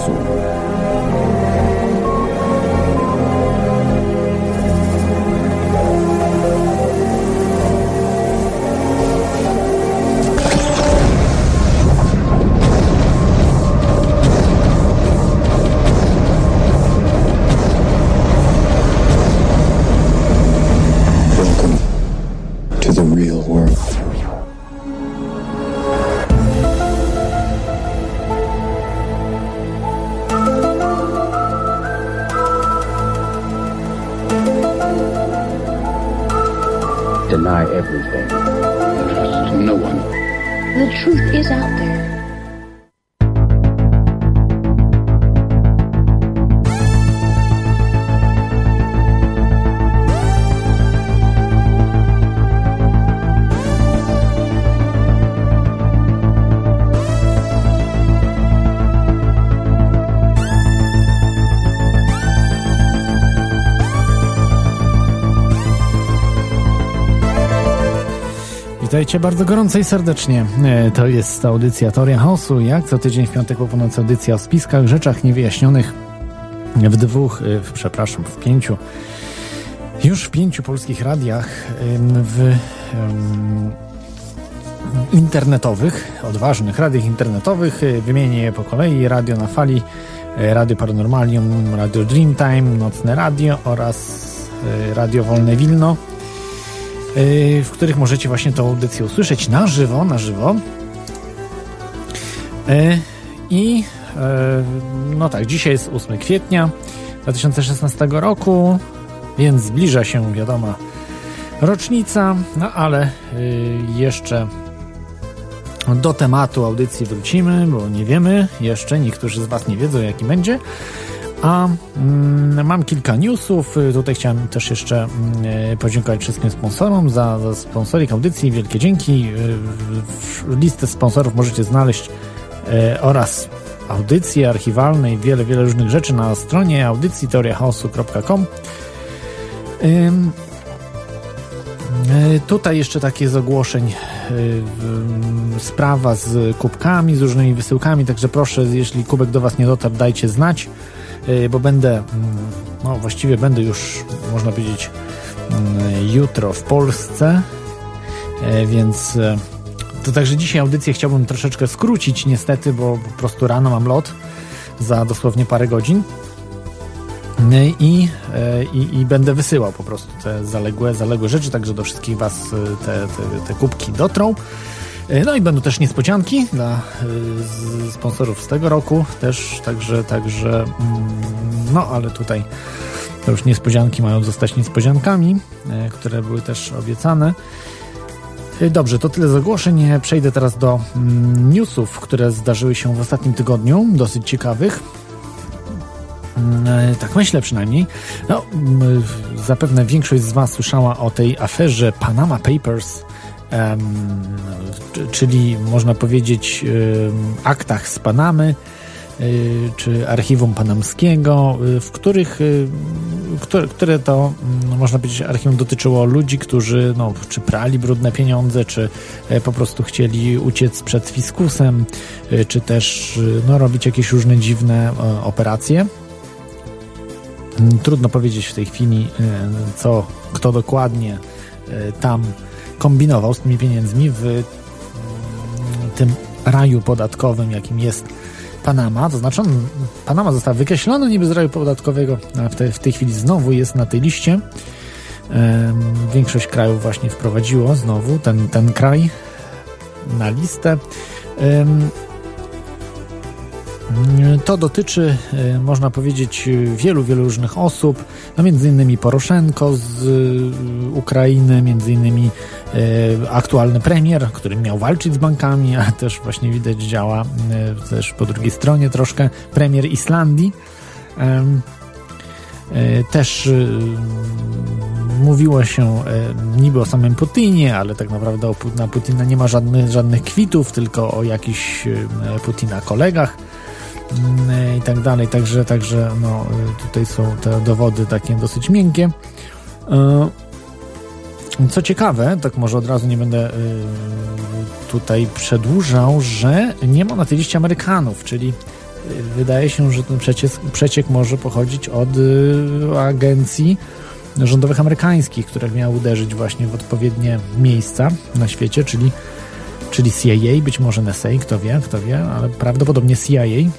chaosu. Witajcie bardzo gorąco i serdecznie. E, to jest audycja Teoria Chaosu. Jak co tydzień w piątek po północy audycja o spiskach, rzeczach niewyjaśnionych w dwóch, e, w, przepraszam, w pięciu, już w pięciu polskich radiach w internetowych, odważnych radiach internetowych. E, wymienię je po kolei. Radio na fali, Radio Paranormalium, Radio Dreamtime, Nocne Radio oraz Radio Wolne Wilno. Y, w których możecie właśnie tą audycję usłyszeć na żywo, na żywo. Y, I y, no tak, dzisiaj jest 8 kwietnia 2016 roku, więc zbliża się, wiadoma, rocznica, no ale jeszcze do tematu audycji wrócimy, bo nie wiemy jeszcze, niektórzy z Was nie wiedzą, jaki będzie. A mm, mam kilka newsów. Tutaj chciałem też jeszcze mm, podziękować wszystkim sponsorom za, za audycji. Wielkie dzięki. Listę sponsorów możecie znaleźć e, oraz audycje archiwalne i wiele, wiele różnych rzeczy na stronie audycji teoriachaosu.com. E, tutaj jeszcze takie z ogłoszeń e, sprawa z kubkami, z różnymi wysyłkami, także proszę, jeśli kubek do Was nie dotarł, dajcie znać. Y, bo będę, mm, no właściwie będę już, można powiedzieć, mm, jutro w Polsce, y, więc y, to także dzisiaj audycję chciałbym troszeczkę skrócić niestety, bo po prostu rano mam lot za dosłownie parę godzin. I, i, i, będę wysyłał po prostu te zaległe, zaległe rzeczy, także do wszystkich Was te, te, te kubki dotrą. E, no i będą też niespodzianki dla e, sponsorów z tego roku też, także, także mm, no ale tutaj to już niespodzianki mają zostać niespodziankami, e, które były też obiecane. Dobrze, to tyle z ogłoszeń. Przejdę teraz do mm, newsów, które zdarzyły się w ostatnim tygodniu, dosyć ciekawych. Mm, tak myślę przynajmniej. No, zapewne większość z Was słyszała o tej aferze Panama Papers, czyli można powiedzieć aktach z Panamy, y, czy archiwum panamskiego, y, w których, y, które, to, no, można powiedzieć, archiwum dotyczyło ludzi, którzy no, czy prali brudne pieniądze, czy e, po prostu chcieli uciec przed fiskusem, czy też no, robić jakieś różne dziwne operacje. Mm, trudno powiedzieć w tej chwili, co, kto dokładnie tam kombinował z tymi pieniędzmi w mm, tym raju podatkowym, jakim jest Panama. To znaczy, on, Panama została wykreślona niby z raju podatkowego, a w, te, w tej chwili znowu jest na tej liście. Większość krajów właśnie wprowadziło znowu ten, ten kraj na listę. To dotyczy, e, można powiedzieć, wielu, wielu różnych osób, no między innymi Poroszenko z e, Ukrainy, między innymi e, aktualny premier, który miał walczyć z bankami, a też właśnie widać działa też po drugiej stronie troszkę premier Islandii. Też mówiło się niby o samym Putinie, ale tak naprawdę na Putina nie ma żadnych, żadnych kwitów, tylko o jakichś Putina kolegach i tak dalej. Także, także no, tutaj są te dowody takie dosyć miękkie. E, co ciekawe, tak może od razu nie będę e, tutaj przedłużał, że nie ma na tej liście Amerykanów, czyli wydaje się, że ten przeciek, przeciek może pochodzić od agencji rządowych amerykańskich, które miały uderzyć właśnie w odpowiednie miejsca na świecie, czyli, czyli CIA, być może NSA, kto wie, kto wie, ale prawdopodobnie CIA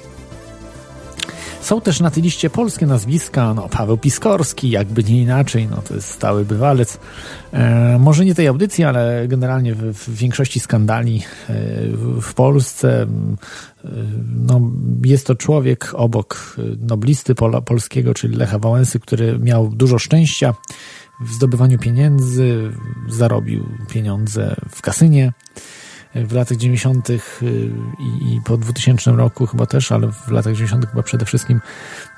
są też na tej liście polskie nazwiska, no Paweł Piskorski, jakby nie inaczej, no to jest stały bywalec. E, może nie tej audycji, ale generalnie w, w większości skandali e, w Polsce. E, no, jest to człowiek obok noblisty pol polskiego, czyli Lecha Wałęsy, który miał dużo szczęścia w zdobywaniu pieniędzy, zarobił pieniądze w kasynie w latach 90. Y, i, po 2000 roku chyba też, ale w latach 90. chyba przede wszystkim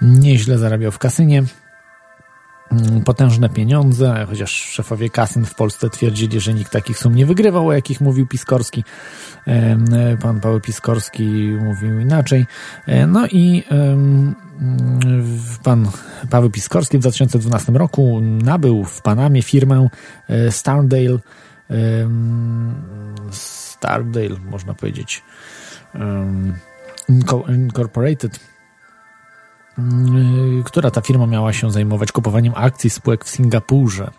nieźle zarabiał w kasynie. Mm, potężne pieniądze, chociaż szefowie kasyn w Polsce twierdzili, że nikt takich sum nie wygrywał, o jakich mówił Piskorski. Pan Paweł Piskorski mówił inaczej. E, no i pan Paweł Piskorski w 2012 roku nabył w Panamie firmę e, Starndale Stardale, można powiedzieć, Incorporated, um, która ta firma miała się zajmować kupowaniem akcji spółek w Singapurze.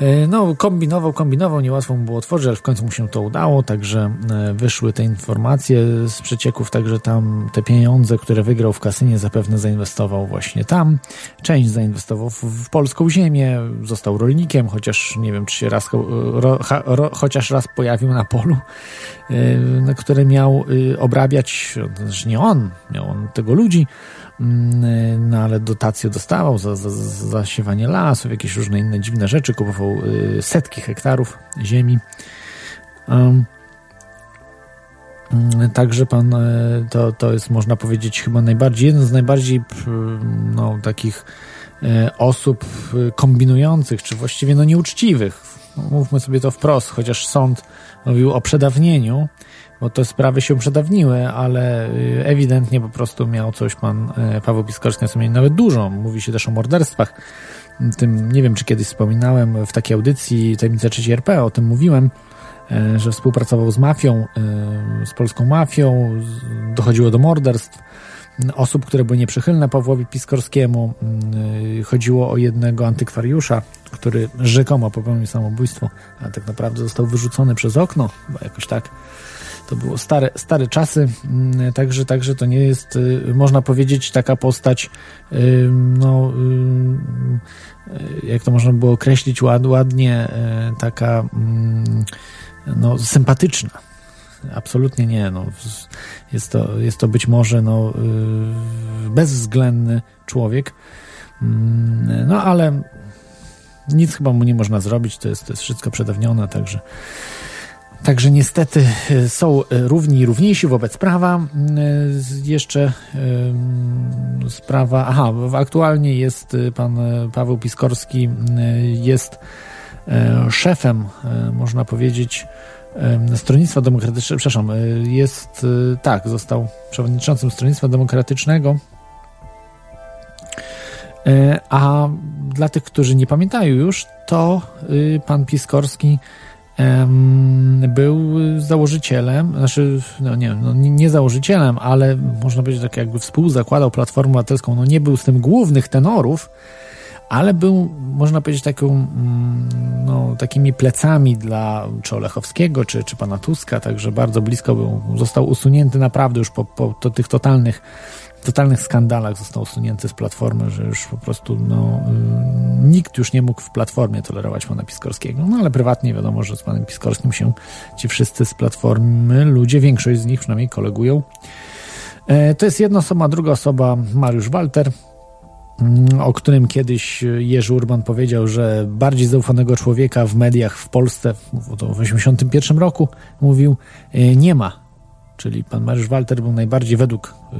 E, no, kombinował, kombinował, niełatwo mu było otworzyć, ale w końcu mu się to udało, także e, wyszły te informacje z przecieków, także tam te pieniądze, które wygrał w kasynie, zapewne zainwestował właśnie tam. Część zainwestował w, polską ziemię, został rolnikiem, chociaż nie wiem, czy się raz, ro, ro, chociaż raz pojawił na polu, e, na które miał obrabiać, znaczy nie on, miał on tego ludzi, no ale dotacje dostawał za, za, za zasiewanie lasów, jakieś różne inne dziwne rzeczy, kupował y, setki hektarów ziemi. Um, Także pan, y, to, to jest można powiedzieć chyba najbardziej, jeden z najbardziej no, takich y, osób kombinujących, czy właściwie no nieuczciwych. Mówmy sobie to wprost, chociaż sąd mówił o przedawnieniu, bo te sprawy się przedawniły, ale y, ewidentnie po prostu miał coś pan y, Paweł Piskorski na sumieniu nawet dużo. Mówi się też o morderstwach. Tym, nie wiem, czy kiedyś wspominałem w takiej audycji Tajemnica 3 RP, o tym mówiłem, y, że współpracował z mafią, z polską mafią, dochodziło do morderstw osób, które były nieprzychylne Pawłowi Piskorskiemu. Chodziło o jednego antykwariusza, który rzekomo popełnił samobójstwo, a tak naprawdę został wyrzucony przez okno, bo jakoś tak to było stare, stare czasy, mm, także, także to nie jest, y, można powiedzieć, taka postać, y, no, y, jak to można było określić ład, ładnie, taka mm, no, sympatyczna. Absolutnie nie. No. Jest, to, jest to być może no, bezwzględny człowiek, mm, no ale nic chyba mu nie można zrobić, to jest, to jest wszystko przedawnione, także Także niestety e, są e, równi i równiejsi wobec prawa. E, jeszcze sprawa, aha, aktualnie jest pan Paweł Piskorski, jest szefem, można powiedzieć, Stronnictwa Demokratycznego, przepraszam, jest, tak, został przewodniczącym Stronnictwa Demokratycznego. A dla tych, którzy nie pamiętają już, to pan Piskorski był założycielem, znaczy, no nie, no nie założycielem, ale można powiedzieć, tak jakby współzakładał Platformę Obywatelską. No nie był z tym głównych tenorów, ale był, można powiedzieć, taką, mm, no, takimi plecami dla czy Olechowskiego, czy, czy pana Tuska, także bardzo blisko był, został usunięty naprawdę już po, po to, tych totalnych totalnych skandalach został usunięty z platformy, że już po prostu no, y, nikt już nie mógł w platformie tolerować pana Piskorskiego. No ale prywatnie wiadomo, że z panem Piskorskim się ci wszyscy z platformy, ludzie, większość z nich przynajmniej kolegują. E, to jest jedna osoba, druga osoba Mariusz Walter, mm, o którym kiedyś Jerzy Urban powiedział, że bardziej zaufanego człowieka w mediach w Polsce, w 1981 roku, mówił, e, nie ma czyli pan Mariusz Walter był najbardziej według y,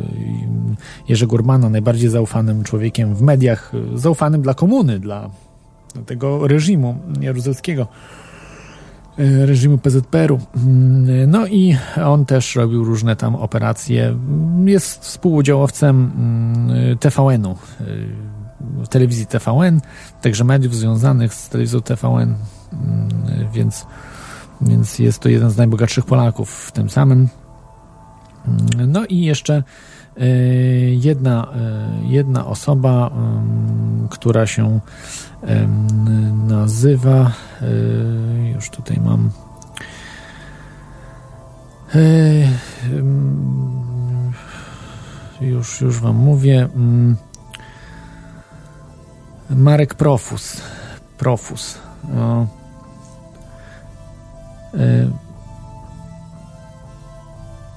Jerzego Urmana najbardziej zaufanym człowiekiem w mediach, y, zaufanym dla komuny, dla, tego reżimu jaruzelskiego, y, reżimu PZPR-u. No i on też robił różne tam operacje. Jest współudziałowcem TVN-u, telewizji TVN, także mediów związanych z telewizją TVN, więc, więc jest to jeden z najbogatszych Polaków w tym samym No i jeszcze jedna, jedna osoba, która się nazywa, już tutaj mam już, już wam mówię. Marek Profus. Profus. No.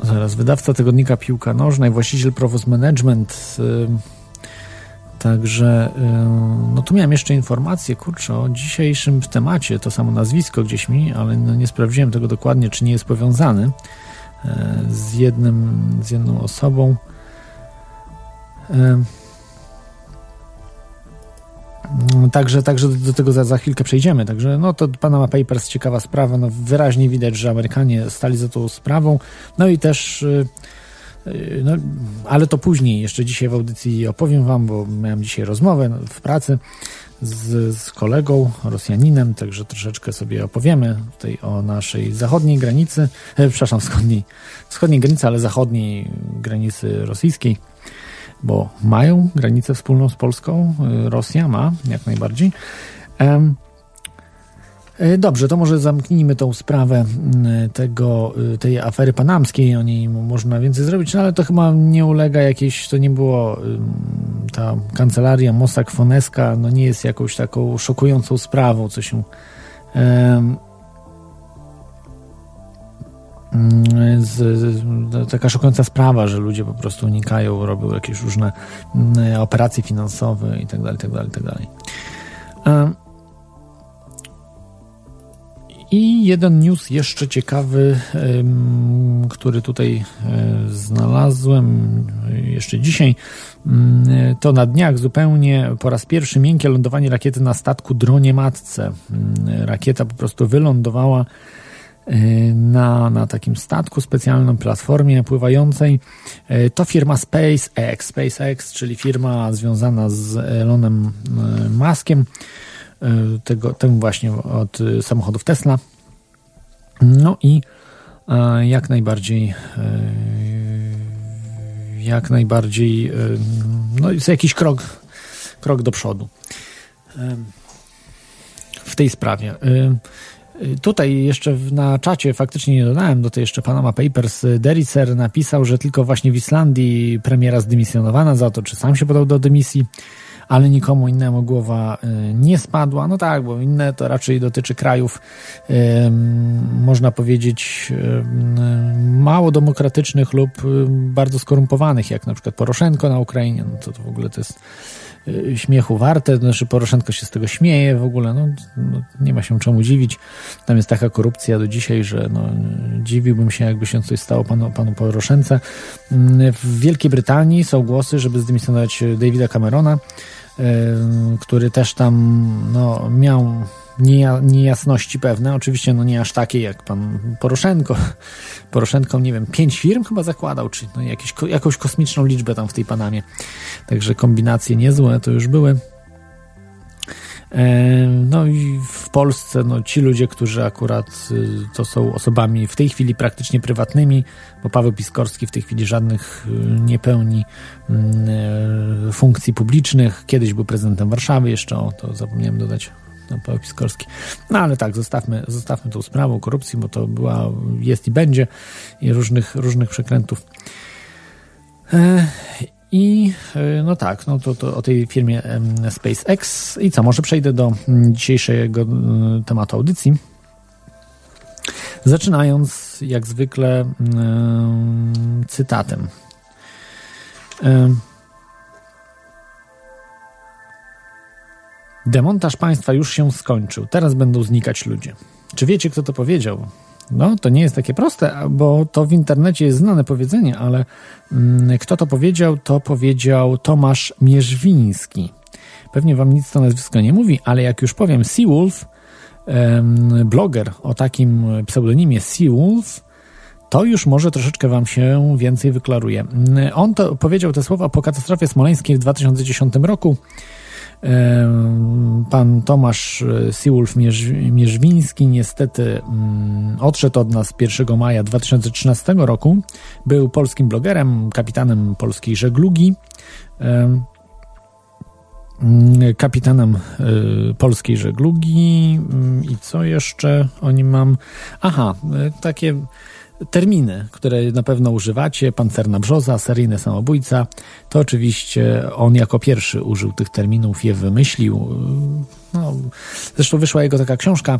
Zaraz, wydawca tygodnika Piłka Nożna i właściciel Profus Management. Także, no tu miałem jeszcze informację, kurczę, o dzisiejszym temacie, to samo nazwisko gdzieś mi, ale no nie sprawdziłem tego dokładnie, czy nie jest powiązany z jednym, z jedną osobą. Także, także do tego za, za chwilkę przejdziemy. Także no to Panama Papers ciekawa sprawa. No, wyraźnie widać, że Amerykanie stali za tą sprawą. No i też y, y, no, ale to później, jeszcze dzisiaj w audycji opowiem Wam, bo miałem dzisiaj rozmowę w pracy z, z kolegą, Rosjaninem, także troszeczkę sobie opowiemy tutaj o naszej zachodniej granicy, e, przepraszam, wschodniej, wschodniej granicy, ale zachodniej granicy rosyjskiej bo mają granicę wspólną z Polską. Y, Rosja ma, jak najbardziej. Y, dobrze, to może zamknijmy tą sprawę y, tego, tej afery panamskiej. O niej można więcej zrobić, no ale to chyba nie ulega jakiejś, to nie było ta kancelaria Mossack Foneska, no nie jest jakąś taką szokującą sprawą, co się z, z, taka szokująca sprawa, że ludzie po prostu unikają, robią jakieś różne mm, operacje finansowe i dalej, dalej, tak dalej. I jeden news jeszcze ciekawy, który tutaj e, znalazłem jeszcze dzisiaj. Mm, to na dniach zupełnie po raz pierwszy miękkie lądowanie rakiety na statku dronie matce. Rakieta po prostu wylądowała na, na takim statku, specjalnym platformie pływającej. Y, to firma SpaceX, SpaceX, czyli firma związana z Elonem y, Muskiem, tego, temu właśnie od samochodów Tesla. No i jak najbardziej jak najbardziej no jest jakiś krok, krok do przodu w tej sprawie. Tutaj jeszcze na czacie faktycznie nie dodałem do tej jeszcze Panama Papers. Dericer napisał, że tylko właśnie w Islandii premiera zdymisjonowana za to, czy sam się podał do dymisji, ale nikomu innemu głowa y, nie spadła. No tak, bo inne to raczej dotyczy krajów, można powiedzieć, mało demokratycznych lub bardzo skorumpowanych, jak na przykład Poroszenko na Ukrainie. No to, to w ogóle to jest śmiechu warte, znaczy Poroszenko się z tego śmieje w ogóle, no, no, nie ma się czemu dziwić. Tam jest taka korupcja do dzisiaj, że no, dziwiłbym się, jakby się coś stało panu, panu Poroszence. Mm, w Wielkiej Brytanii są głosy, żeby zdymisjonować Davida Camerona, y, który też tam no, miał niejasności pewne. Oczywiście no nie aż takie jak pan Poroszenko. Poroszenko, nie wiem, pięć firm chyba zakładał, czy no jakieś, jakąś kosmiczną liczbę tam w tej Panamie. Także kombinacje niezłe to już były. E, no i w Polsce no, ci ludzie, którzy akurat y, to są osobami w tej chwili praktycznie prywatnymi, bo Paweł Piskorski w tej chwili żadnych y, nie pełni mm, e, funkcji publicznych. Kiedyś był prezydentem Warszawy, jeszcze o to zapomniałem dodać no, Paweł Piskorski. No ale tak, zostawmy, zostawmy tą sprawę korupcji, bo to była, jest i będzie i różnych, różnych przekrętów. E, I e, no tak, no to, to o tej firmie SpaceX. I co, może przejdę do mm, dzisiejszego mm, tematu audycji. Zaczynając jak zwykle mm, cytatem. Demontaż państwa już się skończył, teraz będą znikać ludzie. Czy wiecie, kto to powiedział? No, to nie jest takie proste, bo to w internecie jest znane powiedzenie, ale mm, kto to powiedział? To powiedział Tomasz Mierzwiński. Pewnie wam nic to nazwisko nie mówi, ale jak już powiem Seawolf, bloger o takim pseudonimie Seawolf, to już może troszeczkę wam się więcej wyklaruje. On to powiedział te słowa po katastrofie smoleńskiej w 2010 roku Pan Tomasz Siwulf Mierzwiński niestety mm, odszedł od nas 1 maja 2013 roku. Był polskim blogerem, kapitanem polskiej żeglugi mm, kapitanem y, polskiej żeglugi mm, i co jeszcze o nim mam? Aha, y, takie terminy, które na pewno używacie, pancerna brzoza, seryjny samobójca, to oczywiście on jako pierwszy użył tych terminów, je wymyślił. No, zresztą wyszła jego taka książka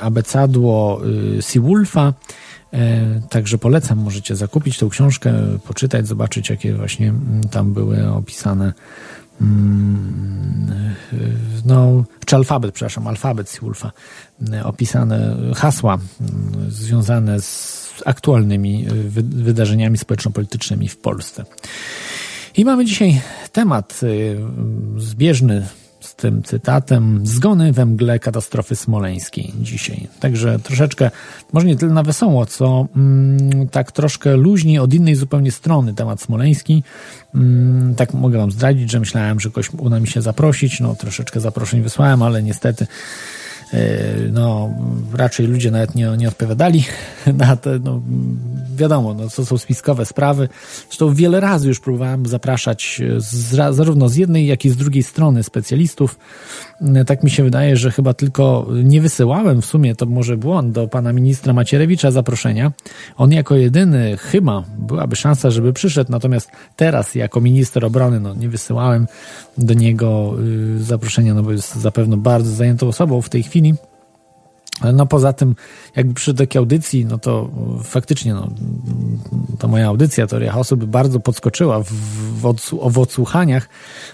Abecadło y, Seawolfa, e, Także polecam, możecie zakupić tą książkę, poczytać, zobaczyć, jakie właśnie mm, tam były opisane. Mm, no, czy alfabet, przepraszam, alfabet Seawolfa opisane hasła mm, związane z aktualnymi y, wydarzeniami społeczno-politycznymi w Polsce. I mamy dzisiaj temat y, zbieżny tym cytatem Zgony we mgle katastrofy smoleńskiej dzisiaj. Także troszeczkę, może nie tyle na wesoło, co mm, tak troszkę luźniej od innej zupełnie strony temat smoleński. Mm, tak mogę wam zdradzić, że myślałem, że ktoś uda mi się zaprosić. No troszeczkę zaproszeń wysłałem, ale niestety no, raczej ludzie nawet nie, nie odpowiadali na te, no, wiadomo, no, co są spiskowe sprawy. Zresztą wiele razy już próbowałem zapraszać z, zarówno z jednej, jak i z drugiej strony specjalistów. Tak mi się wydaje, że chyba tylko nie wysyłałem w sumie, to może błąd, do pana ministra Macierewicza zaproszenia. On jako jedyny chyba byłaby szansa, żeby przyszedł, natomiast teraz jako minister obrony, no nie wysyłałem do niego y, zaproszenia, no bo jest zapewne bardzo zajętą osobą w tej chwili no poza tym, jakby przy takiej audycji, no to faktycznie, no, to moja audycja, teoria chaosu by bardzo podskoczyła w, w, w odsłuchaniach,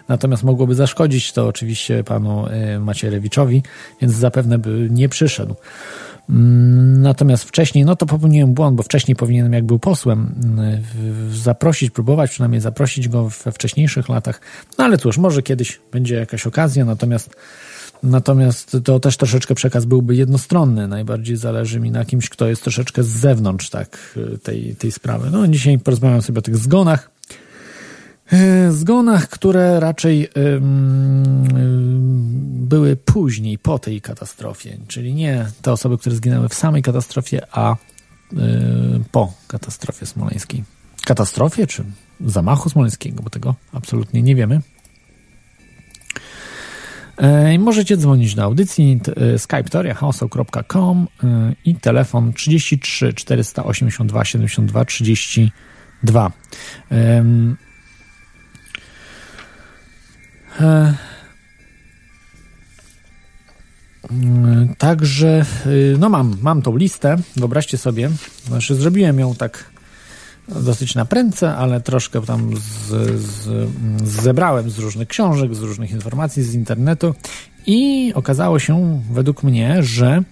natomiast mogłoby zaszkodzić to oczywiście panu y, Macierewiczowi, więc zapewne by nie przyszedł. Mm, natomiast wcześniej, no to popełniłem błąd, bo wcześniej powinienem, jak był posłem, y, zaprosić, próbować przynajmniej zaprosić go we wcześniejszych latach. No ale cóż, może kiedyś będzie jakaś okazja, natomiast Natomiast to też troszeczkę przekaz byłby jednostronny. Najbardziej zależy mi na kimś, kto jest troszeczkę z zewnątrz tak, tej, tej sprawy. No, dzisiaj porozmawiam sobie o tych zgonach. E, zgonach, które raczej były później, po tej katastrofie. Czyli nie te osoby, które zginęły w samej katastrofie, a y, po katastrofie smoleńskiej. Katastrofie czy zamachu smoleńskiego, bo tego absolutnie nie wiemy. E, możecie dzwonić do audycji e, skype.toriahaoso.com e, i telefon 33 482 72 32. Także, no mam, mam tą listę. Wyobraźcie sobie, znaczy zrobiłem ją tak dosyć na prędce, ale troszkę tam z, z, zebrałem z różnych książek, z różnych informacji z internetu i okazało się według mnie, że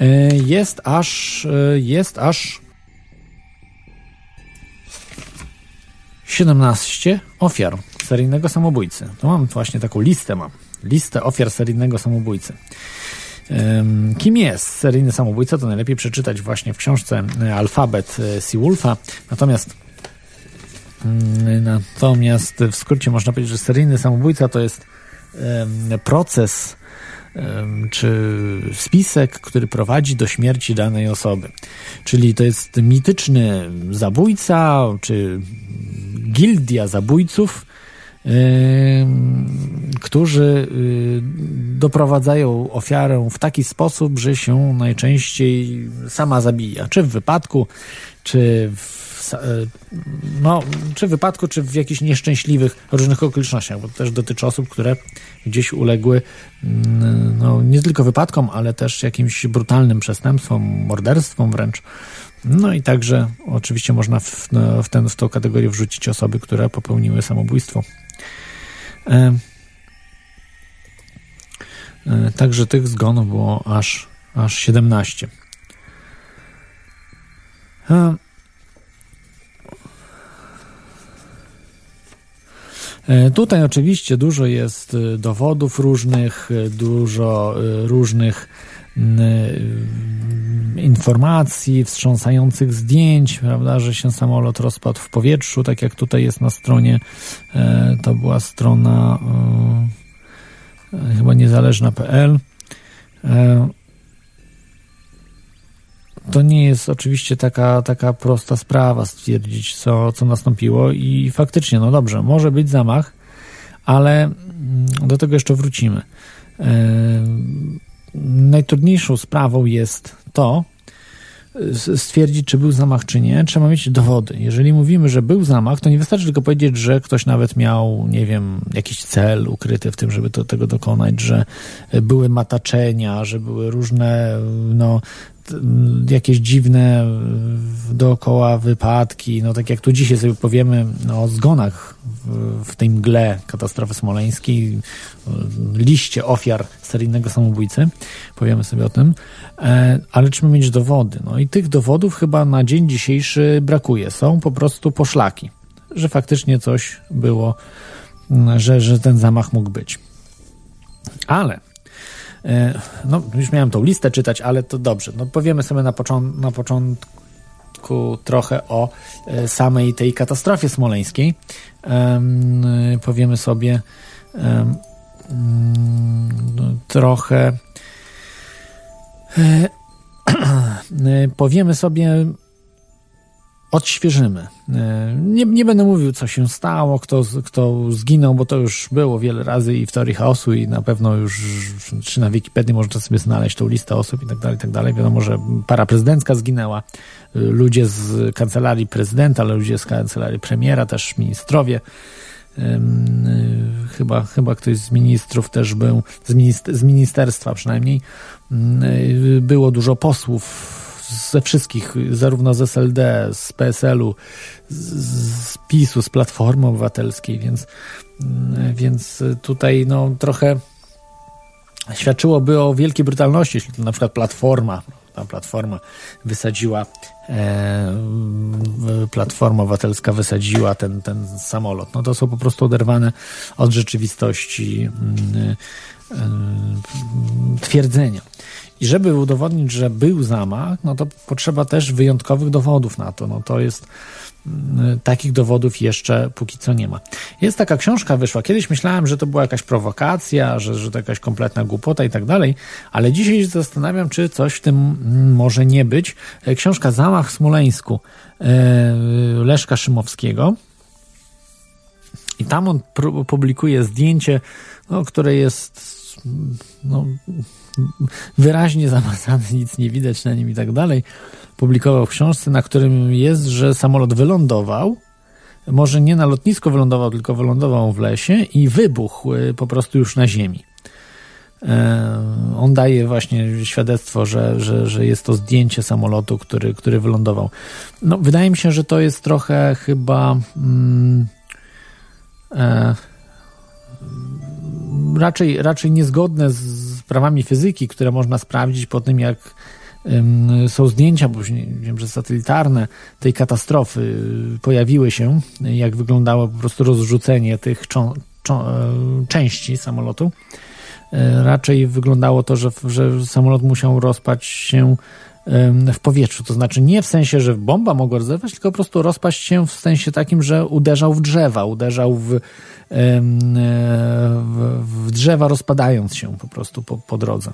e, jest aż e, jest aż 17 ofiar seryjnego samobójcy. To mam właśnie taką listę mam. Listę ofiar seryjnego samobójcy. Kim jest seryjny samobójca, to najlepiej przeczytać właśnie w książce e, Alfabet e, Seawolfa. Natomiast mm, natomiast w skrócie można powiedzieć, że seryjny samobójca to jest proces czy spisek, który prowadzi do śmierci danej osoby. Czyli to jest mityczny zabójca, czy gildia zabójców, którzy y, doprowadzają ofiarę w taki sposób, że się najczęściej sama zabija. Czy w wypadku, czy w, y, no, czy w wypadku, czy w jakichś nieszczęśliwych różnych okolicznościach, bo to też dotyczy osób, które gdzieś uległy mm, no, nie tylko wypadkom, ale też jakimś brutalnym przestępstwom, morderstwom wręcz. No i także oczywiście można w, no, w, ten, w tą kategorię wrzucić osoby, które popełniły samobójstwo. E, e, także tych zgonów było aż, aż 17. E, tutaj oczywiście dużo jest dowodów różnych, dużo różnych informacji, wstrząsających zdjęć, prawda, że się samolot rozpadł w powietrzu, tak jak tutaj jest na stronie, e, to była strona e, chyba niezależna.pl. E, to nie jest oczywiście taka, taka prosta sprawa stwierdzić, co, co nastąpiło i faktycznie, no dobrze, może być zamach, ale mm, do tego jeszcze wrócimy. Najtrudniejszą sprawą jest to, stwierdzić, czy był zamach, czy nie, trzeba mieć dowody. Jeżeli mówimy, że był zamach, to nie wystarczy tylko powiedzieć, że ktoś nawet miał, nie wiem, jakiś cel ukryty w tym, żeby to, tego dokonać, że były mataczenia, że były różne, no, jakieś dziwne dookoła wypadki, no tak jak tu dzisiaj sobie powiemy no, o zgonach w, w tej mgle katastrofy smoleńskiej, liście ofiar seryjnego samobójcy, powiemy sobie o tym, e, ale trzeba mieć dowody. No i tych dowodów chyba na dzień dzisiejszy brakuje. Są po prostu poszlaki, że faktycznie coś było, że, że ten zamach mógł być. Ale no, już miałem tą listę czytać, ale to dobrze. No, powiemy sobie na, począ na początku trochę o e, samej tej katastrofie smoleńskiej. Um, powiemy sobie um, trochę. powiemy sobie odświeżymy. E, nie, nie będę mówił, co się stało, kto, kto zginął, bo to już było wiele razy i w teorii chaosu i na pewno już, czy na Wikipedii można sobie znaleźć tą listę osób i tak dalej, i tak dalej. Wiadomo, że para prezydencka zginęła, ludzie z kancelarii prezydenta, ale ludzie z kancelarii premiera, też ministrowie. Chyba, chyba ktoś z ministrów też był, z, minister, z ministerstwa przynajmniej. Było dużo posłów ze wszystkich, zarówno z SLD, z PSL-u, z PiSu, z Platformy Obywatelskiej, więc, mm, więc tutaj no, trochę świadczyłoby o wielkiej brutalności, jeśli to na przykład Platforma, ta Platforma wysadziła, e, Platforma Obywatelska wysadziła ten, ten samolot. No to są po prostu oderwane od rzeczywistości mm, e, twierdzenia. I żeby udowodnić, że był zamach, no to potrzeba też wyjątkowych dowodów na to. No to jest mm, takich dowodów jeszcze póki co nie ma. Jest taka książka wyszła. Kiedyś myślałem, że to była jakaś prowokacja, że, że to jakaś kompletna głupota i tak dalej, ale dzisiaj się zastanawiam, czy coś w tym mm, może nie być. E, książka Zamach w Smoleńsku e, Leszka Szymowskiego. I tam on publikuje zdjęcie, no, które jest no, wyraźnie zamazany, nic nie widać na nim i tak dalej. Publikował w książce, na którym jest, że samolot wylądował, może nie na lotnisko wylądował, tylko wylądował w lesie i wybuchł y, po prostu już na ziemi. E, on daje właśnie świadectwo, że, że, że jest to zdjęcie samolotu, który, który wylądował. No, wydaje mi się, że to jest trochę chyba. Mm, e, raczej, raczej niezgodne z prawami fizyki, które można sprawdzić po tym, jak są zdjęcia, bo wiem, że satelitarne tej katastrofy y, pojawiły się, jak wyglądało po prostu rozrzucenie tych e, części samolotu. E, raczej wyglądało to, że, że samolot musiał rozpaść się w powietrzu. To znaczy nie w sensie, że bomba mogła rozerwać, tylko po prostu rozpaść się w sensie takim, że uderzał w drzewa, uderzał w, w, drzewa, rozpadając się po prostu po, po drodze.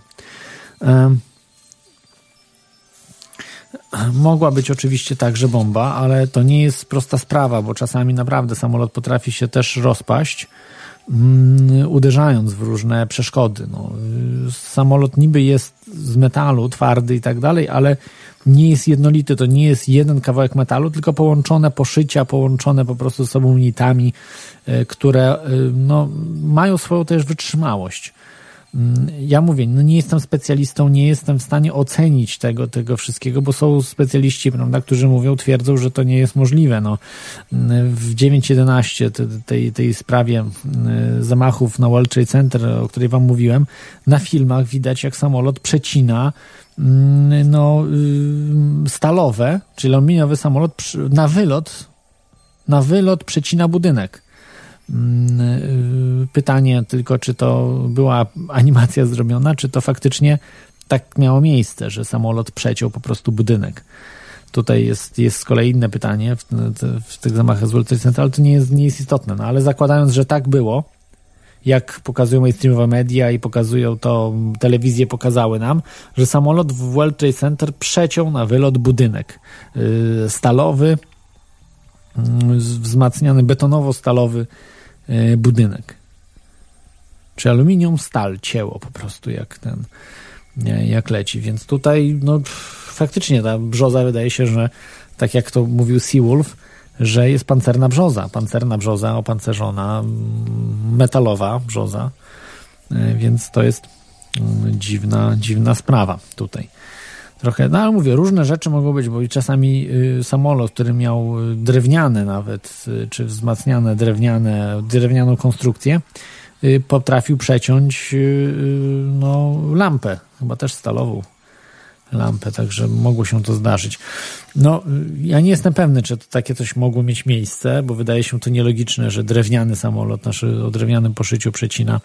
Mogła być oczywiście także bomba, ale to nie jest prosta sprawa, bo czasami naprawdę samolot potrafi się też rozpaść uderzając w różne przeszkody. No, samolot niby jest z metalu, twardy i tak dalej, ale nie jest jednolity, to nie jest jeden kawałek metalu, tylko połączone poszycia, połączone po prostu z sobą nitami, e, które e, no, mają swoją też wytrzymałość. Mm, ja mówię, no nie jestem specjalistą, nie jestem w stanie ocenić tego, tego wszystkiego, bo są specjaliści, prawda, którzy mówią, twierdzą, że to nie jest możliwe. No, w 9.11 tej, tej sprawie mm, zamachów na World Trade Center, o której wam mówiłem, na filmach widać, jak samolot przecina mm, no, y, stalowe, czyli aluminiowy samolot na wylot, na wylot przecina budynek. Mm, y, pytanie tylko, czy to była animacja zrobiona, czy to faktycznie tak miało miejsce, że samolot przeciął po prostu budynek. Tutaj jest, jest z kolei inne pytanie w, w tych zamachach z World Trade Center, ale to nie jest, nie jest istotne. No, ale zakładając, że tak było, jak pokazują mainstreamowe media i pokazują to, telewizje pokazały nam, że samolot w World Trade Center przeciął na wylot budynek yy, stalowy, yy, wzmacniany betonowo-stalowy budynek. Czy aluminium, stal cięło po prostu jak ten, jak leci. Więc tutaj, no faktycznie ta brzoza wydaje się, że tak jak to mówił Seawolf, że jest pancerna brzoza. Pancerna brzoza, opancerzona, mm, metalowa brzoza. E, więc to jest mm, dziwna, dziwna sprawa tutaj. Trochę, no ale mówię, różne rzeczy mogą być, bo czasami y, samolot, który miał drewniane nawet, y, czy wzmacniane drewniane, drewnianą konstrukcję, y, potrafił przeciąć no, lampę, chyba też stalową lampę, także mogło się to zdarzyć. No, ja nie jestem pewny, czy to takie coś mogło mieć miejsce, bo wydaje się to nielogiczne, że drewniany samolot, nasz o drewnianym poszyciu przecina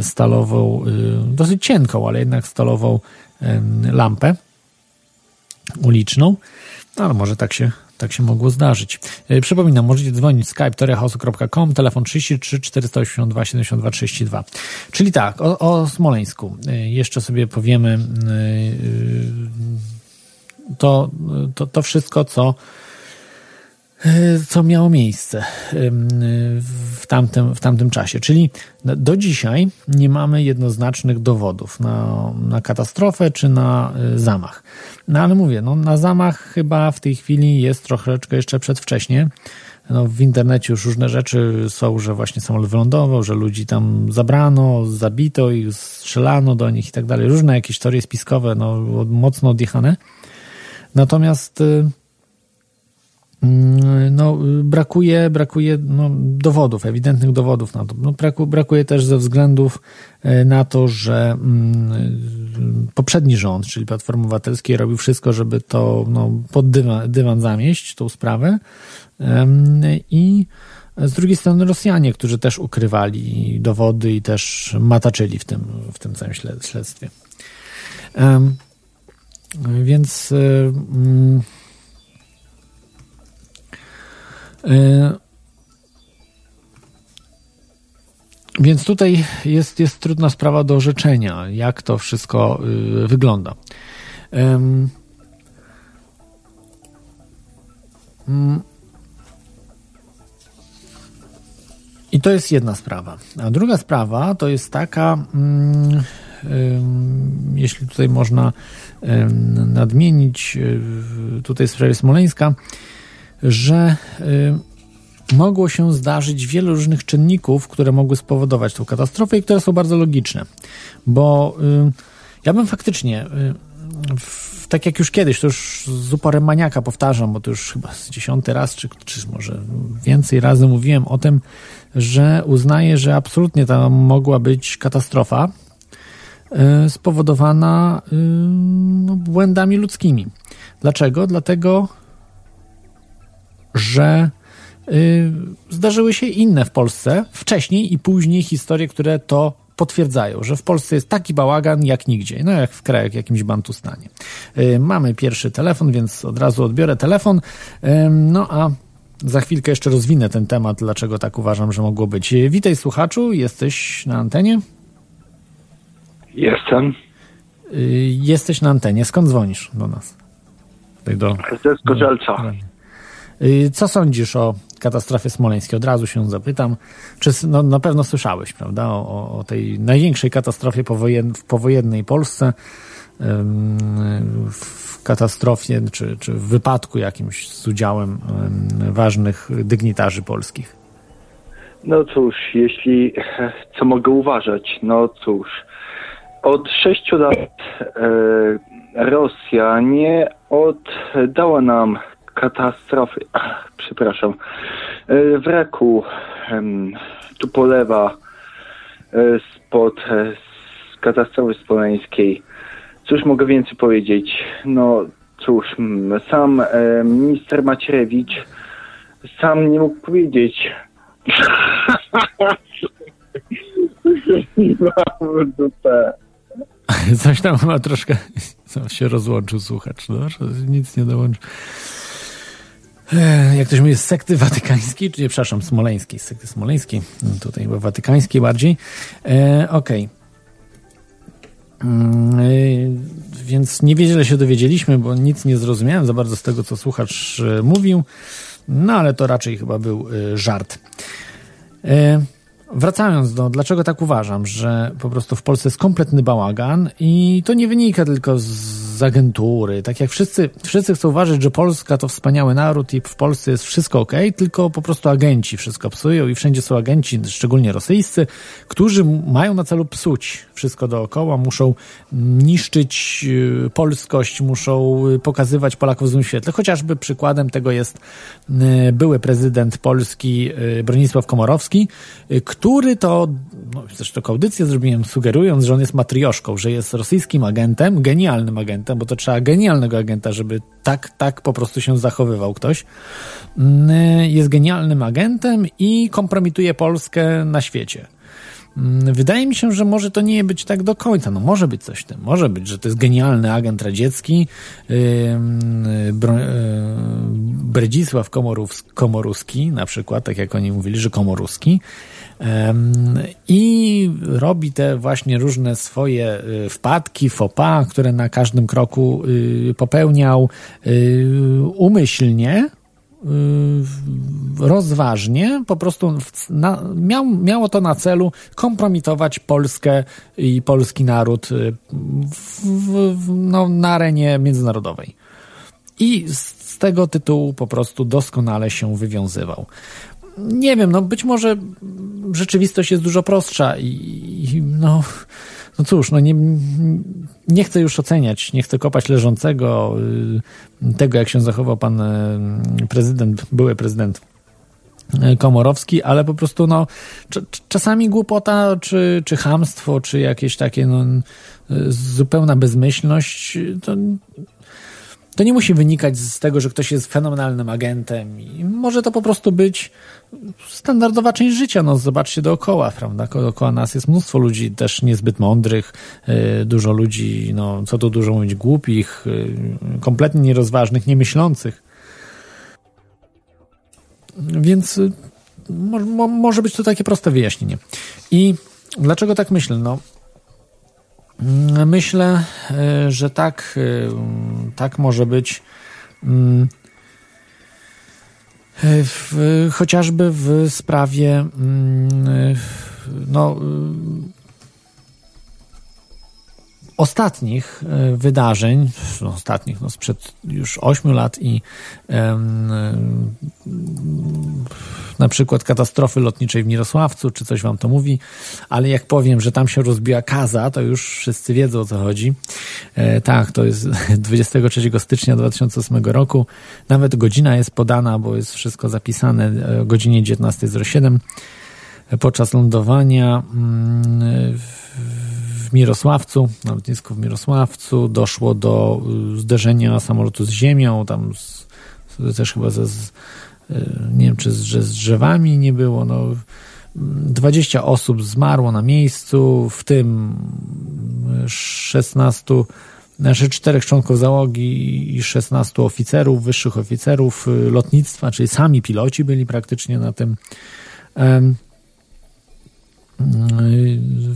stalową, dosyć cienką, ale jednak stalową lampę uliczną. No, ale może tak się tak się mogło zdarzyć. E, przypominam, możecie dzwonić skype torehouse.com, telefon 33 482 72 32. Czyli tak, o, o Smoleńsku. E, jeszcze sobie powiemy e, to, to, to wszystko, co co miało miejsce w tamtym, w tamtym czasie. Czyli do dzisiaj nie mamy jednoznacznych dowodów na, na katastrofę czy na zamach. No ale mówię, no, na zamach chyba w tej chwili jest troszeczkę jeszcze przedwcześnie. No, w internecie już różne rzeczy są, że właśnie samolot wylądował, że ludzi tam zabrano, zabito ich, strzelano do nich i tak dalej. Różne jakieś teorie spiskowe, no, mocno odjechane. Natomiast Mm, no, brakuje, brakuje no, dowodów, ewidentnych dowodów na to. No, brakuje też ze względów e, na to, że mm, poprzedni rząd, czyli Platformy Obywatelskiej, robił wszystko, żeby to no, pod dywan, dywan zamieść, tą sprawę. I z drugiej strony Rosjanie, którzy też ukrywali dowody i też mataczyli w tym, w tym całym śledztwie. Więc e, mm, więc tutaj jest, jest trudna sprawa do orzeczenia, jak to wszystko y, wygląda. Mm. I to jest jedna sprawa. A druga sprawa to jest taka, mm, jeśli tutaj można nadmienić, y, tutaj w sprawie Smoleńska, że y, mogło się zdarzyć wiele różnych czynników, które mogły spowodować tą katastrofę i które są bardzo logiczne. Bo y, ja bym faktycznie, y, tak jak już kiedyś, to już z uporem maniaka powtarzam, bo to już chyba dziesiąty raz, czy, czy może więcej razy mówiłem o tym, że uznaję, że absolutnie tam mogła być katastrofa spowodowana no, błędami ludzkimi. Dlaczego? Dlatego, że y, zdarzyły się inne w Polsce wcześniej i później historie, które to potwierdzają, że w Polsce jest taki bałagan jak nigdzie, no jak w kraju, jak jakimś Bantustanie. Y, mamy pierwszy telefon, więc od razu odbiorę telefon, y, no a za chwilkę jeszcze rozwinę ten temat, dlaczego tak uważam, że mogło być. Witaj słuchaczu, jesteś na antenie? Jestem. Jesteś na antenie, skąd dzwonisz do nas? Tutaj do, Ze Zgorzelca. Do, Y, co sądzisz o katastrofie smoleńskiej? Od razu się zapytam. Czy no, na pewno słyszałeś, prawda, o, o tej największej katastrofie powojen, w powojennej Polsce, w katastrofie czy, czy w wypadku jakimś z udziałem ważnych dygnitarzy polskich? No cóż, jeśli co mogę uważać? No cóż, od sześciu lat e, Rosja nie oddała nam katastrofy, przepraszam, e, wraku tu polewa e, spod e, katastrofy spoleńskiej. Cóż mogę więcej powiedzieć? No cóż, sam minister Macierewicz sam nie mógł powiedzieć. Coś tam ma troszkę. Co się rozłączył słuchacz, no, nic nie dołączył. Jak ktoś mówi z sekty watykańskiej, czy nie, przepraszam, smoleńskiej, sekty smoleńskiej, tutaj chyba watykańskiej bardziej. E, Okej. Okay. Mm, e, więc niewiele się dowiedzieliśmy, bo nic nie zrozumiałem za bardzo z tego, co słuchacz e, mówił, no ale to raczej chyba był e, żart. E, Wracając do, dlaczego tak uważam, że po prostu w Polsce jest kompletny bałagan i to nie wynika tylko z agentury. Tak jak wszyscy, wszyscy chcą uważać, że Polska to wspaniały naród i w Polsce jest wszystko ok, tylko po prostu agenci wszystko psują i wszędzie są agenci, szczególnie rosyjscy, którzy mają na celu psuć wszystko dookoła, muszą niszczyć y, polskość, muszą pokazywać Polaków w złym świetle. Chociażby przykładem tego jest y, były prezydent Polski y, Bronisław Komorowski, który to, no, zresztą audycję zrobiłem sugerując, że on jest matrioszką, że jest rosyjskim agentem, genialnym agentem, bo to trzeba genialnego agenta, żeby tak, tak po prostu się zachowywał ktoś. Mm, jest genialnym agentem i kompromituje Polskę na świecie. Mm, wydaje mi się, że może to nie być tak do końca. No może być coś w tym. Może być, że to jest genialny agent radziecki, yy, Bro, yy, Bredzisław Komoruski, na przykład, tak jak oni mówili, że Komoruski. I robi te właśnie różne swoje y, wpadki, fopa, które na każdym kroku y, popełniał y, umyślnie, rozważnie, po prostu na, miał, miało to na celu kompromitować Polskę i polski naród w, w, no, na arenie międzynarodowej. I z tego tytułu po prostu doskonale się wywiązywał nie wiem, no być może rzeczywistość jest dużo prostsza i, i no, no cóż, no nie, nie chcę już oceniać, nie chcę kopać leżącego y, tego, jak się zachował pan y, prezydent, były prezydent y, Komorowski, ale po prostu no, czasami głupota, czy, czy hamstwo, czy jakieś takie no, zupełna bezmyślność, to to nie musi wynikać z tego, że ktoś jest fenomenalnym agentem i może to po prostu być standardowa część życia. No zobaczcie dookoła, prawda? Dookoła nas jest mnóstwo ludzi też niezbyt mądrych, y, dużo ludzi, no co tu dużo mówić, głupich, y, kompletnie nierozważnych, niemyślących. Więc y, może być to takie proste wyjaśnienie. I dlaczego tak myślę? No myślę, e, że tak, e, tak może być. Mm, e, w, chociażby w sprawie mm, no, ostatnich e, wydarzeń, no ostatnich, no sprzed już 8 lat i um, na przykład katastrofy lotniczej w Mirosławcu, czy coś wam to mówi, ale jak powiem, że tam się rozbiła kaza, to już wszyscy wiedzą o co chodzi. E, tak, to jest 23 stycznia 2008 roku. Nawet godzina jest podana, bo jest wszystko zapisane o godzinie 19.07 podczas lądowania mm, w Mirosławcu, na lotnisku w Mirosławcu doszło do y, zderzenia samolotu z ziemią, tam z, też chyba ze, z, y, nie wiem, czy z, że z drzewami nie było, no 20 osób zmarło na miejscu, w tym 16, znaczy czterech członków załogi i 16 oficerów, wyższych oficerów y, lotnictwa, czyli sami piloci byli praktycznie na tym. Y,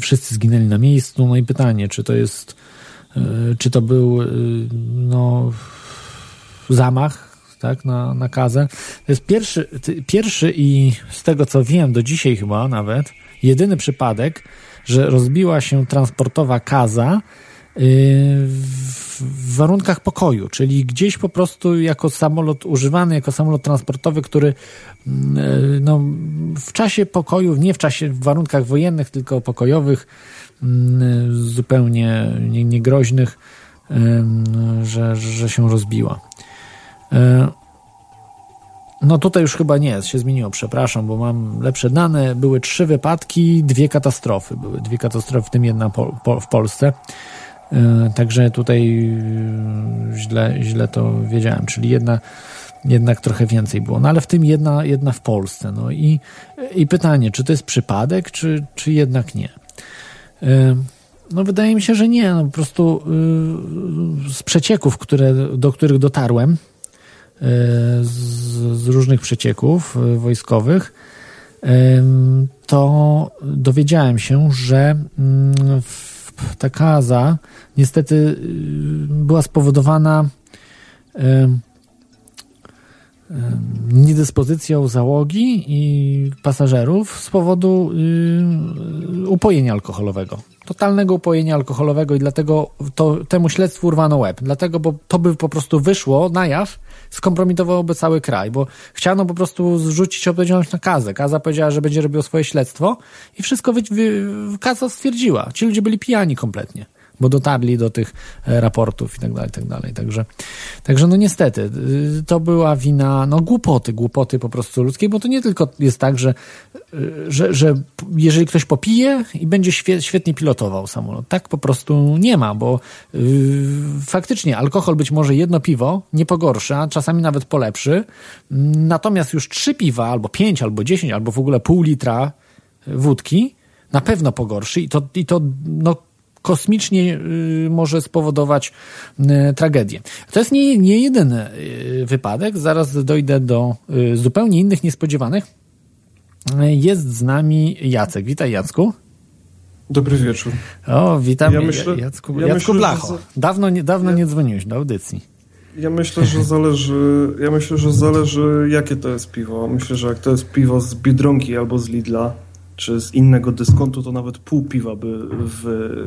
wszyscy zginęli na miejscu. No i pytanie, czy to jest, y, czy to był y, no, zamach tak, na, na kazę. To jest pierwszy, pierwszy i z tego co wiem, do dzisiaj chyba nawet, jedyny przypadek, że rozbiła się transportowa kaza w warunkach pokoju, czyli gdzieś po prostu jako samolot używany, jako samolot transportowy, który mm, e, no, w czasie pokoju, nie w czasie, w warunkach wojennych, tylko pokojowych, mm, zupełnie niegroźnych, nie że, że się rozbiła. E, no tutaj już chyba nie, się zmieniło, przepraszam, bo mam lepsze dane. Były trzy wypadki, dwie katastrofy. Były dwie katastrofy, w tym jedna po, po, w Polsce. E, także tutaj e, źle, źle to wiedziałem, czyli jedna, jednak trochę więcej było. No ale w tym jedna, jedna w Polsce. No i, i pytanie, czy to jest przypadek, czy, czy jednak nie? E, No wydaje mi się, że nie. No, po prostu z przecieków, które, do których dotarłem, z, z, różnych przecieków wojskowych, to dowiedziałem się, że mm, ta kaza niestety była spowodowana niedyspozycją załogi i pasażerów z powodu y, upojenia alkoholowego. Totalnego upojenia alkoholowego i dlatego to, temu śledztwu urwano łeb. Dlatego, bo to by po prostu wyszło na jaw, skompromitowałoby cały kraj, bo chciano po prostu zrzucić odpowiedzialność na Kazę. Kaza powiedziała, że będzie robiło swoje śledztwo i wszystko wy, wy, Kaza stwierdziła. Ci ludzie byli pijani kompletnie bo dotarli do tych e, raportów i tak dalej, i tak dalej. Także, także no niestety, y, to była wina, no głupoty, głupoty po prostu ludzkiej, bo to nie tylko jest tak, że, y, że, że jeżeli ktoś popije i będzie świetnie pilotował samolot, tak po prostu nie ma, bo yy, faktycznie alkohol być może jedno piwo nie pogorsza, czasami nawet polepszy, natomiast już trzy piwa, albo pięć, albo dziesięć, albo w ogóle pół litra wódki na pewno pogorszy i to, i to no, kosmicznie y, może spowodować y, tragedię. To jest nie, nie jedyny y, wypadek, zaraz dojdę do zupełnie innych, niespodziewanych. Jest z nami Jacek. Witaj Jacku. Dobry wieczór. O, witam ja myślę, Jacku, ja Jacku myślę, Blacho. Dawno, nie, dawno ja, nie dzwoniłeś do audycji. Ja myślę, że zależy, ja myślę, że zależy jakie to jest piwo. Myślę, że jak to jest piwo z Biedronki albo z Lidla, czy z innego dyskontu, to nawet pół piwa by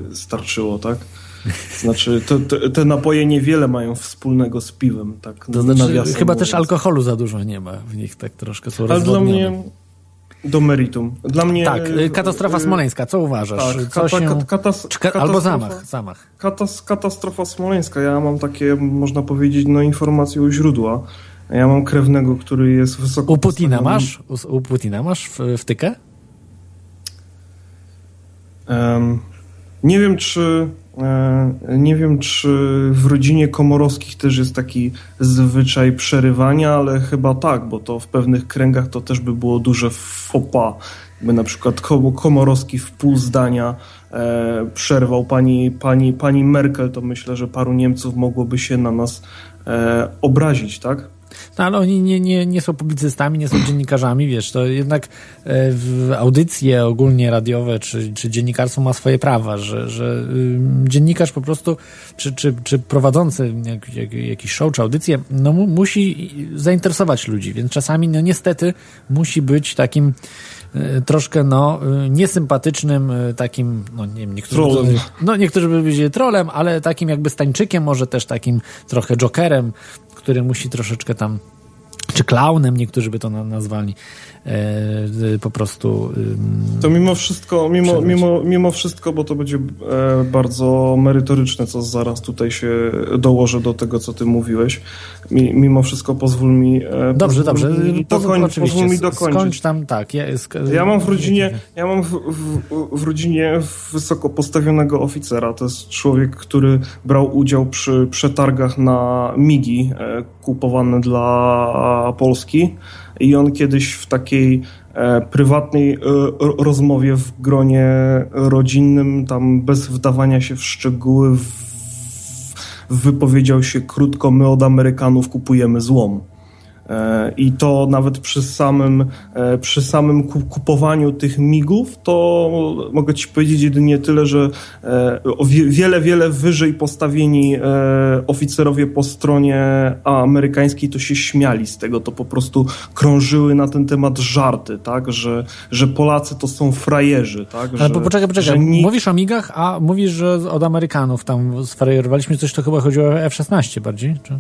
wystarczyło, tak? Znaczy, te, te, te, napoje niewiele mają wspólnego z piwem, tak? To znaczy, chyba też alkoholu za dużo nie ma w nich, tak troszkę są Ale dla mnie do meritum. Dla mnie... Tak, y, katastrofa smoleńska, co uważasz? Tak, co się... katas, albo zamach, zamach. Katas, katastrofa smoleńska, ja mam takie, można powiedzieć, no informacje u źródła. Ja mam krewnego, który jest wysoko... U Putina masz? U, u Putina masz wtykę? Nie wiem, czy e, nie wiem, czy w rodzinie komorowskich też jest taki zwyczaj przerywania, ale chyba tak, bo to w pewnych kręgach to też by było duże fopa. Jakby na przykład Komorowski w pół zdania e, przerwał pani, pani, pani Merkel, to myślę, że paru Niemców mogłoby się na nas e, obrazić, tak? No ale oni nie, nie, nie są publicystami, nie są dziennikarzami, wiesz, to jednak e, audycje ogólnie radiowe czy, czy dziennikarstwo ma swoje prawa, że, że dziennikarz po prostu, czy, czy, czy prowadzący jak, jak, jakiś show czy audycję, no musi zainteresować ludzi, więc czasami no niestety musi być takim troszkę no niesympatycznym takim, no nie wiem, niektórzy, trolem. no niektórzy by powiedzieli trolem, ale takim jakby stańczykiem, może też takim trochę jokerem, który musi troszeczkę tam czy klaunem, niektórzy by to nazwali, e, po prostu. To mimo wszystko, mimo, mimo, mimo wszystko, bo to będzie e, bardzo merytoryczne, co zaraz tutaj się dołożę do tego, co ty mówiłeś. Mimo wszystko pozwól mi. E, dobrze, dobrze. Mi dokoń, pozwól mi dokończyć. Skończ tam, tak. Ja, ja mam w rodzinie, ja mam w, w, w rodzinie wysoko postawionego oficera. To jest człowiek, który brał udział przy przetargach na migi kupowane dla Polski i on kiedyś w takiej e, prywatnej e, rozmowie w gronie rodzinnym, tam bez wdawania się w szczegóły, wypowiedział się krótko: My od Amerykanów kupujemy złom. E, I to nawet przy samym, e, przy samym kupowaniu tych migów, to mogę Ci powiedzieć jedynie tyle, że e, wiele, wiele wyżej postawieni oficerowie po stronie amerykańskiej to się śmiali z tego, to po prostu krążyły na ten temat żarty, tak, że, że Polacy to są frajerzy, tak. Ale że, poczekaj, poczekaj, nikt... mówisz o migach, a mówisz, że od Amerykanów tam sfrajerowaliśmy coś, to chyba chodziło o F-16 bardziej, czy?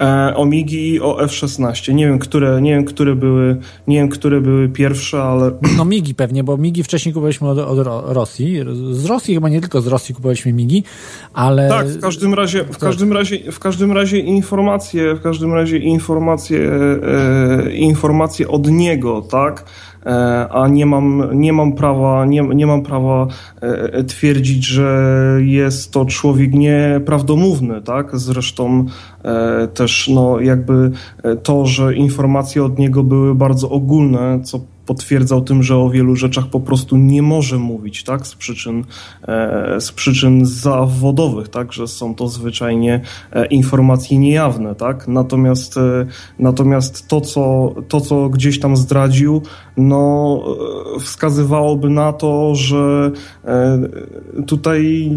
E, Omigi i o F-16. Nie wiem, które, nie wiem, które były, nie wiem, które były pierwsze, ale... No Migi pewnie, bo Migi wcześniej kupowaliśmy od, od Rosji. Z Rosji chyba nie tylko z Rosji kupowaliśmy Migi, ale... Tak, w każdym razie, w każdym razie, w każdym razie informacje, w każdym razie informacje, e, informacje od niego, tak? E, a nie mam, nie mam prawa, nie, nie mam prawa e, twierdzić, że jest to człowiek nieprawdomówny, tak? Zresztą też no, jakby to, że informacje od niego były bardzo ogólne, co potwierdzał tym, że o wielu rzeczach po prostu nie może mówić, tak, z przyczyn, e, z przyczyn zawodowych, tak, że są to zwyczajnie e, informacje niejawne, tak, natomiast, e, natomiast to, co, to, co gdzieś tam zdradził, no, wskazywałoby na to, że tutaj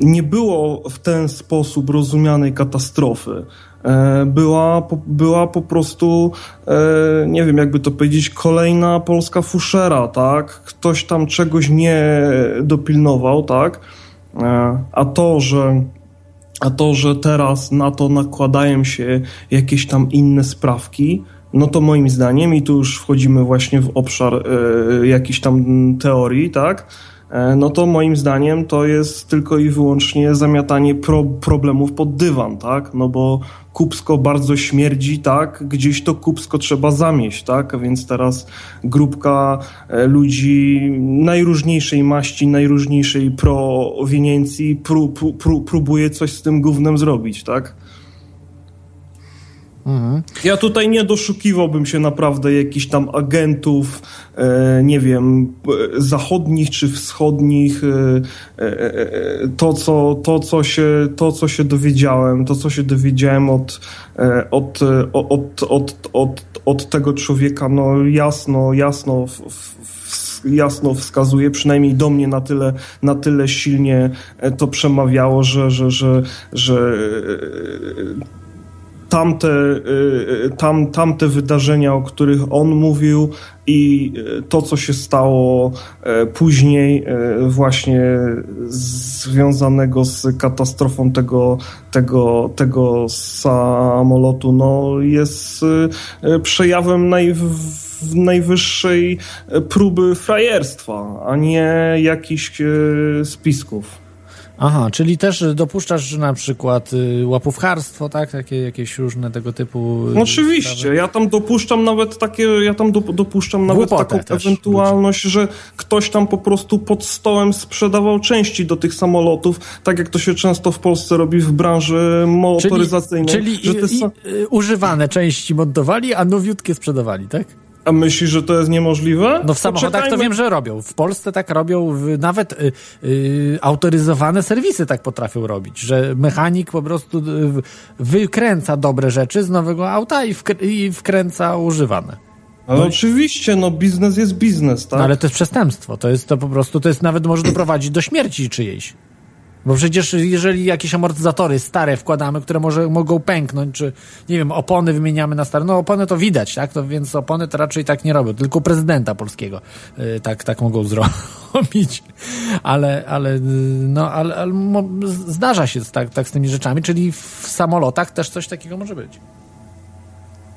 nie było w ten sposób rozumianej katastrofy. E, była, była po prostu, e, nie wiem jakby to powiedzieć, kolejna polska fuszera, tak? Ktoś tam czegoś nie dopilnował, tak? E, a to, że a to, że teraz na to nakładają się jakieś tam inne sprawki, no to moim zdaniem, i tu już wchodzimy właśnie w obszar y, jakichś tam teorii, tak? E, no to moim zdaniem to jest tylko i wyłącznie zamiatanie pro, problemów pod dywan, tak? No bo Kupsko bardzo śmierdzi, tak? Gdzieś to Kupsko trzeba zamieść, tak? Więc teraz grupka e, ludzi najróżniejszej maści, najróżniejszej prowiniencji pró, pró, próbuje coś z tym gównem zrobić, tak? Mhm. Ja tutaj nie doszukiwałbym się naprawdę jakichś tam agentów, e, nie wiem, e, zachodnich czy wschodnich. E, e, e, to, co, to, co się, to, co się dowiedziałem, to, co się dowiedziałem od, e, od, od, od, od, od tego człowieka, no jasno, jasno w, w, jasno wskazuje, przynajmniej do mnie na tyle, na tyle silnie to przemawiało, że, że, że, że tamte, y, y, tam, tamte wydarzenia, o których on mówił i y, to, co się stało później właśnie związanego z katastrofą tego, tego, tego samolotu, no jest przejawem naj, najwyższej próby frajerstwa, a nie jakichś spisków. Aha, czyli też dopuszczasz na przykład y, łapówkarstwo, tak? Takie, jakieś różne tego typu. Y, Oczywiście, sprawy. ja tam dopuszczam nawet takie, ja tam do, dopuszczam nawet Głupotę taką ewentualność, że ktoś tam po prostu pod stołem sprzedawał części do tych samolotów, tak jak to się często w Polsce robi w branży motoryzacyjnej. Czyli, czyli i, i, y, używane części montowali, a nowiutkie sprzedawali, tak? A myślisz, że to jest niemożliwe? No w samochodach to wiem, że robią. W Polsce tak robią, nawet y, y, autoryzowane serwisy tak potrafią robić, że mechanik po prostu y, wykręca dobre rzeczy z nowego auta i, i wkręca używane. Ale no oczywiście, no biznes jest biznes, tak? No, ale to jest przestępstwo. To jest to po prostu, to jest nawet może doprowadzić do śmierci czyjejś. Bo przecież jeżeli jakieś amortyzatory stare wkładamy, które może mogą pęknąć, czy nie wiem, opony wymieniamy na stare, no opony to widać, tak? To więc opony to raczej tak nie robią, tylko prezydenta polskiego yy, tak, tak mogą zrobić. Ale, ale, no, ale, ale zdarza się tak, tak z tymi rzeczami, czyli w samolotach też coś takiego może być.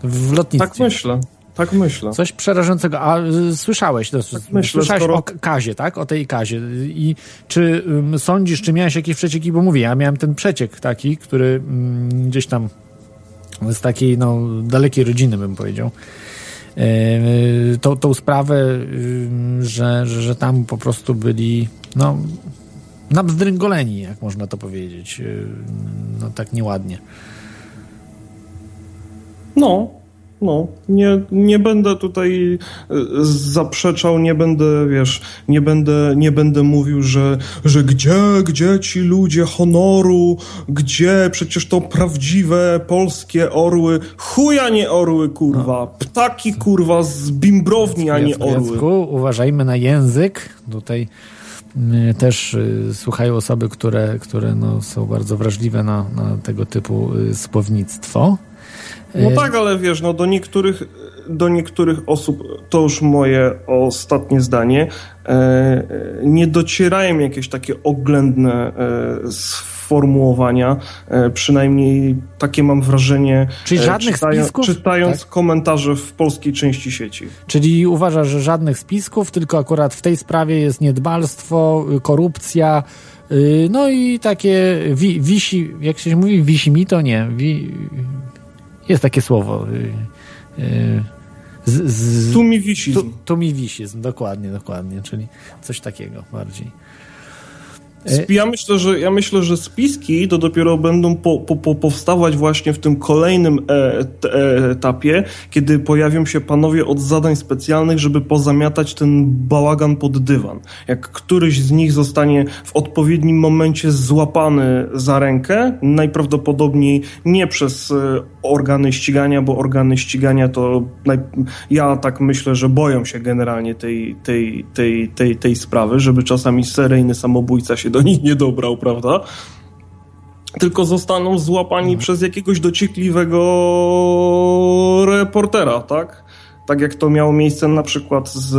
W lotnictwie. Tak myślę. Tak myślę. Coś przerażającego. A y, słyszałeś, to, tak myślę, słyszałeś skoro... o kazie, tak? O tej kazie. I czy um, sądzisz, czy miałeś jakieś przecieki? Bo mówię, ja miałem ten przeciek taki, który um, gdzieś tam z takiej, no, dalekiej rodziny, bym powiedział. Yy, tą, tą sprawę, yy, że, że, że tam po prostu byli, no, nabzdręgoleni, jak można to powiedzieć. Yy, no, tak nieładnie. No, no, nie, nie będę tutaj e, zaprzeczał, nie będę, wiesz, nie będę, nie będę mówił, że, że gdzie, gdzie ci ludzie honoru, gdzie, przecież to prawdziwe polskie orły, chuja nie orły, kurwa, no. ptaki, kurwa, z bimbrowni, a nie orły. Jacku, uważajmy na język, tutaj mm, też y, słuchają osoby, które, które no, są bardzo wrażliwe na, na tego typu y, słownictwo. No tak, ale wiesz, no do niektórych, do niektórych osób, to już moje ostatnie zdanie, e, nie docierają jakieś takie oględne e, sformułowania, e, przynajmniej takie mam wrażenie, Czyli żadnych czytają, spisków? czytając tak? komentarze w polskiej części sieci. Czyli uważasz, że żadnych spisków, tylko akurat w tej sprawie jest niedbalstwo, korupcja, y, no i takie wi, wisi, jak się mówi, wisi mi to nie, wi, jest takie słowo. Y, y, z, z, tumiwisizm. Tu, tumiwisizm, dokładnie, dokładnie, czyli coś takiego bardziej. Ja myślę, że, ja myślę, że spiski to dopiero będą po, po, po powstawać właśnie w tym kolejnym e, e, etapie, kiedy pojawią się panowie od zadań specjalnych, żeby pozamiatać ten bałagan pod dywan. Jak któryś z nich zostanie w odpowiednim momencie złapany za rękę, najprawdopodobniej nie przez e, organy ścigania, bo organy ścigania to naj... ja tak myślę, że boją się generalnie tej, tej, tej, tej, tej sprawy, żeby czasami seryjny samobójca się do nich nie dobrał, prawda? Tylko zostaną złapani mhm. przez jakiegoś dociekliwego reportera, tak? Tak jak to miało miejsce na przykład z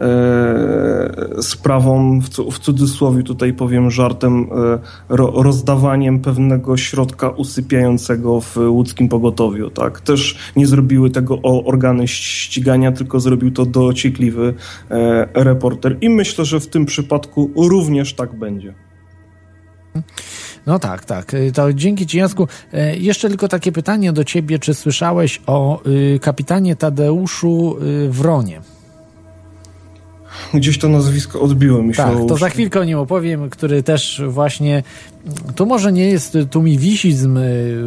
e, sprawą, w, w cudzysłowie tutaj powiem żartem, e, ro, rozdawaniem pewnego środka usypiającego w łódzkim pogotowiu. Tak? Też nie zrobiły tego organy ścigania, tylko zrobił to dociekliwy e, reporter. I myślę, że w tym przypadku również tak będzie. No tak, tak. Y, to dzięki Ci, Jasku. E, jeszcze tylko takie pytanie do Ciebie. Czy słyszałeś o y, kapitanie Tadeuszu y, Wronie? Gdzieś to nazwisko odbiło mi się. Tak, to za chwilkę o nim opowiem, który też właśnie, to może nie jest tumiwisizm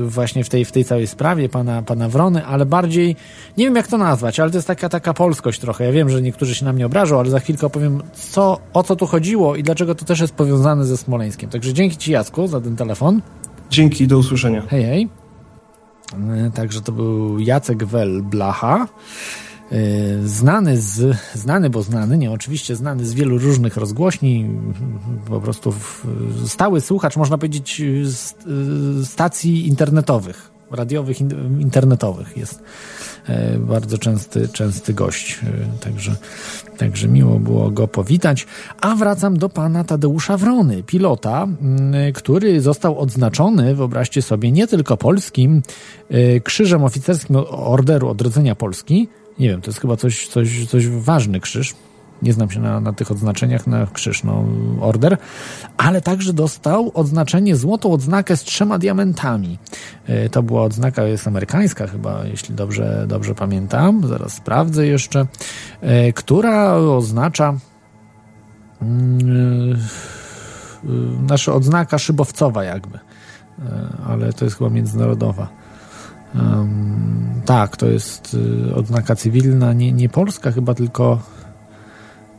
właśnie w tej, w tej całej sprawie pana, pana Wrony, ale bardziej, nie wiem jak to nazwać, ale to jest taka, taka polskość trochę. Ja wiem, że niektórzy się na mnie obrażą, ale za chwilkę opowiem, co, o co tu chodziło i dlaczego to też jest powiązane ze Smoleńskiem. Także dzięki Ci Jacku za ten telefon. Dzięki, do usłyszenia. Hej, hej. E, także to był Jacek Wel Blacha. Y, znany z, znany, bo znany, nie, oczywiście znany z wielu różnych rozgłośni, po prostu stały słuchacz, można powiedzieć, y, stacji internetowych, radiowych, internetowych jest e, bardzo częsty, częsty gość, e, także, także miło było go powitać. A wracam do pana Tadeusza Wrony, pilota, który został odznaczony, wyobraźcie sobie, nie tylko polskim e, krzyżem oficerskim Orderu Odrodzenia Polski, nie wiem, to jest chyba coś, coś, coś ważny krzyż. Nie znam się na, na tych odznaczeniach, na krzyż, no, order, ale także dostał odznaczenie, złotą odznakę z trzema diamentami. E, to była odznaka, jest amerykańska chyba, jeśli dobrze, dobrze pamiętam, zaraz sprawdzę jeszcze, e, która oznacza yy, nasza odznaka szybowcowa jakby, ale to jest chyba międzynarodowa. Um, tak, to jest y, odznaka cywilna, nie, nie polska chyba, tylko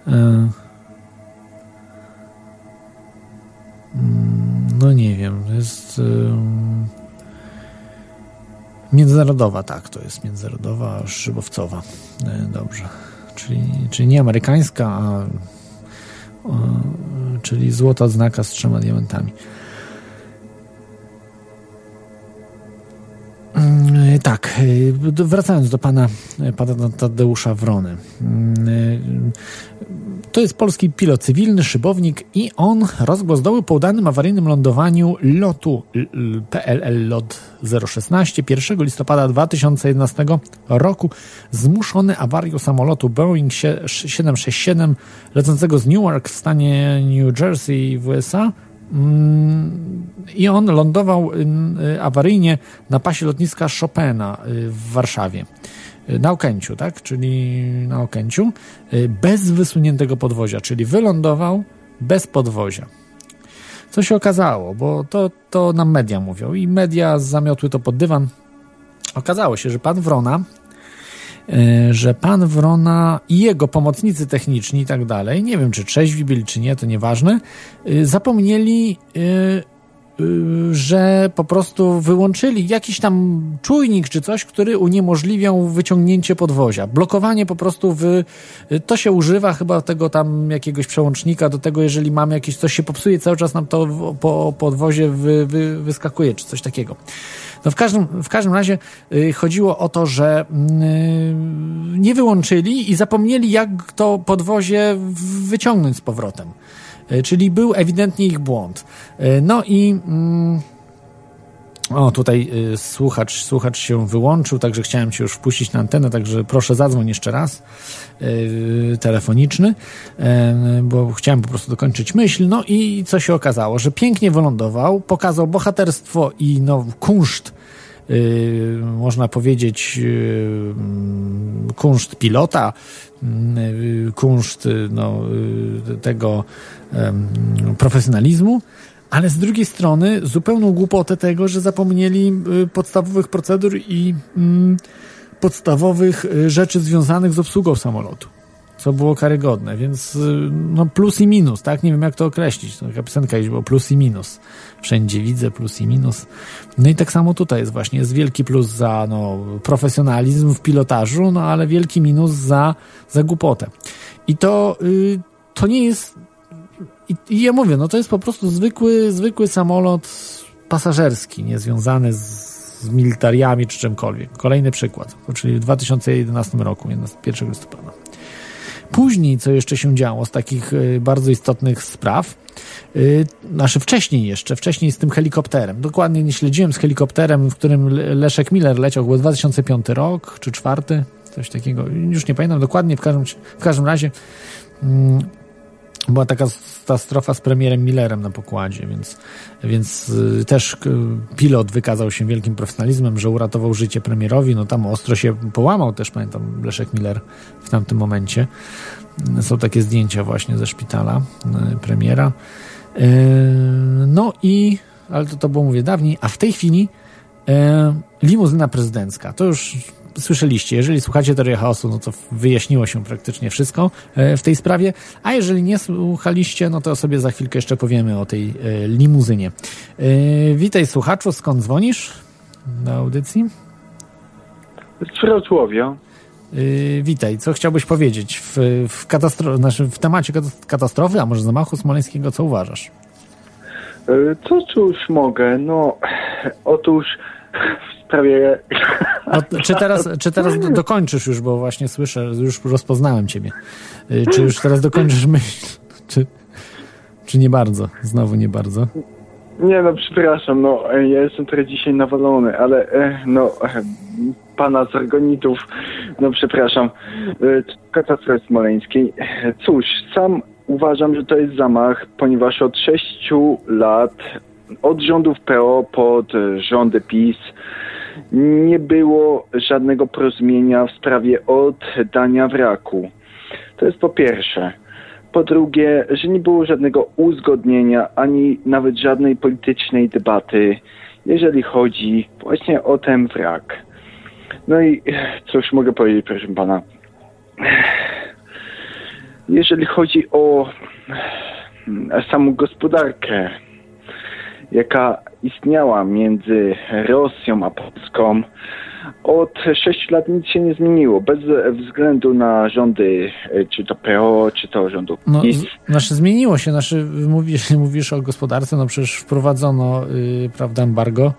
y, no nie wiem, jest międzynarodowa, tak, to jest międzynarodowa, szybowcowa. Y, dobrze. Czyli, czyli nie amerykańska, a czyli złota odznaka z trzema diamentami. Tak, y, wracając do pana, pana Tadeusza Wrony. Mm, to jest polski pilot cywilny, szybownik i on rozgłos doły po udanym awaryjnym lądowaniu lotu PLL LOT 016 1 listopada 2011 roku zmuszony awarią samolotu Boeing 767 lecącego z Newark w stanie New Jersey w USA i on lądował y, awaryjnie na pasie lotniska Chopina y, w Warszawie. Y, na Okęciu, tak? Czyli na Okęciu. Bez wysuniętego podwozia, czyli wylądował bez podwozia. Co się okazało, bo to, to nam media mówią i media zamiotły to pod dywan. Okazało się, że pan Wrona że pan Wrona i jego pomocnicy techniczni i tak dalej, nie wiem czy trzeźwi byli czy nie, to nieważne, e, zapomnieli e, że po prostu wyłączyli jakiś tam czujnik czy coś, który uniemożliwiał wyciągnięcie podwozia. Blokowanie po prostu w, to się używa chyba tego tam jakiegoś przełącznika do tego, jeżeli mamy jakieś, coś się popsuje, cały czas nam to po podwozie wy, wy, wyskakuje, czy coś takiego. No w każdym, w każdym razie y, chodziło o to, że y, nie wyłączyli i zapomnieli, jak to podwozie wyciągnąć z powrotem. Y, czyli był ewidentnie ich błąd. No i. Mm, o, tutaj y, słuchacz, słuchacz się wyłączył, także chciałem Cię już wpuścić na antenę, także proszę zadzwoń jeszcze raz y, telefoniczny, y, bo chciałem po prostu dokończyć myśl. No i co się okazało, że pięknie wylądował, pokazał bohaterstwo i no, kunszt można powiedzieć, kunszt pilota, kunszt no, tego profesjonalizmu, ale z drugiej strony zupełną głupotę tego, że zapomnieli podstawowych procedur i podstawowych rzeczy związanych z obsługą samolotu co było karygodne, więc y, no plus i minus, tak? Nie wiem jak to określić. Taka piosenka jest, bo plus i minus. Wszędzie widzę plus i minus. No i tak samo tutaj jest właśnie, jest wielki plus za no, profesjonalizm w pilotażu, no ale wielki minus za, za głupotę. I to, to nie jest i, i ja mówię, no to jest po prostu zwykły, zwykły samolot pasażerski, niezwiązany z, z militariami czy czymkolwiek. Kolejny przykład, czyli w 2011 roku, 1 listopada. Później, co jeszcze się działo z takich y, bardzo istotnych spraw, yy, znaczy wcześniej jeszcze, wcześniej z tym helikopterem. Dokładnie nie śledziłem z helikopterem, w którym Leszek Miller leciał, był 2005 rok czy czwarty, coś takiego, już nie pamiętam dokładnie, w każdym, w każdym razie yy, była taka katastrofa z premierem Millerem na pokładzie, więc, więc y, też pilot wykazał się wielkim profesjonalizmem, że uratował życie premierowi. No tam ostro się połamał też, pamiętam, Leszek Miller w tamtym momencie. Są takie zdjęcia właśnie ze szpitala y, premiera. Y, no i, ale to, to było mówię dawniej, a w tej chwili limuzyna prezydencka. To już słyszeliście. Jeżeli słuchacie teorii chaosu, no to wyjaśniło się praktycznie wszystko e, w tej sprawie, a jeżeli nie słuchaliście, no to sobie za chwilkę jeszcze powiemy o tej e, limuzynie. E, witaj słuchaczu, skąd dzwonisz do audycji? Z Wrocławia. Witaj, co chciałbyś powiedzieć w, w, katastro- znaczy w temacie katastrofy, a może zamachu smoleńskiego, co uważasz? Co cóż mogę? No, otóż prawie... No, czy, teraz, czy teraz dokończysz już, bo właśnie słyszę, już rozpoznałem ciebie. Y, czy już teraz dokończysz myśl? Czy, czy nie bardzo? Znowu nie bardzo? Nie no, przepraszam, no ja jestem trochę dzisiaj nawalony, ale e, no e, pana z Argonitów, no przepraszam, e, katastrofy smoleńskiej. Cóż, sam uważam, że to jest zamach, ponieważ od sześciu lat, od rządów PO pod rządy PiS, nie było żadnego porozumienia w sprawie oddania wraku. To jest po pierwsze. Po drugie, że nie było żadnego uzgodnienia, ani nawet żadnej politycznej debaty, jeżeli chodzi właśnie o ten wrak. No i cóż mogę powiedzieć, proszę pana. Jeżeli chodzi o samą gospodarkę, jaka istniała między Rosją a Polską, od 6 lat nic się nie zmieniło, bez względu na rządy, e, czy to PO, czy to rządu no, Znaczy zmieniło się, znaczy mówisz, mówisz o gospodarce, no przecież wprowadzono yy, prawda, embargo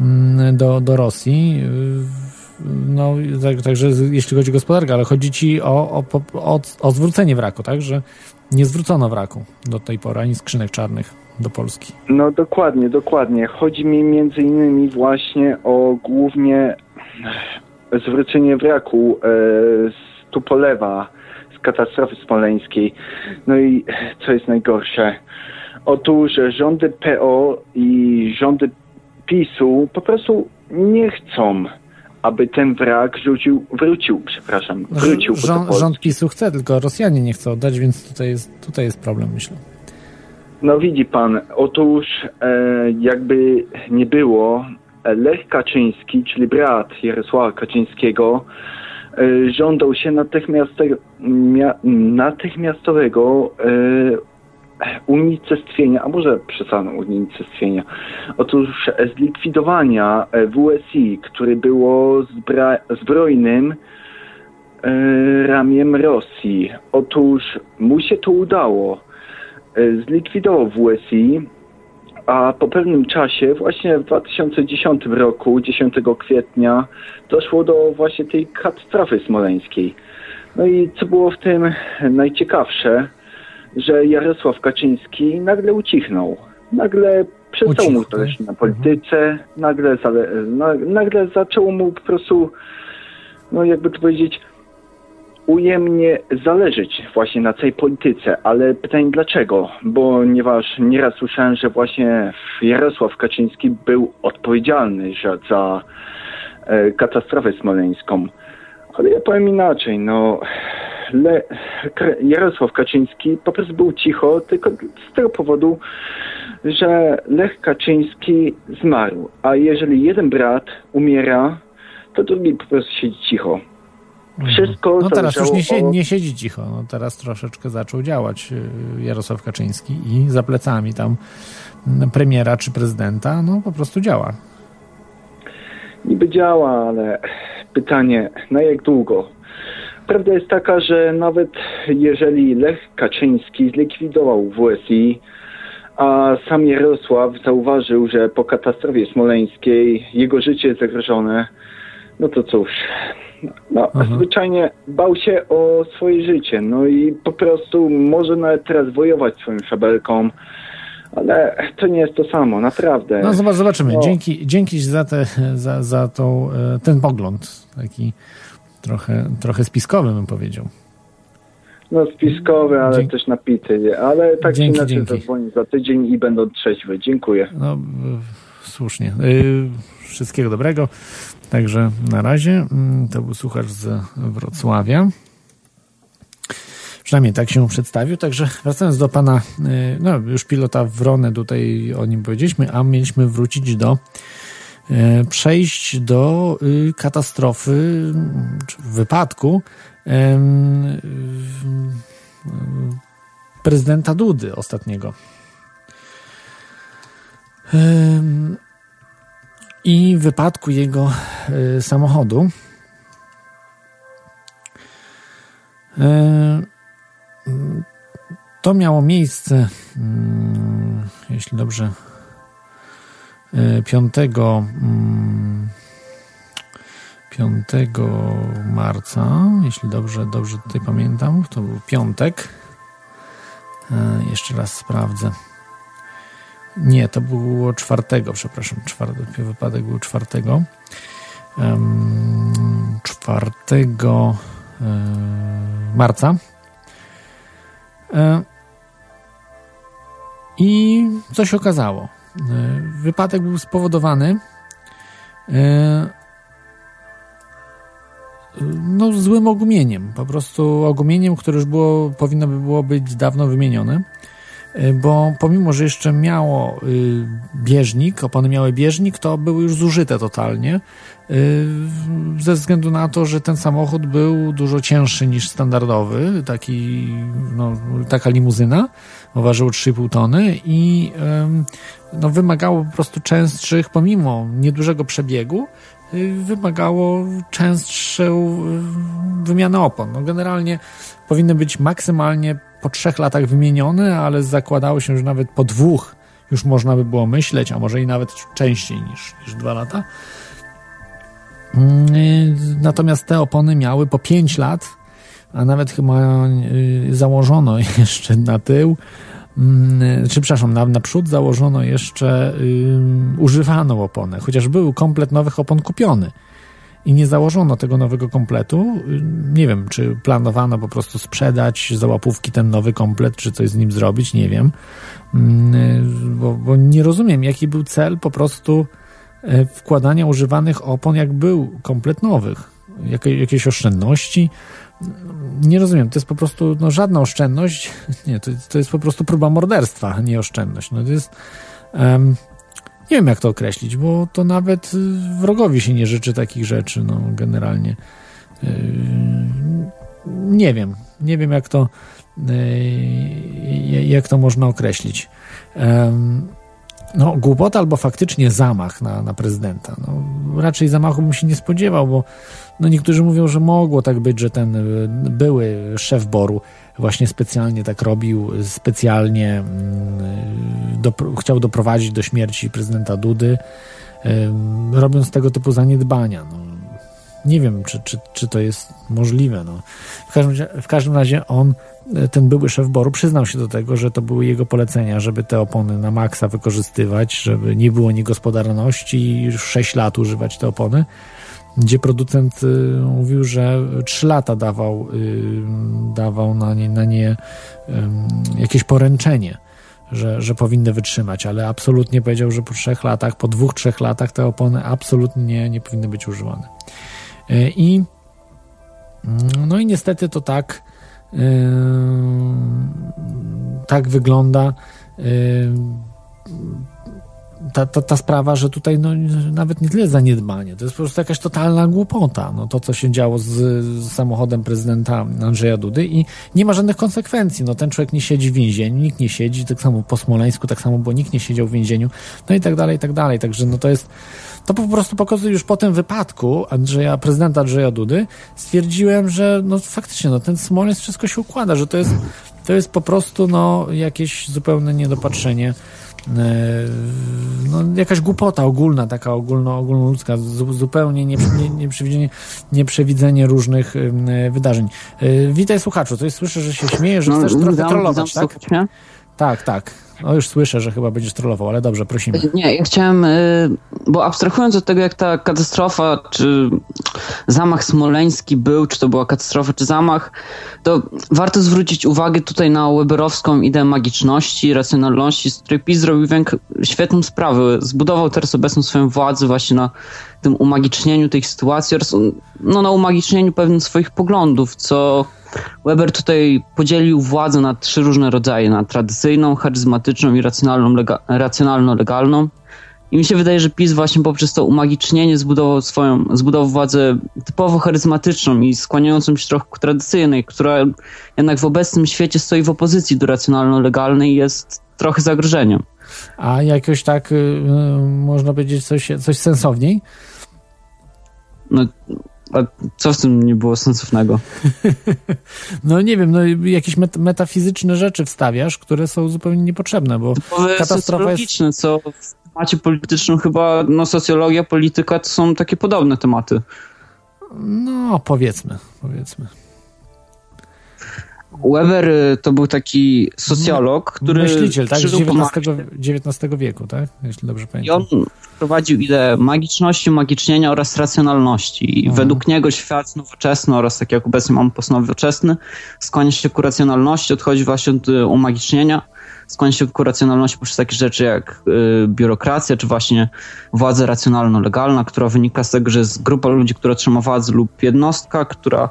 yy, do, do Rosji, yy, no tak, także jeśli chodzi o gospodarkę, ale chodzi ci o, o, o, o zwrócenie wraku, tak, że nie zwrócono wraku do tej pory, ani skrzynek czarnych do Polski. No dokładnie, dokładnie. Chodzi mi między innymi właśnie o głównie zwrócenie wraku e, z Tupolewa, z katastrofy smoleńskiej. No i co jest najgorsze? Otóż rządy PO i rządy PiSu po prostu nie chcą aby ten wrak rzucił, wrócił, przepraszam, wrócił. Rząd, rząd PiSu chce, tylko Rosjanie nie chcą oddać, więc tutaj jest, tutaj jest problem, myślę. No widzi pan, otóż e, jakby nie było, Lech Kaczyński, czyli brat Jarosława Kaczyńskiego, e, żądał się natychmiastowego, e, unicestwienia, a może przesadzą unicestwienia, otóż zlikwidowania e, WSI, które było zbrojnym e, ramiem Rosji. Otóż mu się to udało E, zlikwidował WSI, a po pewnym czasie, właśnie w 2010 roku, 10 kwietnia, doszło do właśnie tej katastrofy smoleńskiej. No i co było w tym najciekawsze, że Jarosław Kaczyński nagle ucichnął. Nagle przestał mu zależeć na polityce, nagle, nagle zaczęło mu po prostu, no jakby to powiedzieć, ujemnie zależeć właśnie na tej polityce, ale pytanie dlaczego? Ponieważ nieraz słyszałem, że właśnie Jarosław Kaczyński był odpowiedzialny za e, katastrofę smoleńską. Ale ja powiem inaczej, no Le, Jarosław Kaczyński po prostu był cicho, tylko z tego powodu, że Lech Kaczyński zmarł. A jeżeli jeden brat umiera, to drugi po prostu siedzi cicho. Mhm. Wszystko No teraz już nie, sie, nie siedzi cicho. No teraz troszeczkę zaczął działać y, Jarosław Kaczyński i za plecami tam premiera czy prezydenta, no po prostu działa. Niby działa, ale pytanie, na jak długo? Prawda jest taka, że nawet jeżeli Lech Kaczyński zlikwidował WSI, a sam Jarosław zauważył, że po katastrofie smoleńskiej jego życie jest zagrożone, no to cóż, no, mhm. zwyczajnie bał się o swoje życie. No i po prostu może nawet teraz wojować swoją szabelką, ale to nie jest to samo, naprawdę. No zobaczymy. No. Dzięki, dzięki za, te, za, za tą, e, ten pogląd, taki trochę, trochę spiskowy bym powiedział. No spiskowy, ale Dzięki. też napity. Ale tak dzięki, inaczej zadzwonię za tydzień i będą trzeźwy. Dziękuję. No, słusznie. Yy, wszystkiego dobrego. Także na razie. Mm, to był słuchacz z Wrocławia. Przynajmniej tak się przedstawił. Także wracając do pana, y, no już pilota Wronę tutaj o nim powiedzieliśmy, a mieliśmy wrócić do y, przejść do y, katastrofy, czy wypadku prezydenta Dudy ostatniego i wypadku jego y, samochodu. Y, to miało miejsce, y, jeśli dobrze, 5, 5 marca, jeśli dobrze, dobrze tutaj pamiętam, to był piątek. Jeszcze raz sprawdzę. Nie, to było czwartego, przepraszam. Czwarty, wypadek był czwartego. Czwartego marca. E, I co się okazało? E, wypadek był spowodowany e, no, złym ogumieniem. Po prostu ogumieniem, które już było, powinno by było być dawno wymienione. Y, bo pomimo, że jeszcze miało y, bieżnik, opony miały bieżnik, to były już zużyte totalnie, y, ze względu na to, że ten samochód był dużo cięższy niż standardowy, taki, no, taka limuzyna, ważył 3,5 tony i no, wymagało po prostu częstszych, pomimo niedużego przebiegu, wymagało częstszą wymianę opon. No, generalnie powinny być maksymalnie po trzech latach wymienione, ale zakładało się, że nawet po dwóch już można by było myśleć, a może i nawet częściej niż, niż dwa lata. Mm, natomiast te opony miały po pięć lat, a nawet chyba y, założono jeszcze na tył, czy przepraszam, na, naprzód założono jeszcze y, używaną oponę, chociaż był komplet nowych opon kupiony i nie założono tego nowego kompletu. Nie wiem, czy planowano po prostu sprzedać za łapówki ten nowy komplet, czy coś z nim zrobić, nie wiem. Mm, bo, bo nie rozumiem, jaki był cel po prostu e, wkładania używanych opon, jak był komplet nowych. Jakie, jakieś oszczędności? Nie rozumiem, to jest po prostu no, żadna oszczędność. Nie, to, to jest po prostu próba morderstwa, nie oszczędność. No, to jest. Um, nie wiem, jak to określić, bo to nawet y, wrogowi się nie życzy takich rzeczy, no generalnie. Yy, nie wiem, nie wiem, jak to, yy, jak to można określić. Yy, no, głupota albo faktycznie zamach na, na prezydenta. No, raczej zamachu bym się nie spodziewał, bo no, niektórzy mówią, że mogło tak być, że ten y, były szef Boru właśnie specjalnie tak robił, specjalnie mm, do, chciał doprowadzić do śmierci prezydenta Dudy, robiąc tego typu zaniedbania. No, nie wiem, czy, czy, czy to jest możliwe. No. W, każdym, w każdym razie on, ten były szef Boru, przyznał się do tego, że to były jego polecenia, żeby te opony na maksa wykorzystywać, żeby nie było niegospodarności i już 6 lat używać te opony. gdzie producent mówił, że 3 lata dawał, dawał na nie, na nie jakieś poręczenie że, że powinny wytrzymać, ale absolutnie powiedział, że po trzech latach, po dwóch, trzech latach te opony absolutnie nie, powinny być używane. E, I mm, no i niestety to tak tak wygląda yy, ta, ta, ta sprawa, że tutaj no, nawet nie tyle zaniedbanie, to jest po prostu jakaś totalna głupota, no, to co się działo z, z, samochodem prezydenta Andrzeja Dudy i nie ma żadnych konsekwencji, no ten człowiek nie siedzi w więzieniu, nikt nie siedzi, tak samo po Smoleńsku, tak samo, bo nikt nie siedział w więzieniu, no i tak dalej, i tak dalej, także no to jest, to po prostu pokazuje już po tym wypadku Andrzeja, prezydenta Andrzeja Dudy, stwierdziłem, że no faktycznie, no ten Smoleńsk wszystko się układa, że to jest, to jest po prostu no jakieś zupełne niedopatrzenie E, no, jakaś głupota ogólna, taka ogólno, ogólnoludzka, zupełnie nieprzewidzenie, nieprzewidzenie różnych wydarzeń. E, witaj słuchaczu, coś słyszę, że się śmieje, że no, chcesz trochę trollować, tak? Tak, tak. No już słyszę, że chyba będziesz trollował, ale dobrze, prosimy. Nie, ja chciałem, y, bo abstrahując od tego, jak ta katastrofa, czy zamach smoleński był, czy to była katastrofa, czy zamach, to warto zwrócić uwagę tutaj na Weberowską ideę magiczności, racjonalności, z której PiS zrobił świetną sprawę. Zbudował teraz obecną swoją władzę właśnie na tym umagicznieniu tej sytuacji oraz no, na umagicznieniu pewnych swoich poglądów, co Weber tutaj podzielił władzę na trzy różne rodzaje, na tradycyjną, charyzmatyczną i racjonalno-legalną. I mi się wydaje, że PiS właśnie poprzez to umagicznienie zbudował swoją, zbudował władzę typowo charyzmatyczną i skłaniającą się trochę ku tradycyjnej, która jednak w obecnym świecie stoi w opozycji do racjonalno-legalnej i jest trochę zagrożeniem. A jakoś tak y, można powiedzieć coś, coś sensowniej? No, a co w tym nie było sensownego? no nie wiem, no jakieś met metafizyczne rzeczy wstawiasz, które są zupełnie niepotrzebne, bo Typowe katastrofa jest... co w temacie politycznym chyba, no socjologia, polityka to są takie podobne tematy. No, powiedzmy, powiedzmy. Weber y, to był taki socjolog, który... Myśliciel, tak? Z XIX, XIX wieku, tak? Jeśli dobrze pamiętam. I on wprowadził ideę magiczności, magicznienia oraz racjonalności. I mhm. według niego świat nowoczesny oraz tak jak obecnie mamy postnowoczesny skłania się ku racjonalności, odchodzi właśnie od y, umagicznienia, skłania się ku racjonalności poprzez takie rzeczy jak y, biurokracja, czy właśnie władza racjonalno-legalna, która wynika z tego, że jest grupa ludzi, która trzyma władzę lub jednostka, która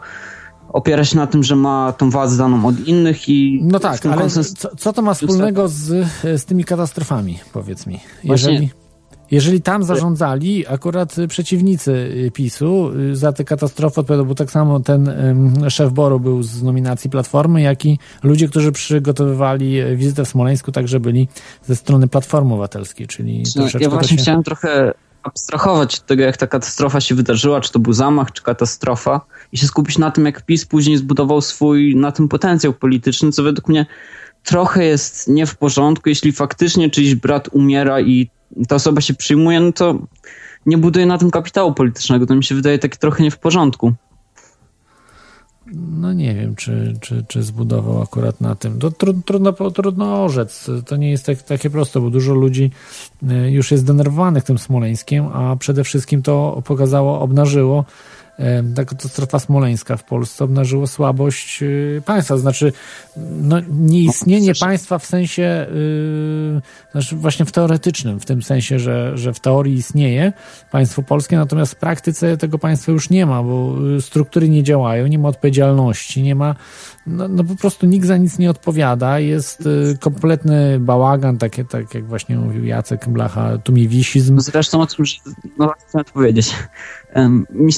opiera się na tym, że ma tą władzę daną od innych i... No tak, ale konsens... co, co, to ma wspólnego z, z tymi katastrofami, powiedz mi? Jeżeli... Właśnie jeżeli tam zarządzali akurat przeciwnicy PiSu, za tę katastrofę odpowiadał, bo tak samo ten szef Boru był z nominacji Platformy, jak i ludzie, którzy przygotowywali wizytę w Smoleńsku, także byli ze strony Platformy Obywatelskiej, czyli no, Ja właśnie się... chciałem trochę abstrahować od tego, jak ta katastrofa się wydarzyła, czy to był zamach, czy katastrofa i się skupić na tym, jak PiS później zbudował swój na tym potencjał polityczny, co według mnie trochę jest nie w porządku, jeśli faktycznie czyjś brat umiera i ta osoba się przyjmuje, no to nie buduje na tym kapitału politycznego. To mi się wydaje takie trochę nie w porządku. No nie wiem, czy, czy, czy zbudował akurat na tym. To trudno, trudno orzec. To nie jest tak, takie proste, bo dużo ludzi y, już jest zdenerwowanych tym Smoleńskiem, a przede wszystkim to pokazało, obnażyło, ta katastrofa smoleńska w Polsce obnażyło słabość y, państwa, znaczy no, nieistnienie no, państwa w sensie, yy, znaczy właśnie w teoretycznym, w tym sensie, że, że w teorii istnieje państwo polskie, natomiast w praktyce tego państwa już nie ma, bo y, struktury nie działają, nie ma odpowiedzialności, nie ma no, no po prostu nikt za nic nie odpowiada, jest y, kompletny bałagan, takie, tak jak właśnie mówił Jacek Blacha, tumiwisizm. Zresztą o tym, że, no chcę powiedzieć,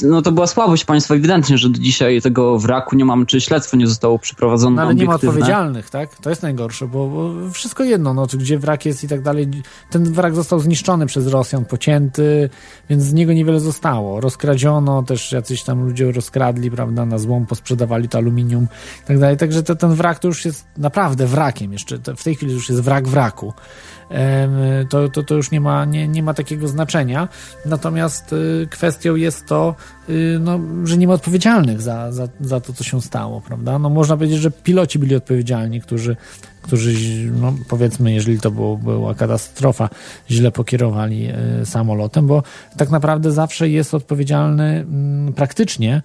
no to była słabość państwa ewidentnie, że do dzisiaj tego wraku nie mamy, czy śledztwo nie zostało przeprowadzone no, ale nie ma odpowiedzialnych, tak? To jest najgorsze, bo, bo, wszystko jedno, no gdzie wrak jest i tak dalej. Ten wrak został zniszczony przez Rosjan, pocięty, więc z niego niewiele zostało. Rozkradziono, też jacyś tam ludzie rozkradli, prawda, na złom posprzedawali to aluminium tak dalej. Także to, ten wrak to już jest naprawdę wrakiem jeszcze. w tej chwili już jest wrak wraku. to, to, to już nie ma, nie, nie ma takiego znaczenia. Natomiast y, kwestią jest to, y, no, że nie ma odpowiedzialnych za, za, za to, co się stało, prawda? No, można powiedzieć, że piloci byli odpowiedzialni, którzy, którzy no, powiedzmy, jeżeli to było, była katastrofa, źle pokierowali y, samolotem, bo tak naprawdę zawsze jest odpowiedzialny mm, praktycznie,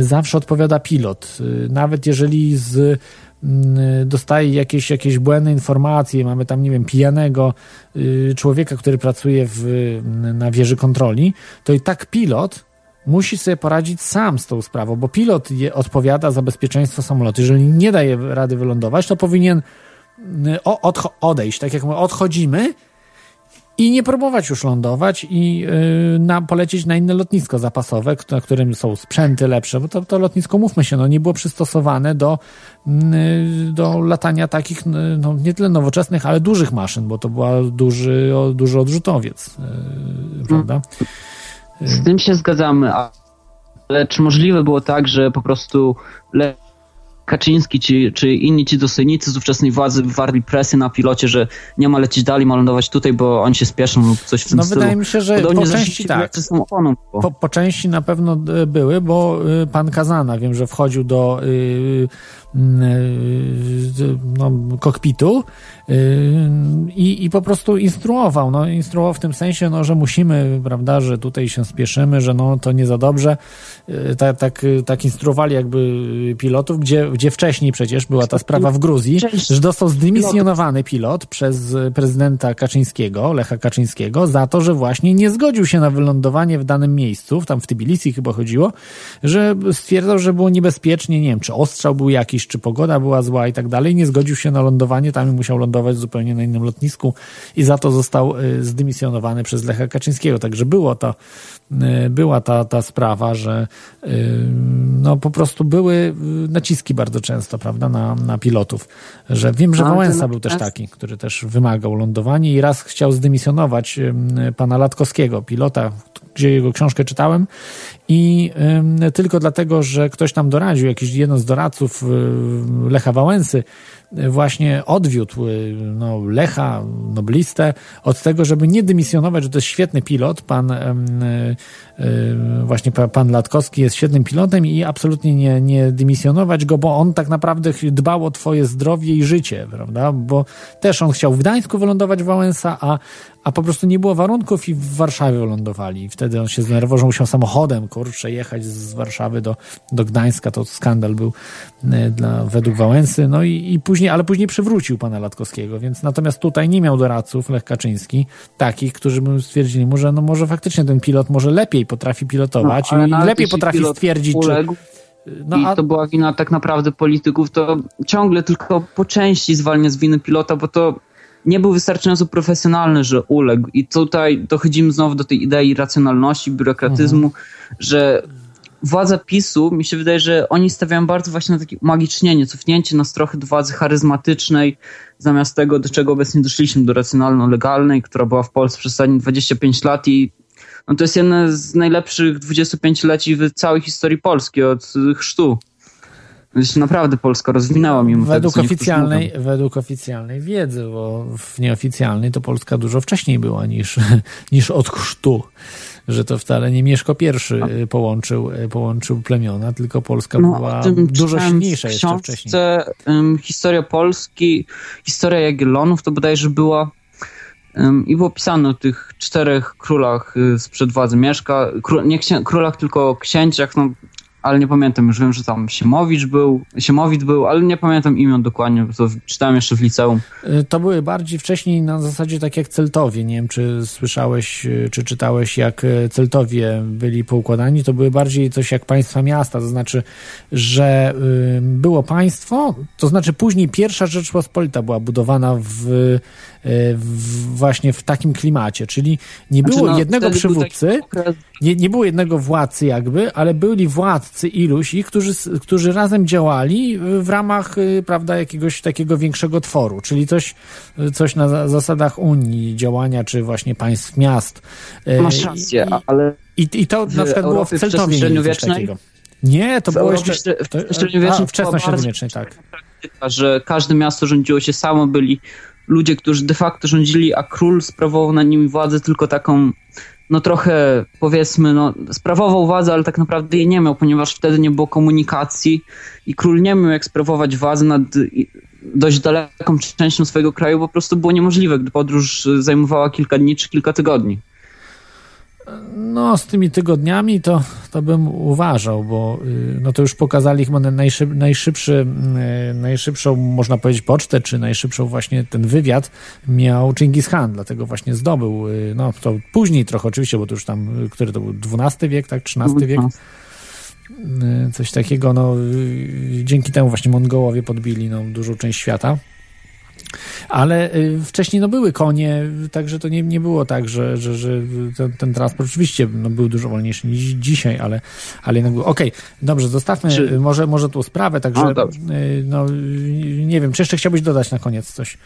zawsze odpowiada pilot. Nawet jeżeli z Mm, dostaje jakieś, jakieś błędne informacje, mamy tam, nie wiem, pijanego y, człowieka, który pracuje w, na wieży kontroli, to i tak pilot musi sobie poradzić sam z tą sprawą, bo pilot odpowiada za bezpieczeństwo samolotu. Jeżeli nie daje rady wylądować, to powinien odejść. Tak jak my odchodzimy, i nie próbować już lądować i yy, na, polecieć na inne lotnisko zapasowe, na którym są sprzęty lepsze, bo to, to lotnisko, mówmy się, no, nie było przystosowane do, yy, do latania takich, no, nie tyle nowoczesnych, ale dużych maszyn, bo to była duży, duży odrzutowiec, prawda? Z tym się zgadzamy, ale czy możliwe było tak, że po prostu le Kaczyński czy, czy inni ci dostojnicy z ówczesnej władzy wywarli presję na pilocie, że nie ma lecieć dalej, ma lądować tutaj, bo oni się spieszą lub coś w tym no, stylu. wydaje mi się, że Podobnie po części tak. Po, po, części na pewno e, były, bo y, pan Kazana wiem, że wchodził do y, no, kokpitu i, i po prostu instruował, no, instruował w tym sensie, no, że musimy, prawda, że tutaj się spieszymy, że no, to nie za dobrze. Tak, tak, tak instruowali jakby pilotów, gdzie, gdzie wcześniej przecież była ta sprawa w Gruzji, że został zdymisjonowany pilot przez prezydenta Kaczyńskiego, Lecha Kaczyńskiego, za to, że właśnie nie zgodził się na wylądowanie w danym miejscu, tam w Tbilisi chyba chodziło, że stwierdzał, że było niebezpiecznie, nie wiem, czy ostrzał był jakiś, czy pogoda była zła i tak dalej, nie zgodził się na lądowanie, tam musiał lądować zupełnie na innym lotnisku i za to został y, zdymisjonowany przez Lecha Kaczyńskiego. Także było to, y, była ta, ta sprawa, że y, no po prostu były naciski bardzo często, prawda, na, na pilotów. Że wiem, że Wałęsa był też taki, który też wymagał lądowania i raz chciał zdymisjonować pana Latkowskiego, pilota, gdzie jego książkę czytałem. I tylko dlatego, że ktoś tam doradził, jakiś jeden z doradców Lecha Wałęsy, właśnie odwiódł y, no, Lecha, noblistę, od tego, żeby nie dymisjonować, że to jest świetny pilot, pan y, y, właśnie pan Latkowski jest świetnym pilotem i absolutnie nie, nie dymisjonować go, bo on tak naprawdę dbał o twoje zdrowie i życie, prawda, bo też on chciał w Gdańsku wylądować Wałęsa, a, a po prostu nie było warunków i w Warszawie lądowali. Wtedy on się zdenerwował, że musiał samochodem, kurczę, jechać z Warszawy do, do Gdańska, to skandal był dla, według Wałęsy, no i, i później później, ale później przywrócił pana Latkowskiego, więc natomiast tutaj nie miał doradców Lech Kaczyński, takich, którzy by stwierdzili mu, że no może faktycznie ten pilot może lepiej potrafi pilotować no, i lepiej potrafi stwierdzić, uległ, czy... No, I a... to była wina tak naprawdę polityków, to ciągle tylko po części zwalnia z winy pilota, bo to nie był wystarczająco profesjonalny, że uległ. I tutaj dochodzimy znowu do tej idei racjonalności, biurokratyzmu, mhm. że władza PiSu, mi się wydaje, że oni stawiają bardzo właśnie na takie umagicznienie, cofnięcie nas trochę do władzy charyzmatycznej, zamiast tego, do czego obecnie doszliśmy, do racjonalno-legalnej, która była w Polsce przez ostatnie 25 lat i no to jest jedne z najlepszych 25-leci w całej historii Polski od chrztu. Więc naprawdę Polska rozwinęła mimo według tego, oficjalnej, Według oficjalnej wiedzy, bo w nieoficjalnej to Polska dużo wcześniej była niż, niż od chrztu że to wcale nie Mieszko I połączył, połączył plemiona, tylko Polska no, była dużo silniejsza jeszcze wcześniej. Um, historia Polski, historia Jagiellonów to bodajże była um, i było pisane o tych czterech królach y, sprzed władzy Mieszka, król, nie księ, królach, tylko księciach, no ale nie pamiętam, już wiem, że tam Siemowicz był, Siemowit był, ale nie pamiętam imion dokładnie, bo to czytałem jeszcze w liceum. Y, to były bardziej wcześniej na zasadzie tak jak Celtowie, nie wiem czy słyszałeś, y, czy czytałeś jak y, Celtowie byli poukładani, to były bardziej coś jak państwa miasta, to znaczy, że było państwo, to znaczy później pierwsza Rzeczpospolita była budowana w, w właśnie w takim klimacie, czyli nie znaczy, było znaczy, no, jednego przywódcy, nie, nie było jednego władcy jakby, ale byli władcy iluś ich, którzy, którzy razem działali w ramach, y, prawda, jakiegoś takiego większego tworu, czyli coś, coś na zasadach Unii, działania, czy właśnie państw miast. Y, Masz rację, I, ale... I, I to na przykład było w Celtowie coś takiego. Nie, to w było jeszcze... W, średniowiecznej wczesnośredniowiecznej, tak. Praktyka, że każde miasto rządziło się samo, byli ludzie, którzy de facto rządzili, a król sprawował nad nimi władzę tylko taką, no trochę powiedzmy, no sprawował władzę, ale tak naprawdę jej nie miał, ponieważ wtedy nie było komunikacji i król nie miał jak sprawować władzę nad dość daleką częścią swojego kraju, po prostu było niemożliwe, gdy podróż zajmowała kilka dni czy kilka tygodni. No, z tymi tygodniami to, to bym uważał, bo y, no to już pokazali chyba najszyb, najszybszy, y, najszybszą, można powiedzieć, pocztę, czy najszybszą właśnie ten wywiad miał Chingis Khan, dlatego właśnie zdobył, y, no to później trochę oczywiście, bo to już tam, który to był, XII wiek, tak, XIII wiek, coś takiego, no dzięki temu właśnie Mongołowie podbili no, dużą część świata. Ale y, wcześniej no, były konie, także to nie, nie było tak, że, że, że ten, ten transport oczywiście no, był dużo wolniejszy niż dzisiaj, ale, ale jednak był. Okej, okay, dobrze, zostawmy czy... może, może tą sprawę, także y, no, nie wiem, czy jeszcze chciałbyś dodać na koniec coś?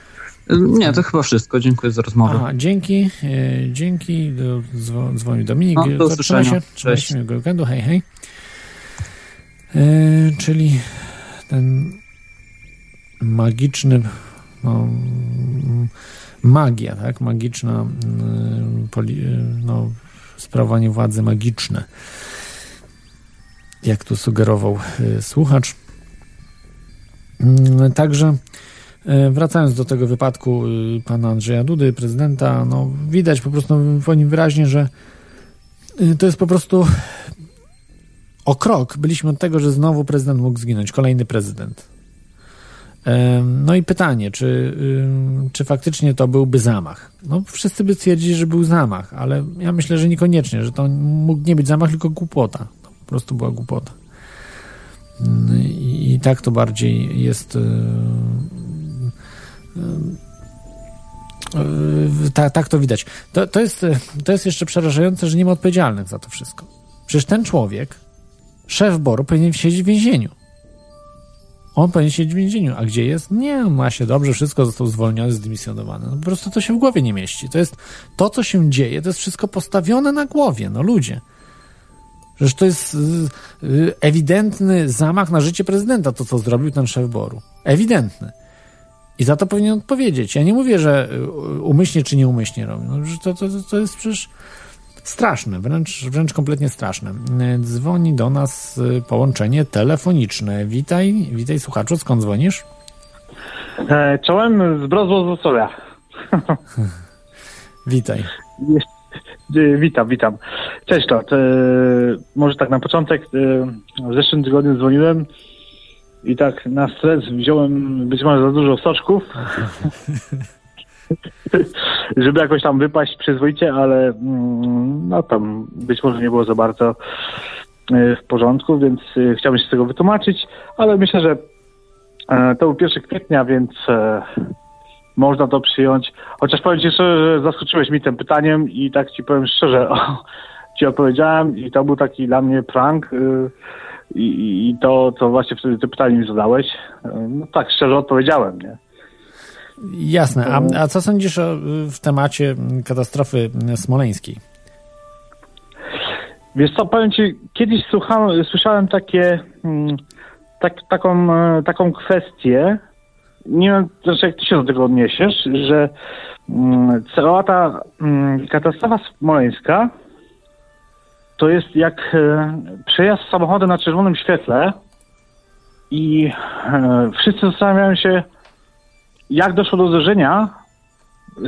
Nie, to chyba wszystko. Dziękuję za rozmowę. Aha, dzięki. Y, dzięki. Dzwonił Dominik. No, do usłyszenia. Się. Cześć. Weekendu. Hej, hej. czyli ten magiczny no, magia, tak? Magiczna, no, sprawowanie władzy magiczne. Jak tu sugerował y, słuchacz. Mm, także y, wracając do tego wypadku y, pana Andrzeja Dudy, prezydenta, no widać po prostu po nim wyraźnie, że to jest po prostu o krok. Byliśmy od tego, że znowu prezydent mógł zginąć, kolejny prezydent. No i pytanie, czy, czy faktycznie to byłby zamach? No, wszyscy by twierdzili, że był zamach, ale ja myślę, że niekoniecznie, że to mógł nie być zamach, tylko głupota. To po prostu była głupota. I, i tak to bardziej jest. Tak, tak to widać. To, to, jest, to jest jeszcze przerażające, że nie ma odpowiedzialnych za to wszystko. Przecież ten człowiek, szef Boru, powinien siedzieć w więzieniu. On powinien siedzieć w więzieniu. A gdzie jest? Nie, ma się dobrze, wszystko został zwolniony, zdymisjonowany. No, po prostu to się w głowie nie mieści. To jest to, co się dzieje, to jest wszystko postawione na głowie, no ludzie. Przecież to jest y, y, ewidentny zamach na życie prezydenta, to co zrobił ten szef Boru. Ewidentny. I za to powinien odpowiedzieć. Ja nie mówię, że y, umyślnie czy nieumyślnie robił. No, to, to, to jest przecież straszne, wręcz, wręcz kompletnie straszne. Dzwoni do nas y, połączenie telefoniczne. Witaj, witaj słuchaczu, skąd dzwonisz? E, czołem z Brozło z witaj. E, witam, witam. Cześć to. może tak na początek. E, w zeszłym tygodniu dzwoniłem i tak na stres wziąłem być może za dużo soczków. żeby jakoś tam wypaść przyzwoicie, ale mm, no tam być może nie było za bardzo e, w porządku, więc e, chciałbym się z tego wytłumaczyć, ale myślę, że e, to był 1 kwietnia, więc można to przyjąć. Chociaż powiem Ci szczerze, że zaskoczyłeś mi tym pytaniem i tak Ci powiem szczerze, o, Ci odpowiedziałem i to był taki dla mnie prank i, i to, co właśnie wtedy to pytanie mi zadałeś, no tak szczerze odpowiedziałem, nie? Jasne. A, a co sądzisz o, w temacie katastrofy smoleńskiej? Wiesz co, powiem ci, kiedyś słuchałem, słyszałem takie, mm, tak, taką, e, taką kwestię, nie wiem, znaczy jak ty się do tego odniesiesz, że mm, cała ta mm, katastrofa smoleńska to jest jak e, przejazd samochodem na czerwonym świetle i e, wszyscy zastanawiają się, jak doszło do zderzenia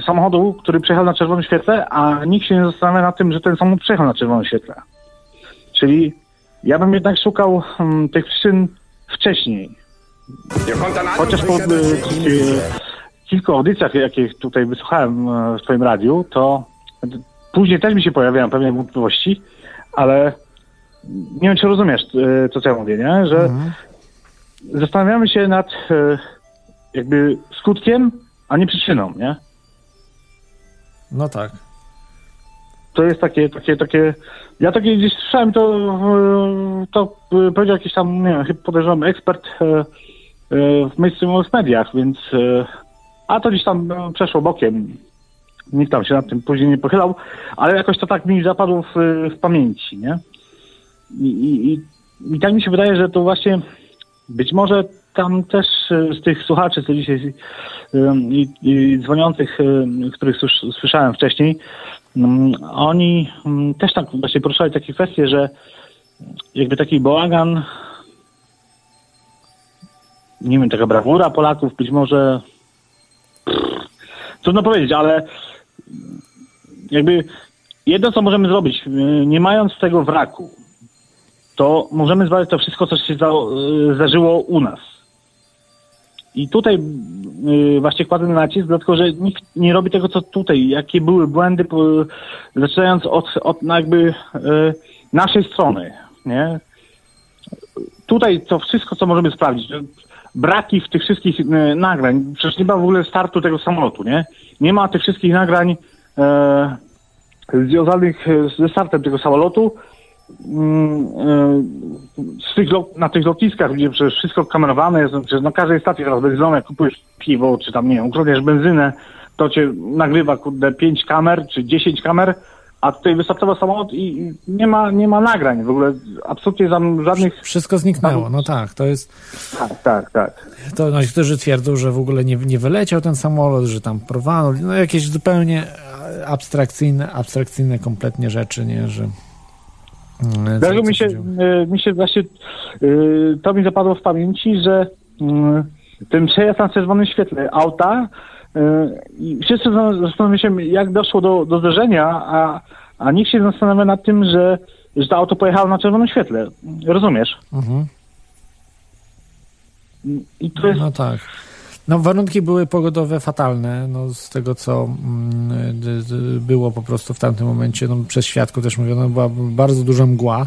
samochodu, który przejechał na czerwonym świetle, a nikt się nie zastanawia na tym, że ten samochód przejechał na czerwonym świetle. Czyli ja bym jednak szukał um, tych przyczyn wcześniej. Chociaż po y, kilku audycjach, jakie tutaj wysłuchałem y, w Twoim radiu, to później też mi się pojawiają pewne wątpliwości, ale nie wiem, czy rozumiesz y, to, co ja mówię, nie? Że mhm. zastanawiamy się nad jakby skutkiem, a nie przyczyną, nie? No tak. To jest takie, takie, takie. Ja takie gdzieś słyszałem, to, to powiedział jakiś tam, nie wiem, chyba podejrzewam ekspert e, e, w mainstreamowych mediach, więc. E, a to gdzieś tam przeszło bokiem. Nikt tam się nad tym później nie pochylał, ale jakoś to tak mi zapadło w, w pamięci, nie? I, i, I tak mi się wydaje, że to właśnie być może tam też e, z tych słuchaczy, co dzisiaj e, i, i dzwoniących, e, których słysz- słyszałem wcześniej, mm, oni mm, też tak właśnie poruszali takie kwestie, że jakby taki bałagan, nie wiem, taka brawura Polaków, być może pff, trudno powiedzieć, ale jakby jedno, co możemy zrobić, nie mając tego wraku, to możemy zbadać to wszystko, co się zdarzyło u nas. I tutaj y, właśnie kładę nacisk, dlatego że nikt nie robi tego, co tutaj. Jakie były błędy, po- zaczynając od, od no jakby y, naszej strony, nie? Tutaj to wszystko, co możemy sprawdzić, braki w tych wszystkich y, nagrań, przecież nie ma w ogóle startu tego samolotu, nie? Nie ma tych wszystkich nagrań e, związanych e, ze startem tego samolotu. Mm, e, tych, na tych lotniskach, gdzie przecież wszystko kamerowane jest, przecież na każdej stacji teraz benzynowej kupujesz piwo, czy tam, nie wiem, ukradniesz benzynę, to cię nagrywa, kurde, 5 kamer, czy 10 kamer, a tutaj wystartował samolot i nie ma, nie ma nagrań w ogóle, absolutnie tam żadnych... Wszystko zniknęło, no tak, to jest, Tak, tak, tak. to no, niektórzy twierdzą, że w ogóle nie, nie wyleciał ten samolot, że tam porwano, no jakieś zupełnie abstrakcyjne, abstrakcyjne kompletnie rzeczy, nie, że... mm, co mi się, e, mi się właśnie e, to mi zapadło w pamięci, że mm, ten przejazd na czerwonym świetle auta e, i wszyscy za- zastanawiają się, jak doszło do, do a, a nikt się zastanawia nad tym, że, że to auto pojechało na czerwonym świetle. Rozumiesz? Mhm. I to jest No tak. No warunki były pogodowe fatalne, no z tego co mm, było po prostu w tamtym momencie, no przez świadków też mówiono, była bardzo duża mgła.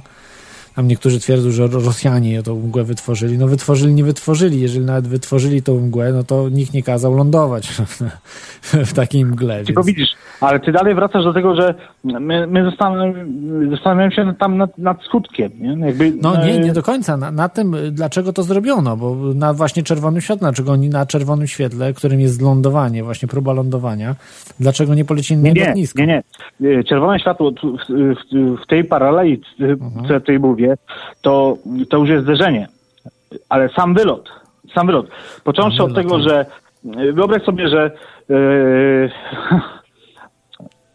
Tam niektórzy twierdzą, że Rosjanie tą mgłę wytworzyli. No wytworzyli, nie wytworzyli. Jeżeli nawet wytworzyli tą mgłę, no to nikt nie kazał lądować w takiej mgle. Tylko Więc... widzisz, ale ty dalej wracasz do tego, że my, my zastanawiamy, się tam nad, nad skutkiem. Nie? Jakby, No nie, e, nie do końca. Na, na tym, dlaczego to zrobiono, bo na właśnie czerwonym świetle, dlaczego oni na czerwonym świetle, którym jest lądowanie, właśnie próba lądowania, dlaczego nie polecili na Nie, nie, lotnisko? nie, nie. Czerwone światło w, w, w tej paraleli, co ja tutaj mówię, to, to już jest zderzenie. Ale sam wylot, sam wylot. Począwszy Sam od wylot, tego, tak. że e, wyobraź sobie, że e,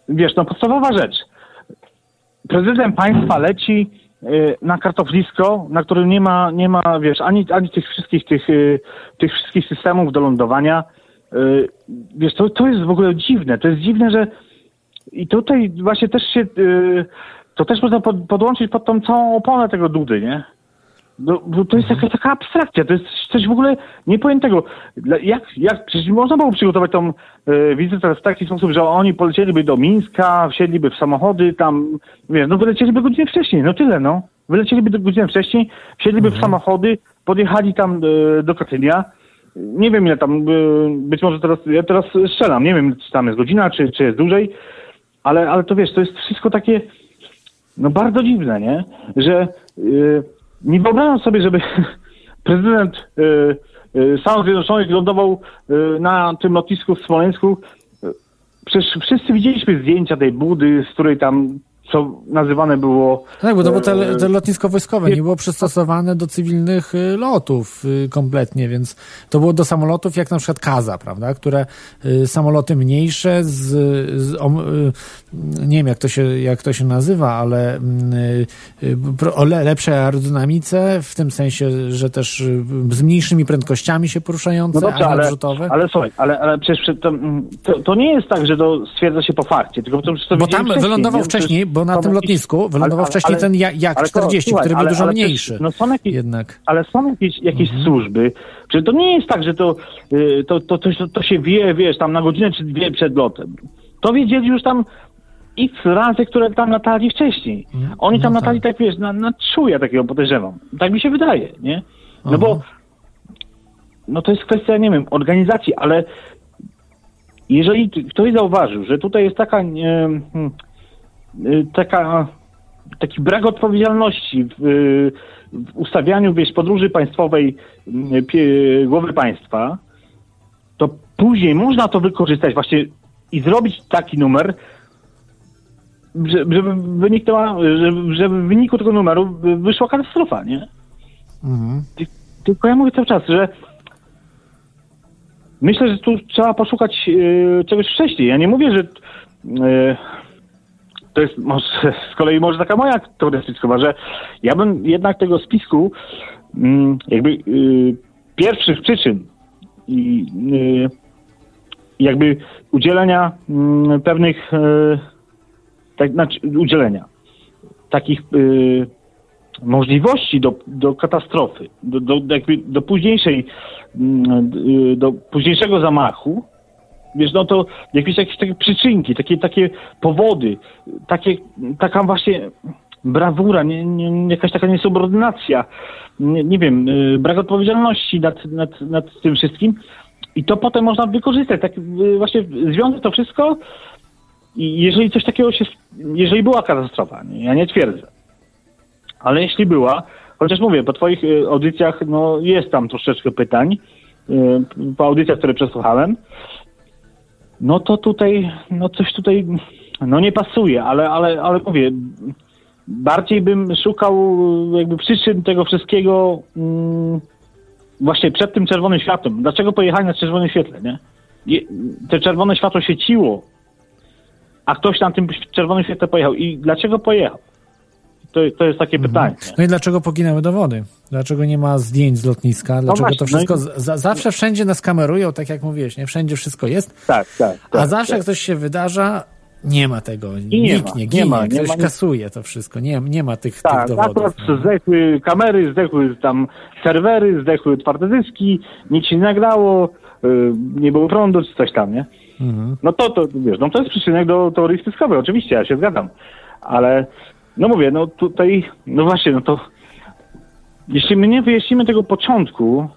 wiesz, no podstawowa rzecz. Prezydent państwa leci e, na kartoflisko, na którym nie ma, nie ma wiesz, ani, ani tych wszystkich tych, e, tych wszystkich systemów do lądowania. Wiesz, to, to jest w ogóle dziwne. To jest dziwne, że i tutaj właśnie też się, to też można pod, podłączyć pod tą całą oponę tego Dudy, nie? No, bo to jest taka, taka abstrakcja, to jest coś w ogóle niepojętego. Jak, jak, przecież można było przygotować tą y, wizytę w taki sposób, że oni polecieliby do Mińska, wsiedliby w samochody, tam, wiesz, no wylecieliby godzinę wcześniej, no tyle, no. Wylecieliby do godzinę wcześniej, wsiedliby w samochody, podjechali tam y, do Katynia, nie wiem ile tam, y, być może teraz, ja teraz strzelam, nie wiem czy tam jest godzina, czy, czy jest dłużej, ale, ale to wiesz, to jest wszystko takie, no bardzo dziwne, nie? Że y, nie wyobrażam sobie, żeby prezydent y, y, Stanów Zjednoczonych lądował y, na tym lotnisku w Smoleńsku. Y, Przecież wszyscy widzieliśmy zdjęcia tej budy, z której tam, co nazywane było... Tak, bo to było te, e, te lotnisko wojskowe, nie było przystosowane do cywilnych y, lotów y, kompletnie, więc to było do samolotów jak na przykład Kaza, prawda, które samoloty mniejsze z, z nie wiem jak to się, jak to się nazywa, ale o le, lepszej aerodynamice, w tym sensie, że też z mniejszymi prędkościami się poruszające, No dobrze, ale, odrzutowe. ale słuchaj, ale, ale przecież to, to, nie jest tak, że to stwierdza się po fakcie, tylko to, to Bo tam wcześniej, wylądował nie? wcześniej, bo na tym jakieś- lotnisku wylądował ale- wcześniej ale- ten Jak- Jak ale to, 40, słuchaj, który był dużo mniejszy. No są jakieś, jednak. ale są jakieś, jakieś Mhm. służby. Czy to nie jest tak, że to, y, to, to, to, to się wie, wiesz, tam na godzinę czy dwie przed lotem. To wiedzieli już tam x razy, które tam latali wcześniej. Oni tam no latali tak, wiesz, na, na takiego podejrzewam. Tak mi się wydaje, nie? No bo no to jest kwestia, nie wiem, organizacji, ale jeżeli ktoś zauważył, że tutaj jest taka, hmm, taka taki brak odpowiedzialności w, y, w ustawianiu wiesz, podróży państwowej y, pie, głowy państwa, to później można to wykorzystać właśnie i zrobić taki numer, że- żeby, wyniknęła, żeby, żeby w wyniku tego numeru wyszła katastrofa, nie? Mhm. tylko ja mówię cały czas, że myślę, że tu trzeba poszukać e, czegoś wcześniej. Ja nie mówię, że to jest może, z kolei może taka moja teoria spiskowa, że ja bym jednak tego spisku mm, jakby e, pierwszych przyczyn i y, jakby udzielenia mm, pewnych, e, tak, znaczy udzielenia takich y, możliwości do, do katastrofy, do, do, jakby do późniejszej, mm, y, do późniejszego zamachu, wiesz, no to jakieś, jakieś takie przyczynki, takie, takie powody, takie, taka właśnie brawura, nie, nie, jakaś taka niesubordynacja, nie, nie wiem, brak odpowiedzialności nad, nad, nad tym wszystkim, i to potem można wykorzystać, tak y, właśnie związać to wszystko i jeżeli coś takiego się, jeżeli była katastrofa, nie, ja nie twierdzę, ale jeśli była, chociaż mówię, po twoich y, audycjach, no jest tam troszeczkę pytań, y, po audycjach, które przesłuchałem, no to tutaj, no coś tutaj, no nie pasuje, ale, ale, ale mówię, bardziej bym szukał jakby przyczyn tego wszystkiego, mm, właśnie przed tym czerwonym światłem. Dlaczego pojechali na czerwonym świetle, nie? Te czerwone światło świeciło, a ktoś na tym czerwonym świetle pojechał. I dlaczego pojechał? To, to jest takie mhm. pytanie. No i dlaczego poginęły dowody? Dlaczego nie ma zdjęć z lotniska? No dlaczego no właśnie, to wszystko... No i... za, zawsze wszędzie nas kamerują, tak jak mówiłeś, nie? Wszędzie wszystko jest. Tak, tak. tak a zawsze tak. jak coś się wydarza, nie ma tego. I nie Nikt ma, nie ginie, nie ma, ktoś nie ma, kasuje to wszystko. Nie, nie ma tych, tak, tych dowodów. Tak, no. zdechły kamery, zdechły tam serwery, zdechły twarde dyski, nic się nie nagrało, yy, nie było prądu, czy coś tam, nie? Mhm. No to, to, wiesz, no to jest przyczynek do teorii spiskowej, oczywiście, ja się zgadzam. Ale, no mówię, no tutaj, no właśnie, no to jeśli my nie wyjaśnimy tego początku,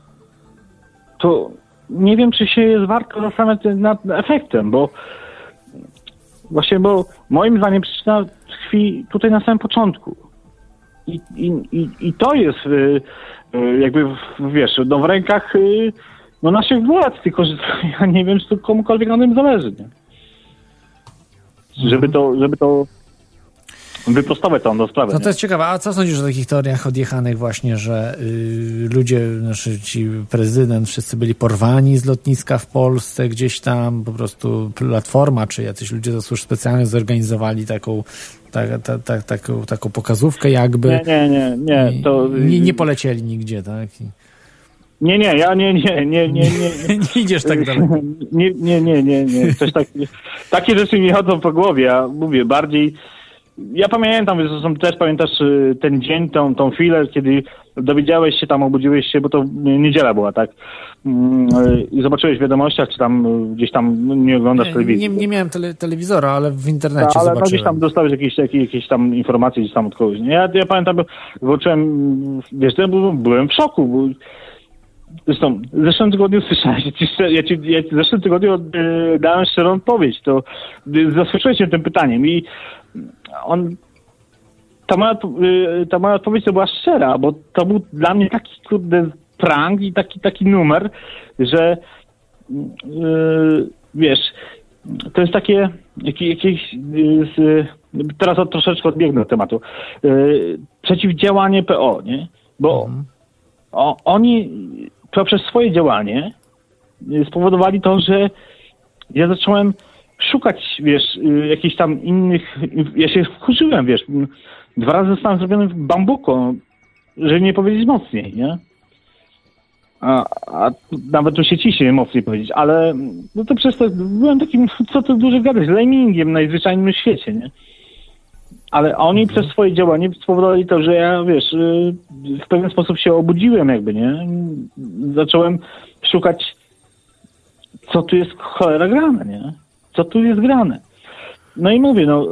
to nie wiem, czy się jest warto zastanawiać nad efektem, bo Właśnie, bo moim zdaniem przyczyna tkwi tutaj na samym początku. I, i, i, i to jest y, y, jakby, wiesz, no w rękach y, no naszych władz, tylko że ja nie wiem, czy to komukolwiek na tym zależy, nie? Żeby to, żeby to wyprostować tą sprawę. No to jest ciekawe. A co sądzisz o takich teoriach odjechanych właśnie, że y, ludzie, znaczy ci prezydent, wszyscy byli porwani z lotniska w Polsce, gdzieś tam po prostu platforma, czy jacyś ludzie ze służb specjalnych zorganizowali taką tak, ta, ta, taką, taką pokazówkę jakby. Nie, nie, nie, nie. To... Nie, nie polecieli nigdzie, tak? I... Nie, nie, ja nie, nie, nie, nie, nie. nie idziesz tak daleko. Nie, nie, nie, nie, nie. Coś tak, takie rzeczy mi chodzą po głowie, ja mówię, bardziej ja pamiętam, też pamiętasz y, ten dzień, tą, tą chwilę, kiedy dowiedziałeś się tam, obudziłeś się, bo to niedziela była, tak? Mm, y, I zobaczyłeś w wiadomościach, czy tam y, gdzieś tam nie oglądasz telewizji. Nie, nie miałem tele, telewizora, ale w internecie Ta, ale zobaczyłem. gdzieś tam dostałeś jakieś, jakieś, jakieś tam informacje gdzieś tam od kogoś. Ja, ja pamiętam, włączyłem, wiesz, ja byłem w szoku, bo Zresztą w zeszłym tygodniu słyszałem, ja ci, ja ci, ja w zeszłym tygodniu e, dałem szczerą odpowiedź, to zaskoczyłeś się tym pytaniem i on, ta moja, y, ta moja odpowiedź to była szczera, bo to był dla mnie taki kurde prank i taki, taki numer, że yy, wiesz, to jest takie jakieś, yy, teraz od, troszeczkę odbiegnę od tematu, yy, przeciwdziałanie PO, nie? Bo mhm. o, oni poprzez swoje działanie spowodowali to, że ja zacząłem szukać, wiesz, y, jakichś tam innych... Ja się wkurzyłem, wiesz. Dwa razy zostałem zrobiony w bambuko, żeby nie powiedzieć mocniej, nie? A, a nawet tu się ciśnie mocniej powiedzieć, ale no to przez to byłem takim, co tu dużo gadać, lemingiem najzwyczajnym w świecie, nie? Ale oni mhm. przez swoje działanie spowodowali to, że ja, wiesz, y, w pewien sposób się obudziłem jakby, nie? Zacząłem szukać, co tu jest cholera grane, nie? Co tu jest grane. No i mówię, no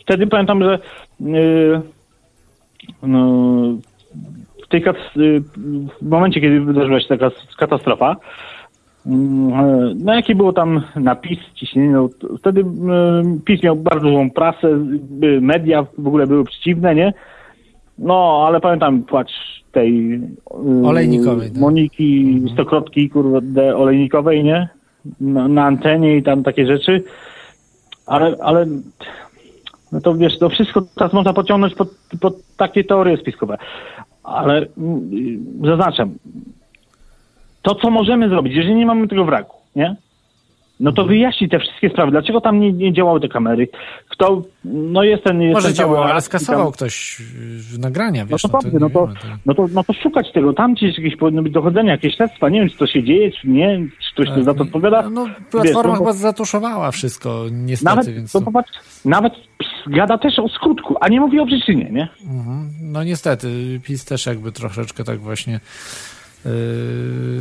wtedy pamiętam, że yy, no, w, tej yy, w momencie, kiedy wydarzyła się taka katastrofa, yy, no jakie było tam napis, ciśnienie, no, wtedy yy, PiS miał bardzo dużą prasę, media w ogóle były przeciwne, nie? No, ale pamiętam płacz tej yy, olejnikowej, tak? Moniki, mhm. stokrotki, kurde, olejnikowej, nie? Na, na antenie i tam takie rzeczy, ale, ale no to wiesz, to wszystko teraz można pociągnąć pod, pod takie teorie spiskowe. Ale mm, zaznaczam, to co możemy zrobić, jeżeli nie mamy tego wraku, nie? No to wyjaśni te wszystkie sprawy. Dlaczego tam nie, nie działały te kamery? Kto, no jest ten... Jest Może ten działało, ale skasował tam- ktoś y, nagrania, No wiesz, to no to, dobrze, nie no to, wiemy, to... no, to, no to szukać tego. Tam gdzieś jakieś powinno być dochodzenie, jakieś śledztwa. Nie wiem, czy to się dzieje, czy nie, czy ktoś tu za to odpowiada. No, platforma Wiesz, no chyba zatuszowała wszystko, niestety, Nawet, więc... to To... popatrz, nawet PiS gada też o skutku, a nie mówi o przyczynie, nie? Mhm. No niestety, PiS też jakby troszeczkę tak właśnie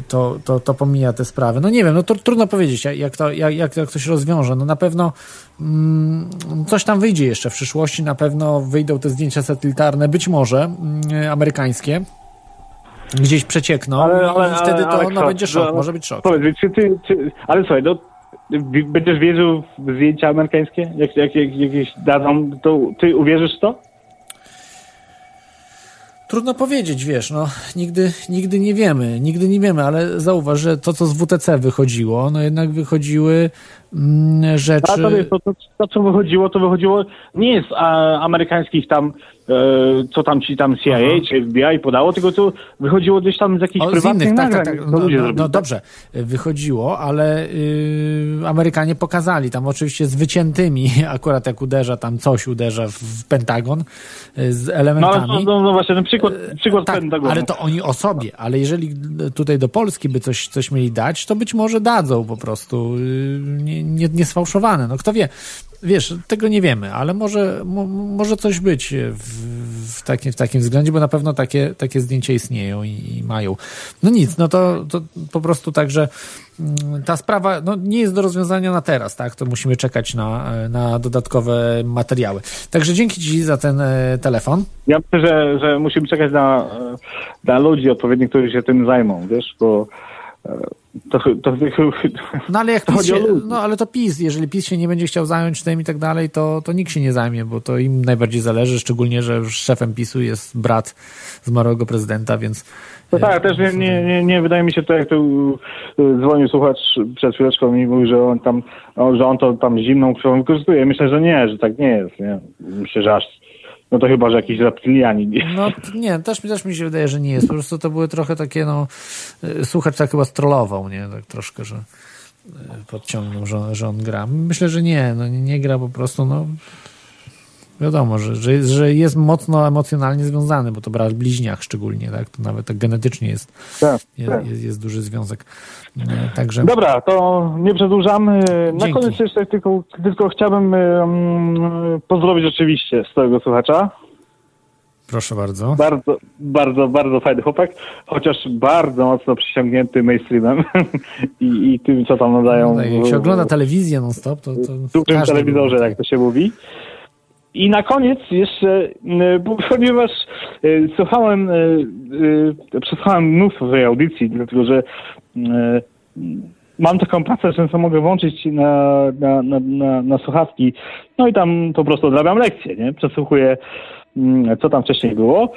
to, to, to pomija te sprawy. No nie wiem, no to trudno powiedzieć, jak- to, jak, jak, jak to się rozwiąże. No na pewno mm, coś tam wyjdzie jeszcze w przyszłości, na pewno wyjdą te zdjęcia satelitarne, być może mm, amerykańskie, gdzieś przeciekną i wtedy to ale no, będzie szok, no, może być szok. Powiedz, czy ty, czy, ale słuchaj, no, będziesz wierzył w zdjęcia amerykańskie? Jak, jak, jak jakieś dadzą, to ty uwierzysz w to? Trudno powiedzieć, wiesz, no nigdy, nigdy nie wiemy, nigdy nie wiemy, ale zauważ, że to, co z WTC wychodziło, no jednak wychodziły rzeczy... A to, wiesz, to, to, to, co wychodziło, to wychodziło nie jest a, amerykańskich tam, e, co tam ci tam CIA Aha. czy FBI podało, tylko to wychodziło gdzieś tam z jakichś O, z prywatnych innych, tak, nagrań, tak, tak. co No, ludzie no, zrobili. no dobrze, wychodziło, ale y, Amerykanie pokazali tam oczywiście z wyciętymi, akurat jak uderza tam coś uderza w, Pentagon y, z No ale elementami. no, no właśnie, ten przykład, przykład tak, Pentagonu. ale to oni o sobie, ale jeżeli tutaj do Polski by coś, coś mieli dać, to być może dadzą po prostu y, nie, nie, nie sfałszowane. No kto wie, wiesz, tego nie wiemy, ale może, mo, może coś być w, w, takim, w takim względzie, bo na pewno takie, takie zdjęcia istnieją i, i mają. No nic, no to, to po prostu tak, że mm, ta sprawa no, nie jest do rozwiązania na teraz, tak? To musimy czekać na, na dodatkowe materiały. Także dzięki Ci za ten e, telefon. Ja myślę, że, że musimy czekać na, e, na ludzi odpowiednich, którzy się tym zajmą, wiesz, bo to, to, No ale jak To PiS się, no ale to PiS, jeżeli PiS się nie będzie chciał zająć tym i tak dalej, to, to nikt się nie zajmie, bo to im najbardziej zależy, szczególnie, że już szefem PiSu jest brat zmarłego prezydenta, więc No tak, też nie, nie, nie, nie wydaje mi się to, jak tu y, dzwonił słuchacz przed chwileczką i mówił, że on tam, że on to tam zimną krwią wykorzystuje. Myślę, że nie, że tak nie jest, nie. Myślę, że aż, no to chyba, że jakiś reptilianin. no nie, też, też mi się wydaje, że nie jest. Po prostu to były trochę takie, no, y, słuchacz tak chyba strollował, nie, tak troszkę, że y, podciągnął, że, że on gra. Myślę, że nie, no nie, nie gra po prostu, no wiadomo, że, że, że jest mocno emocjonalnie związany, bo to brat bliźniach szczególnie, tak, to nawet tak genetycznie jest, Tak, jest, tak. jest, jest duży związek. E, Także Dobra, to nie przedłużamy. Na Dzięki. koniec jeszcze tylko, tylko chciałbym um, pozdrowić oczywiście stałego słuchacza. proszę bardzo. Bardzo, bardzo, bardzo fajny chłopak, chociaż bardzo mocno przyciągnięty mainstreamem i, i tym, co tam nadają. No, jak się ogląda telewizję non-stop, to, to w dużym telewizorze, jak to się mówi. I na koniec jeszcze, ponieważ y, słuchałem, y, y, przesłuchałem mnóstwo tej audycji, dlatego że mam taką pracę, że mogę włączyć na, na, na, na, na słuchawki, no i tam po prostu odrabiam lekcje, nie? Przesłuchuję, co tam wcześniej było.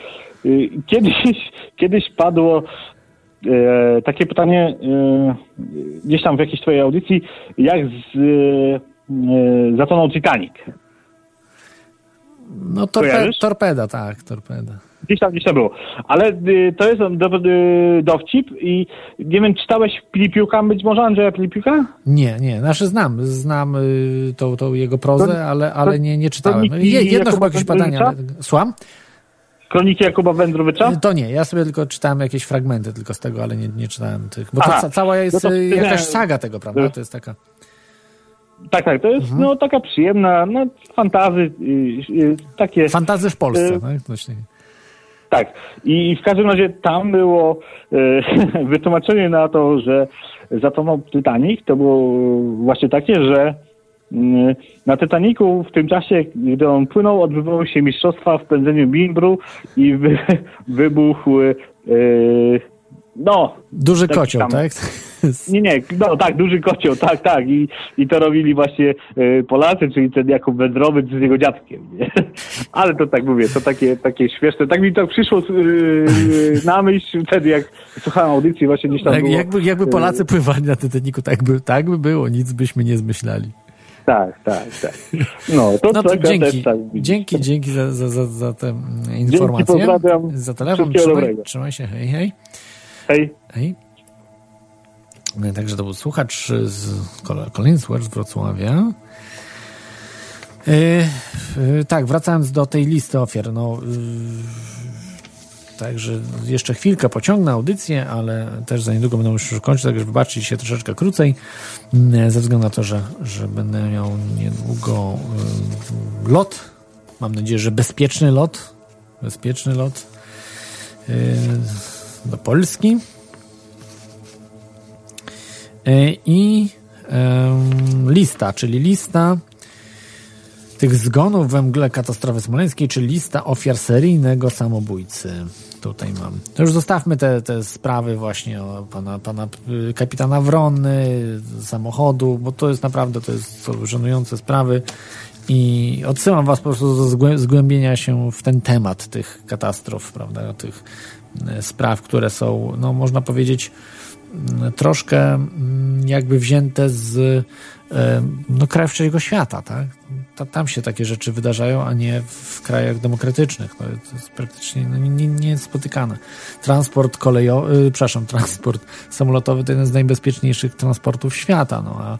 Y, Kiedyś, kiedyś padło e, takie pytanie e, gdzieś tam w jakiejś twojej audycji, jak z, e, e, zatonął Titanic. No torpe, torpeda, tak, torpeda. Gdzieś tam, gdzieś tam było. Ale y, to jest do, y, dowcip i nie wiem, czytałeś Filipiuka, być może Andrzeja Filipiuka? Nie, nie, znaczy znam, znam y, tą, tą jego prozę, To- ale, ale nie, nie czytałem. Je, jedno Jakuba chyba jakieś badania. Ale- Słucham? Kroniki Jakuba Wędrowicza? To nie, ja sobie tylko czytałem jakieś fragmenty tylko z tego, ale nie, nie czytałem tych. Bo to Aha. cała jest No to- y, jakaś nie. saga tego, prawda? To- To jest taka. Tak, tak, to jest Mhm. no, taka przyjemna, no, fantazy, y, y, takie... Fantazy w Polsce, Y, tak? Takiego. Tak. I w każdym razie tam było wytłumaczenie na to, że zatonął Titanic. To było właśnie takie, że mm, na Titanicu w tym czasie, gdy on płynął, odbywały się mistrzostwa w pędzeniu bimbru i wy, wybuchł no, Duży taki kocioł, tam- tak? nie, nie, no tak, duży kocioł, tak, tak. I, i to robili właśnie e, Polacy, czyli ten Jakub Wędrowy z jego dziadkiem. Nie? Ale to tak mówię, to takie, takie śmieszne. Tak mi to przyszło e, e, na myśl wtedy, jak słuchałem audycji, właśnie gdzieś tam Jak, było. jakby, jakby Polacy pływali na Titanicu, tak by, tak by było, nic byśmy nie zmyślali. Tak, tak, tak. No, to, No to taka dzięki, tak dzięki, dzięki za, za, za, za te mm, informacje. pozdrawiam. Za telefon, trzymaj, dobrego. trzymaj się, hej, hej. Hej. hej. Także to był słuchacz z kolejny słuchacz z Wrocławia. Yy, yy, tak, wracając do tej listy ofiar, no yy, także jeszcze chwilkę pociągnę audycję, ale też za niedługo będę już kończyć, także wybaczcie się troszeczkę krócej, ze względu na to, że, że będę miał niedługo lot. Mam nadzieję, że bezpieczny lot. Bezpieczny lot do Polski. I lista, czyli lista tych zgonów we mgle katastrofy smoleńskiej, czy lista ofiar seryjnego samobójcy. Tutaj mam. To już zostawmy te, te sprawy właśnie o pana, pana y, kapitana Wrony, samochodu, bo to jest naprawdę, to jest żenujące sprawy i odsyłam was po prostu do zgłębienia się w ten temat tych katastrof, prawda, tych spraw, które są, no można powiedzieć, y, troszkę mm, jakby wzięte z no, krajów trzeciego świata, tak? tam się takie rzeczy wydarzają, a nie w krajach demokratycznych. No, to jest praktycznie no, nie, nie spotykane. Transport kolejowy, yy, przepraszam, transport samolotowy to jeden z najbezpieczniejszych transportów świata, no, a,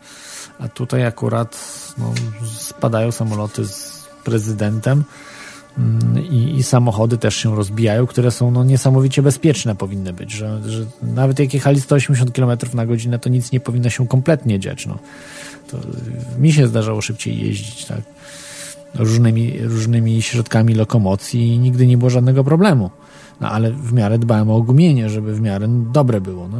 a tutaj akurat no, spadają samoloty z prezydentem mm, i, i, samochody też się rozbijają, które są no, niesamowicie bezpieczne powinny być, że, że nawet jak jechali 180 km na godzinę, to nic nie powinno się kompletnie dziać. No. To mi się zdarzało szybciej jeździć, tak? Różnymi, różnymi środkami lokomocji i nigdy nie było żadnego problemu. No ale w miarę dbałem o ogumienie, żeby w miarę dobre było. No,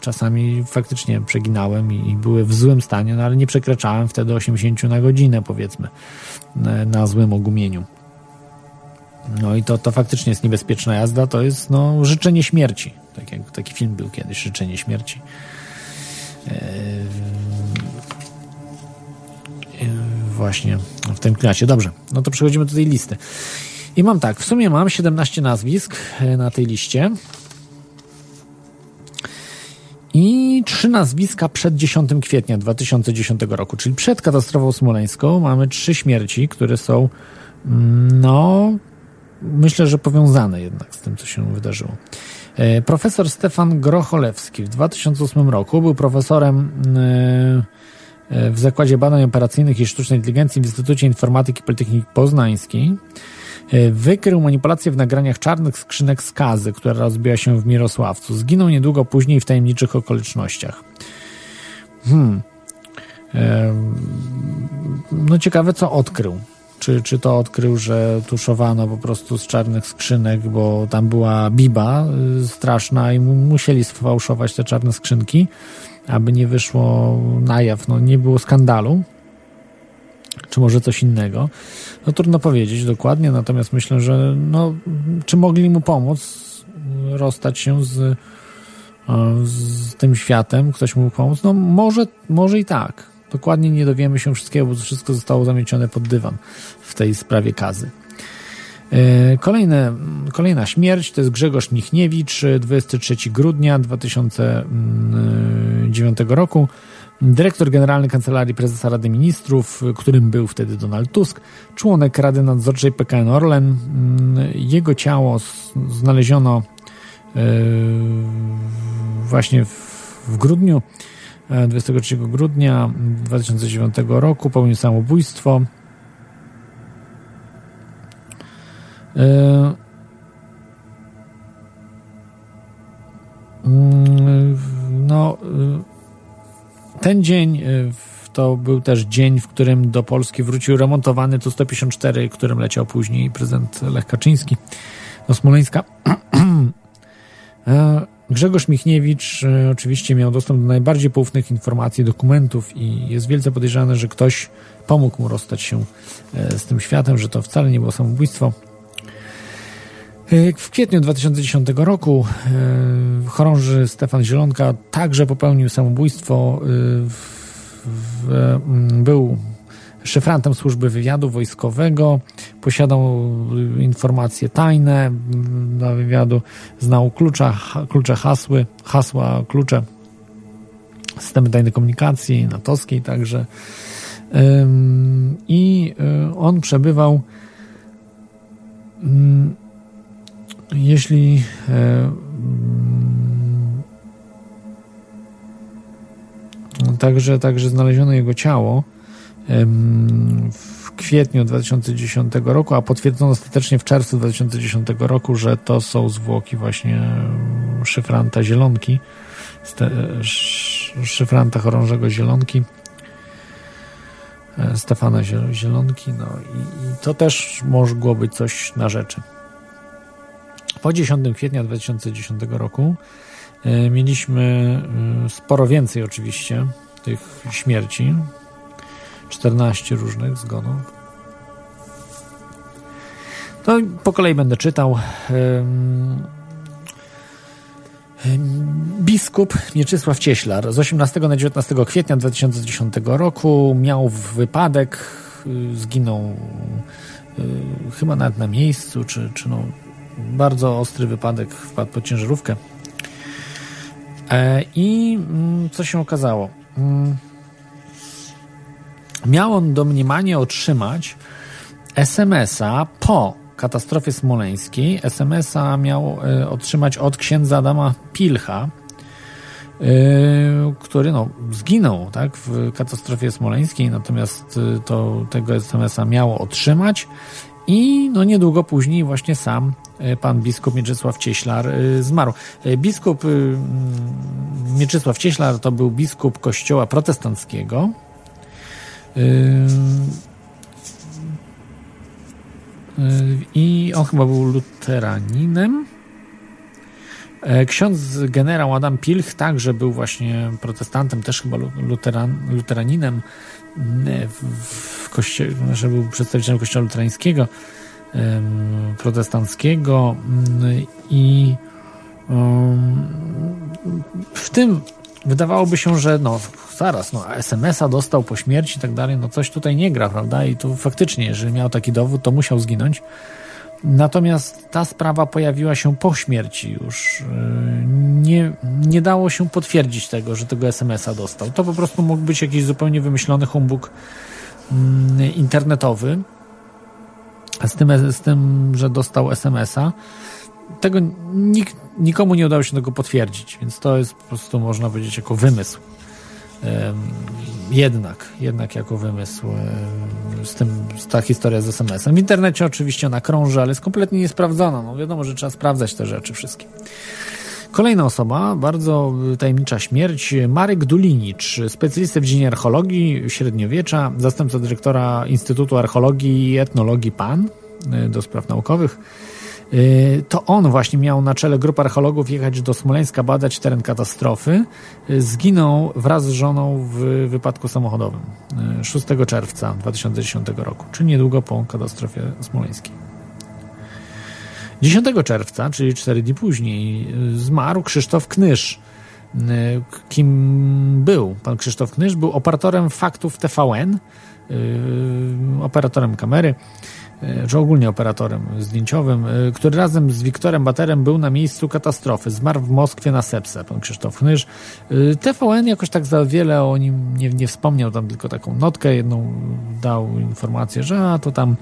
czasami faktycznie przeginałem i, i były w złym stanie, no ale nie przekraczałem wtedy 80 na godzinę, powiedzmy, na, na złym ogumieniu. No i to, to faktycznie jest niebezpieczna jazda, to jest no, życzenie śmierci. Tak jak taki film był kiedyś, życzenie śmierci. Eee, właśnie w tym klasie. Dobrze, no to przechodzimy do tej listy. I mam tak, w sumie mam 17 nazwisk e, na tej liście. I trzy nazwiska przed 10 kwietnia 2010 roku, czyli przed katastrofą smoleńską, mamy trzy śmierci, które są, mm, no, myślę, że powiązane jednak z tym, co się wydarzyło. E, profesor Stefan Grocholewski w 2008 roku był profesorem. Yy, E, w Zakładzie Badań Operacyjnych i Sztucznej Inteligencji w Instytucie Informatyki Politechniki Poznańskiej e, wykrył manipulację w nagraniach czarnych skrzynek skazy, która rozbiła się w Mirosławcu. Zginął niedługo później w tajemniczych okolicznościach. Hmm. E, no ciekawe, co odkrył. Czy, czy to odkrył, że tuszowano po prostu z czarnych skrzynek, bo tam była biba straszna i musieli sfałszować te czarne skrzynki aby nie wyszło na jaw, no nie było skandalu, czy może coś innego. No trudno powiedzieć dokładnie, natomiast myślę, że no, czy mogli mu pomóc rozstać się z, z tym światem, ktoś mu pomóc? No może, może i tak. Dokładnie nie dowiemy się wszystkiego, bo wszystko zostało zamiecione pod dywan w tej sprawie kazy. E, kolejne, kolejna śmierć to jest Grzegorz Michniewicz, 23 grudnia 2009 roku. Dyrektor Generalny Kancelarii Prezesa Rady Ministrów, którym był wtedy Donald Tusk, członek Rady Nadzorczej PKN Orlen. Jego ciało znaleziono e, właśnie w grudniu, 23 e, grudnia 2009 roku. Popełnił samobójstwo. E, mm, no, e, ten dzień e, to był też dzień, w którym do Polski wrócił remontowany Tu-154, którym leciał później prezydent Lech Kaczyński do Smoleńska. Grzegorz Michniewicz oczywiście miał dostęp do najbardziej poufnych informacji, dokumentów i jest wielce podejrzane, że ktoś pomógł mu rozstać się z tym światem, że to wcale nie było samobójstwo. E, w kwietniu 2010 roku e, chorąży Stefan Zielonka także popełnił samobójstwo. E, mm, był szyfrantem służby wywiadu wojskowego, posiadał informacje tajne dla wywiadu, znał klucza, klucze hasły, hasła, klucze systemy tajnej komunikacji natowskiej także. I on przebywał mm, jeśli e, mm, także, także znaleziono jego ciało w kwietniu 2010 roku, a potwierdzono ostatecznie w czerwcu 2010 roku, że to są zwłoki właśnie szyfranta zielonki, szyfranta chorążego zielonki. E, Stefana Zielonki, no i, to też mogło być coś na rzeczy. Po 10 kwietnia 2010 roku e, mieliśmy e, sporo więcej oczywiście tych śmierci, 14 różnych zgonów. No po kolei będę czytał. Biskup Mieczysław Cieślar z 18 na 19 kwietnia 2010 roku miał wypadek, y, zginął y, chyba nawet na miejscu, czy, czy no, bardzo ostry wypadek, wpadł pod ciężarówkę. E, I mm, co się okazało? Miał on domniemanie otrzymać SMS-a po katastrofie smoleńskiej. SMS-a miał e, otrzymać od księdza Adama Pilcha, e, który no, zginął tak, w katastrofie smoleńskiej, natomiast e, to, tego SMS-a otrzymać i no, niedługo później właśnie sam pan biskup Mieczysław Cieślar zmarł. Biskup Mieczysław Cieślar to był biskup kościoła protestanckiego, i on chyba był luteraninem. E, ksiądz generał Adam Pilch także był właśnie protestantem, też chyba luteran, luteraninem w kościele, był przedstawicielem kościoła luterańskiego, protestanckiego i w tym wydawałoby się, że no zaraz, no SMS-a dostał po śmierci i tak dalej, no coś tutaj nie gra, prawda? I tu faktycznie, jeżeli miał taki dowód, to musiał zginąć. Natomiast ta sprawa pojawiła się po śmierci już. Yy, nie, nie dało się potwierdzić tego, że tego SMS-a dostał. To po prostu mógł być jakiś zupełnie wymyślony humbug mm, internetowy z tym, z tym że dostał SMS-a. Tego nikt, nikomu nie udało się tego potwierdzić, więc to jest po prostu, można powiedzieć, jako wymysł jednak, jednak jako wymysł z tym, ta historia z SMS-em. W internecie oczywiście ona krąży, ale jest kompletnie niesprawdzona. No wiadomo, że trzeba sprawdzać te rzeczy wszystkie. Kolejna osoba, bardzo tajemnicza śmierć, Marek Dulinicz, specjalista w dziedzinie archeologii średniowiecza, zastępca dyrektora Instytutu Archeologii i Etnologii PAN e, do spraw naukowych. Y, to on właśnie miał na czele grupy archeologów jechać do Smoleńska badać teren katastrofy. Y, zginął wraz z żoną w wypadku samochodowym 6 y, czerwca 2010 roku, czyli niedługo po katastrofie smoleńskiej. 10 czerwca, czyli 4 dni później, zmarł Krzysztof Knysz. Kim był pan Krzysztof Knysz? Był operatorem faktów TVN, operatorem kamery czy ogólnie operatorem zdjęciowym, e, który razem z Wiktorem Baterem był na miejscu katastrofy. Zmarł w Moskwie na sepsę, pan Krzysztof Chnysz. E, TVN jakoś tak za wiele o nim nie, nie wspomniał, tam tylko taką notkę jedną dał informację, że a, to tam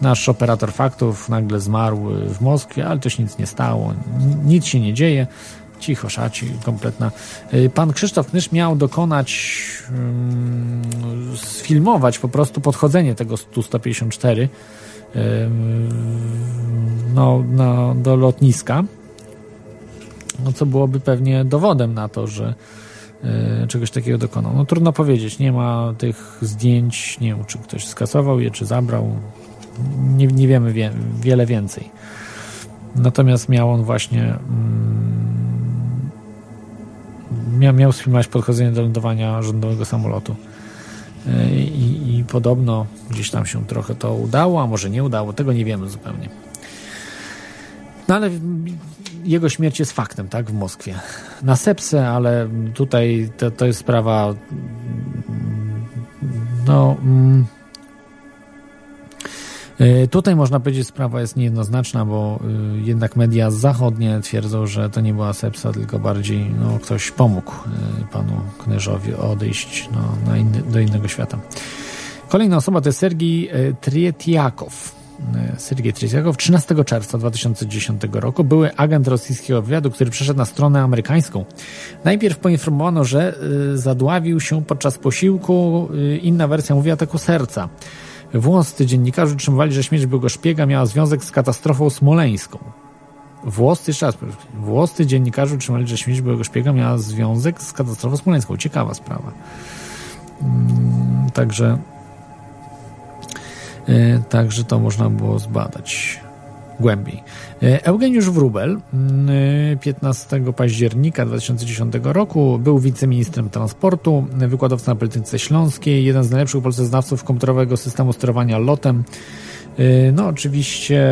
nasz operator faktów nagle zmarł w Moskwie, ale też nic nie stało, nic się nie dzieje cicho szaci, kompletna. Pan Krzysztof Knysz miał dokonać, um, sfilmować po prostu podchodzenie tego Tu-154 no, no, do lotniska, no, co byłoby pewnie dowodem na to, że e, czegoś takiego dokonał. No trudno powiedzieć, nie ma tych zdjęć, nie wiem, czy ktoś skasował je, czy zabrał. Nie, nie wiemy wie, wiele więcej. Natomiast miał on właśnie mm, miał, miał sfilmować podchodzenie do lądowania rządowego samolotu. I, Podobno gdzieś tam się trochę to udało, a może nie udało, tego nie wiemy zupełnie. No ale jego śmierć jest faktem, tak, w Moskwie. Na sepsę, ale tutaj to, to jest sprawa no mm, E, tutaj można powiedzieć, sprawa jest niejednoznaczna, bo e, jednak media zachodnie twierdzą, że to nie była sepsa, tylko bardziej no, ktoś pomógł e, panu Knyżowi odejść no, inny, do innego świata. Kolejna osoba to jest Sergij Trietiakow. Sergiej Tretjakow 13 czerwca 2010 roku były agent rosyjskiego wywiadu, który przeszedł na stronę amerykańską. Najpierw poinformowano, że zadławił się podczas posiłku. Inna wersja mówi ataku serca. Włoscy dziennikarze utrzymywali, że śmierć byłego szpiega miała związek z katastrofą smoleńską. Włoscy, jeszcze raz, włoscy dziennikarze utrzymali, że śmierć byłego szpiega miała związek z katastrofą smoleńską. Ciekawa sprawa. Mm, także, e, także to można było zbadać głębiej. E, Eugeniusz Wrubel 15 mm, października 2010 roku był wiceministrem transportu, wykładowca na Polityce Śląskiej, jeden z najlepszych polskich znawców komputerowego systemu sterowania lotem. E, no, oczywiście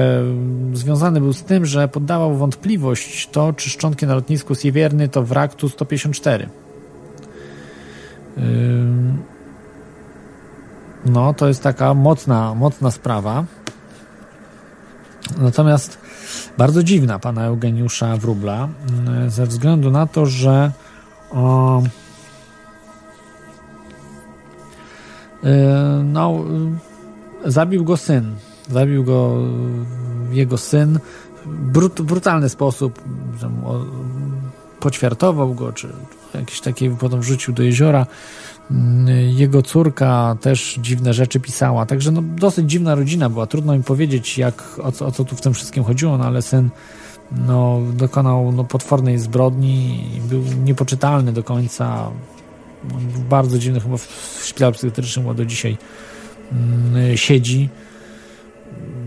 związany był z tym, że poddawał wątpliwość to, czy szczątki na lotnisku Siewierny to wrak Tu-154. No, to jest taka mocna, mocna sprawa. Natomiast bardzo dziwna pana Eugeniusza Wróbla, ze względu na to, że o, no, zabił go syn. Zabił go jego syn brut, brutalny sposób. Poćwiartował go, czy jakieś takie potem wrzucił do jeziora. Mm, jego córka też dziwne rzeczy pisała, także no, dosyć dziwna rodzina była. Trudno mi powiedzieć, jak, o, co, o co tu w tym wszystkim chodziło, no ale syn no, dokonał no, potwornej zbrodni, był niepoczytalny do końca. Bardzo dziwny, chyba w szpitalu psychiatrycznym do dzisiaj mm, siedzi.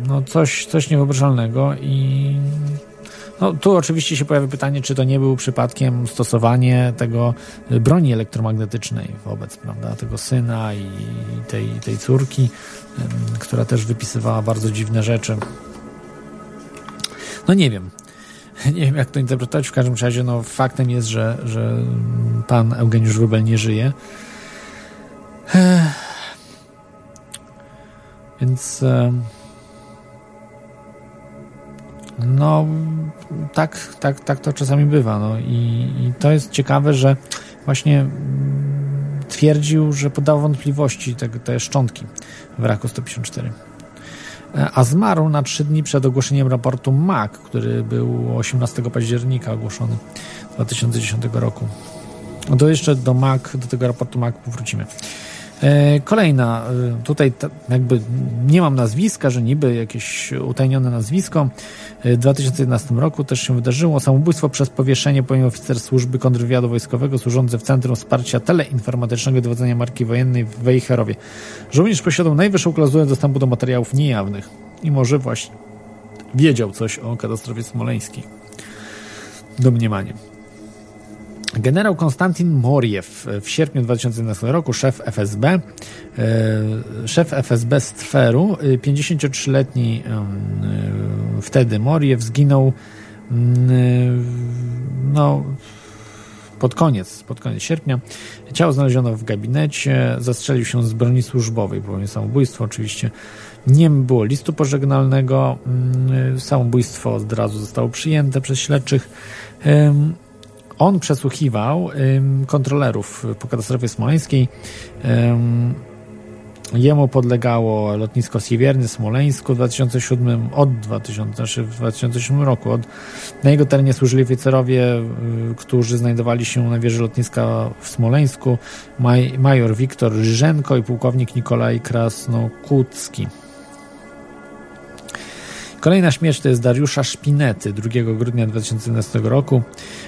No coś, coś niewyobrażalnego i no, tu oczywiście się pojawia pytanie, czy to nie był przypadkiem stosowanie tego y, broni elektromagnetycznej wobec prawda, tego syna i tej, tej córki, która też wypisywała bardzo dziwne rzeczy. No nie wiem. Nie wiem, jak to interpretować. W każdym razie, no, faktem jest, że, że pan Eugeniusz Wróbel nie żyje. Więc. No, tak, tak, tak to czasami bywa. No. I, I to jest ciekawe, że właśnie mm, twierdził, że podał wątpliwości te, te szczątki w raku 154. E, a zmarł na trzy dni przed ogłoszeniem raportu MAC, który był 18 października ogłoszony 2010 roku. No to jeszcze do MAC, do tego raportu MAC wrócimy. E, kolejna, e, tutaj jakby nie mam nazwiska, że niby jakieś utajnione nazwisko. E, w 2011 roku też się wydarzyło samobójstwo przez powieszenie po oficer służby kontrwywiadu wojskowego służący w Centrum Wsparcia Teleinformatycznego Dowodzenia Marki Wojennej w Wejherowie. Żołnierz posiadał najwyższą klauzulę dostępu do materiałów niejawnych i może właśnie wiedział coś o katastrofie smoleńskiej. Domniemanie. Generał Konstantin Moriew w sierpniu 2011 roku, szef FSB, e, szef FSB z Tweru, 53-letni e, e, wtedy Moriew zginął no, pod koniec, pod koniec sierpnia. Ciało znaleziono w gabinecie, zastrzelił się z broni służbowej, popełnił samobójstwo oczywiście. Nie było listu pożegnalnego, samobójstwo od razu zostało przyjęte przez śledczych. On przesłuchiwał kontrolerów po katastrofie smoleńskiej. Jemu podlegało lotnisko Siewierny, Smoleńsku w 2007, od 2000, znaczy w 2007 roku. Od, na jego terenie służyli oficerowie, y, którzy znajdowali się na wieży lotniska w Smoleńsku, maj, major Wiktor Ryżenko i pułkownik Nikolaj Krasnokucki. Kolejna śmierć to jest Dariusza Szpinety 2 grudnia 2011 roku.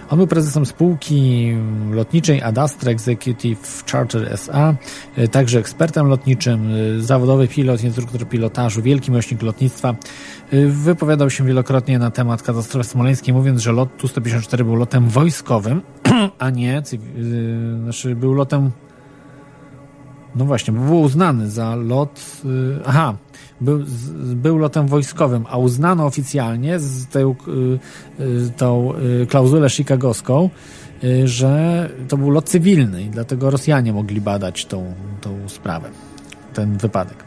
On był prezesem spółki lotniczej Adastra Executive Charter SA, także ekspertem lotniczym, zawodowy pilot, instruktor pilotażu, wielki miłośnik lotnictwa. Wypowiadał się wielokrotnie na temat katastrofy smoleńskiej, mówiąc, że lot Tu-154 był lotem wojskowym, a nie, znaczy był lotem no właśnie, bo był uznany za lot. Aha, był, był lotem wojskowym, a uznano oficjalnie z tą, y, y, tą klauzulę chicagowską, że to był lot cywilny i dlatego Rosjanie mogli badać tą, tą sprawę, ten wypadek.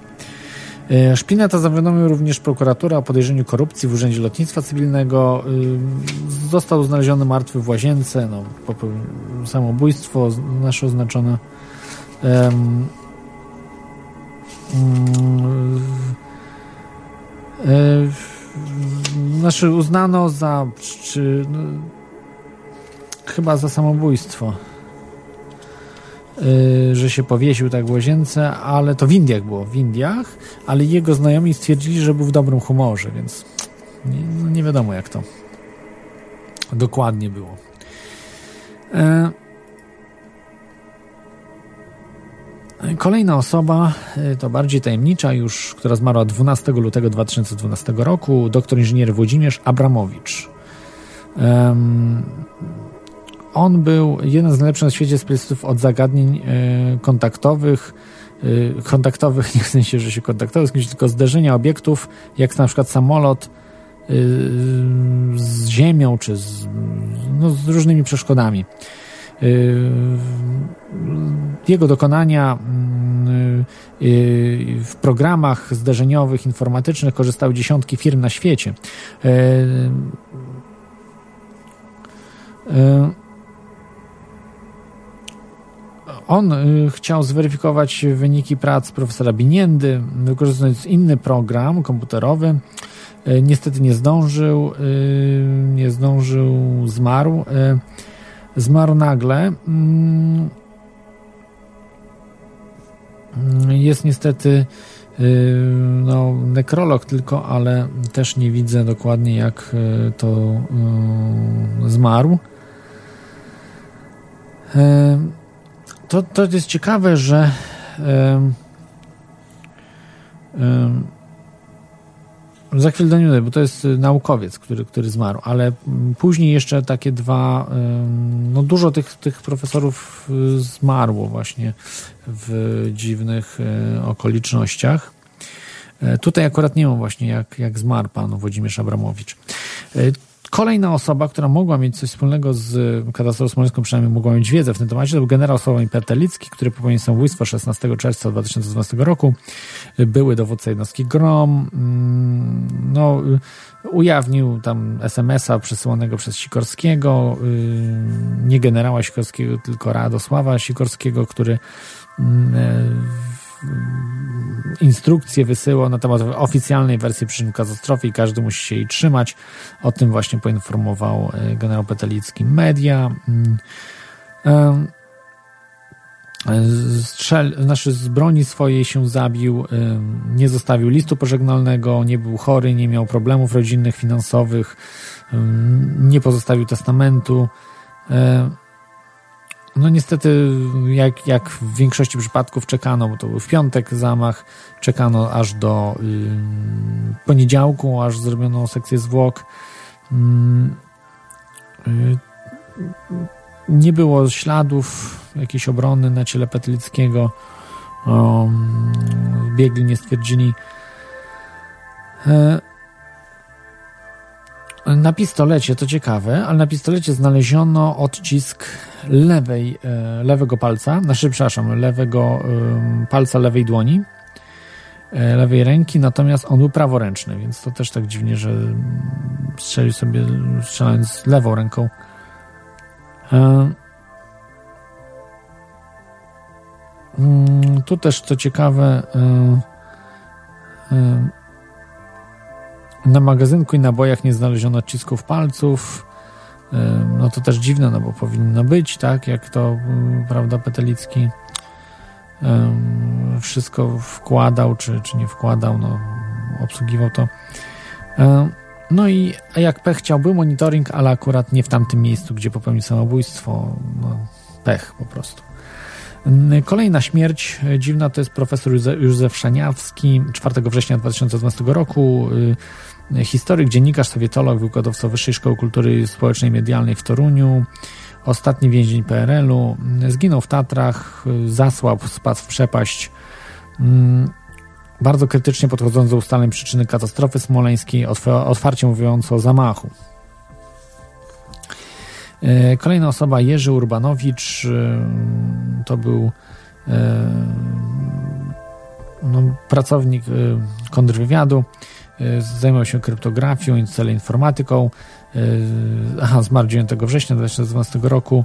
Szpineta zawiadomił również prokuratura o podejrzeniu korupcji w Urzędzie Lotnictwa Cywilnego. Został znaleziony martwy w łazience, no, samobójstwo nasze oznaczone. Mm, znaczy uznano za czy, no, chyba za samobójstwo że się powiesił tak w łazience, ale to w Indiach było, w Indiach, ale jego znajomi stwierdzili, że był w dobrym humorze, więc nie, no nie wiadomo jak to dokładnie było. E, kolejna osoba, e, to bardziej tajemnicza już, która zmarła 12 lutego 2012 roku, doktor inżynier Włodzimierz Abramowicz. On był jeden z najlepszych na świecie specjalistów od zagadnień e, kontaktowych, kontaktowych, nie w sensie, że się kontaktował tylko zderzenia obiektów, jak na przykład samolot z ziemią, czy z, no, z różnymi przeszkodami. Jego dokonania w programach zderzeniowych, informatycznych korzystały dziesiątki firm na świecie. On chciał zweryfikować wyniki prac profesora Biniendy, wykorzystując inny program komputerowy, niestety nie zdążył, nie zdążył, zmarł. Zmarł nagle. Mm, jest niestety no, nekrolog tylko, ale też nie widzę dokładnie jak to zmarł. To, to jest ciekawe, że za chwilę do bo to jest y, naukowiec, który, który zmarł, ale mm, później jeszcze takie dwa, no dużo tych, tych profesorów y, zmarło właśnie w dziwnych y, okolicznościach. E, tutaj akurat nie wiem właśnie jak, jak zmarł pan Włodzimierz Abramowicz. Kolejna osoba, która mogła mieć coś wspólnego z katastrofą smoleńską, przynajmniej mogła mieć wiedzę w tym temacie, to był generał Sławomir Pertelicki, który popełnił samobójstwo 16 czerwca 2012 roku. Były dowódca jednostki GROM. Mm, no, ujawnił tam SMS-a przesyłanego przez Sikorskiego, y, nie generała Sikorskiego, tylko Radosława Sikorskiego, który mm, instrukcje wysyłał na temat oficjalnej wersji przyczyn katastrofy i każdy musi się jej trzymać. O tym właśnie poinformował e, generał Petelicki media. Mm, strzel, znaczy z broni swojej się zabił, nie zostawił listu pożegnalnego, nie był chory, nie miał problemów rodzinnych, finansowych, nie pozostawił testamentu. No niestety, jak, jak w większości przypadków czekano, bo to był w piątek zamach, czekano aż do y, poniedziałku, aż zrobiono sekcję zwłok. Y, y, nie było śladów jakiejś obrony na ciele Petlickiego. O, biegli nie stwierdzili. E, na pistolecie, to ciekawe, ale na pistolecie znaleziono odcisk lewej, e, lewego palca, znaczy, przepraszam, lewego palca lewej dłoni, e, lewej ręki, natomiast on był praworęczny, więc to też tak dziwnie, że strzelił sobie strzelając lewą ręką. E, mm, tu też to ciekawe, na magazynku i nabojach nie znaleziono odcisków palców. No to też dziwne, no bo powinno być, tak? Jak to, prawda, Petelicki wszystko wkładał, czy, czy nie wkładał, no obsługiwał to. No i jak pech chciałby monitoring, ale akurat nie w tamtym miejscu, gdzie popełnił samobójstwo. No, pech po prostu. Kolejna śmierć dziwna to jest profesor Józef Szaniawski 4 września 2012 roku. Historyk, dziennikarz, sowietolog, wykładowca Wyższej Szkoły Kultury Społecznej i Medialnej w Toruniu. Ostatni więzień PRL-u. Zginął w Tatrach, y, zasłab, spadł w przepaść. Mm, bardzo krytycznie podchodząc do ustaleń przyczyny katastrofy smoleńskiej, otwarcie mówiąc o zamachu. E, kolejna osoba, Jerzy Urbanowicz, e, to był e, no, pracownik kontrwywiadu, zajmował się kryptografią teleinformatyką. Aha, zmarł 9 września 2012 roku.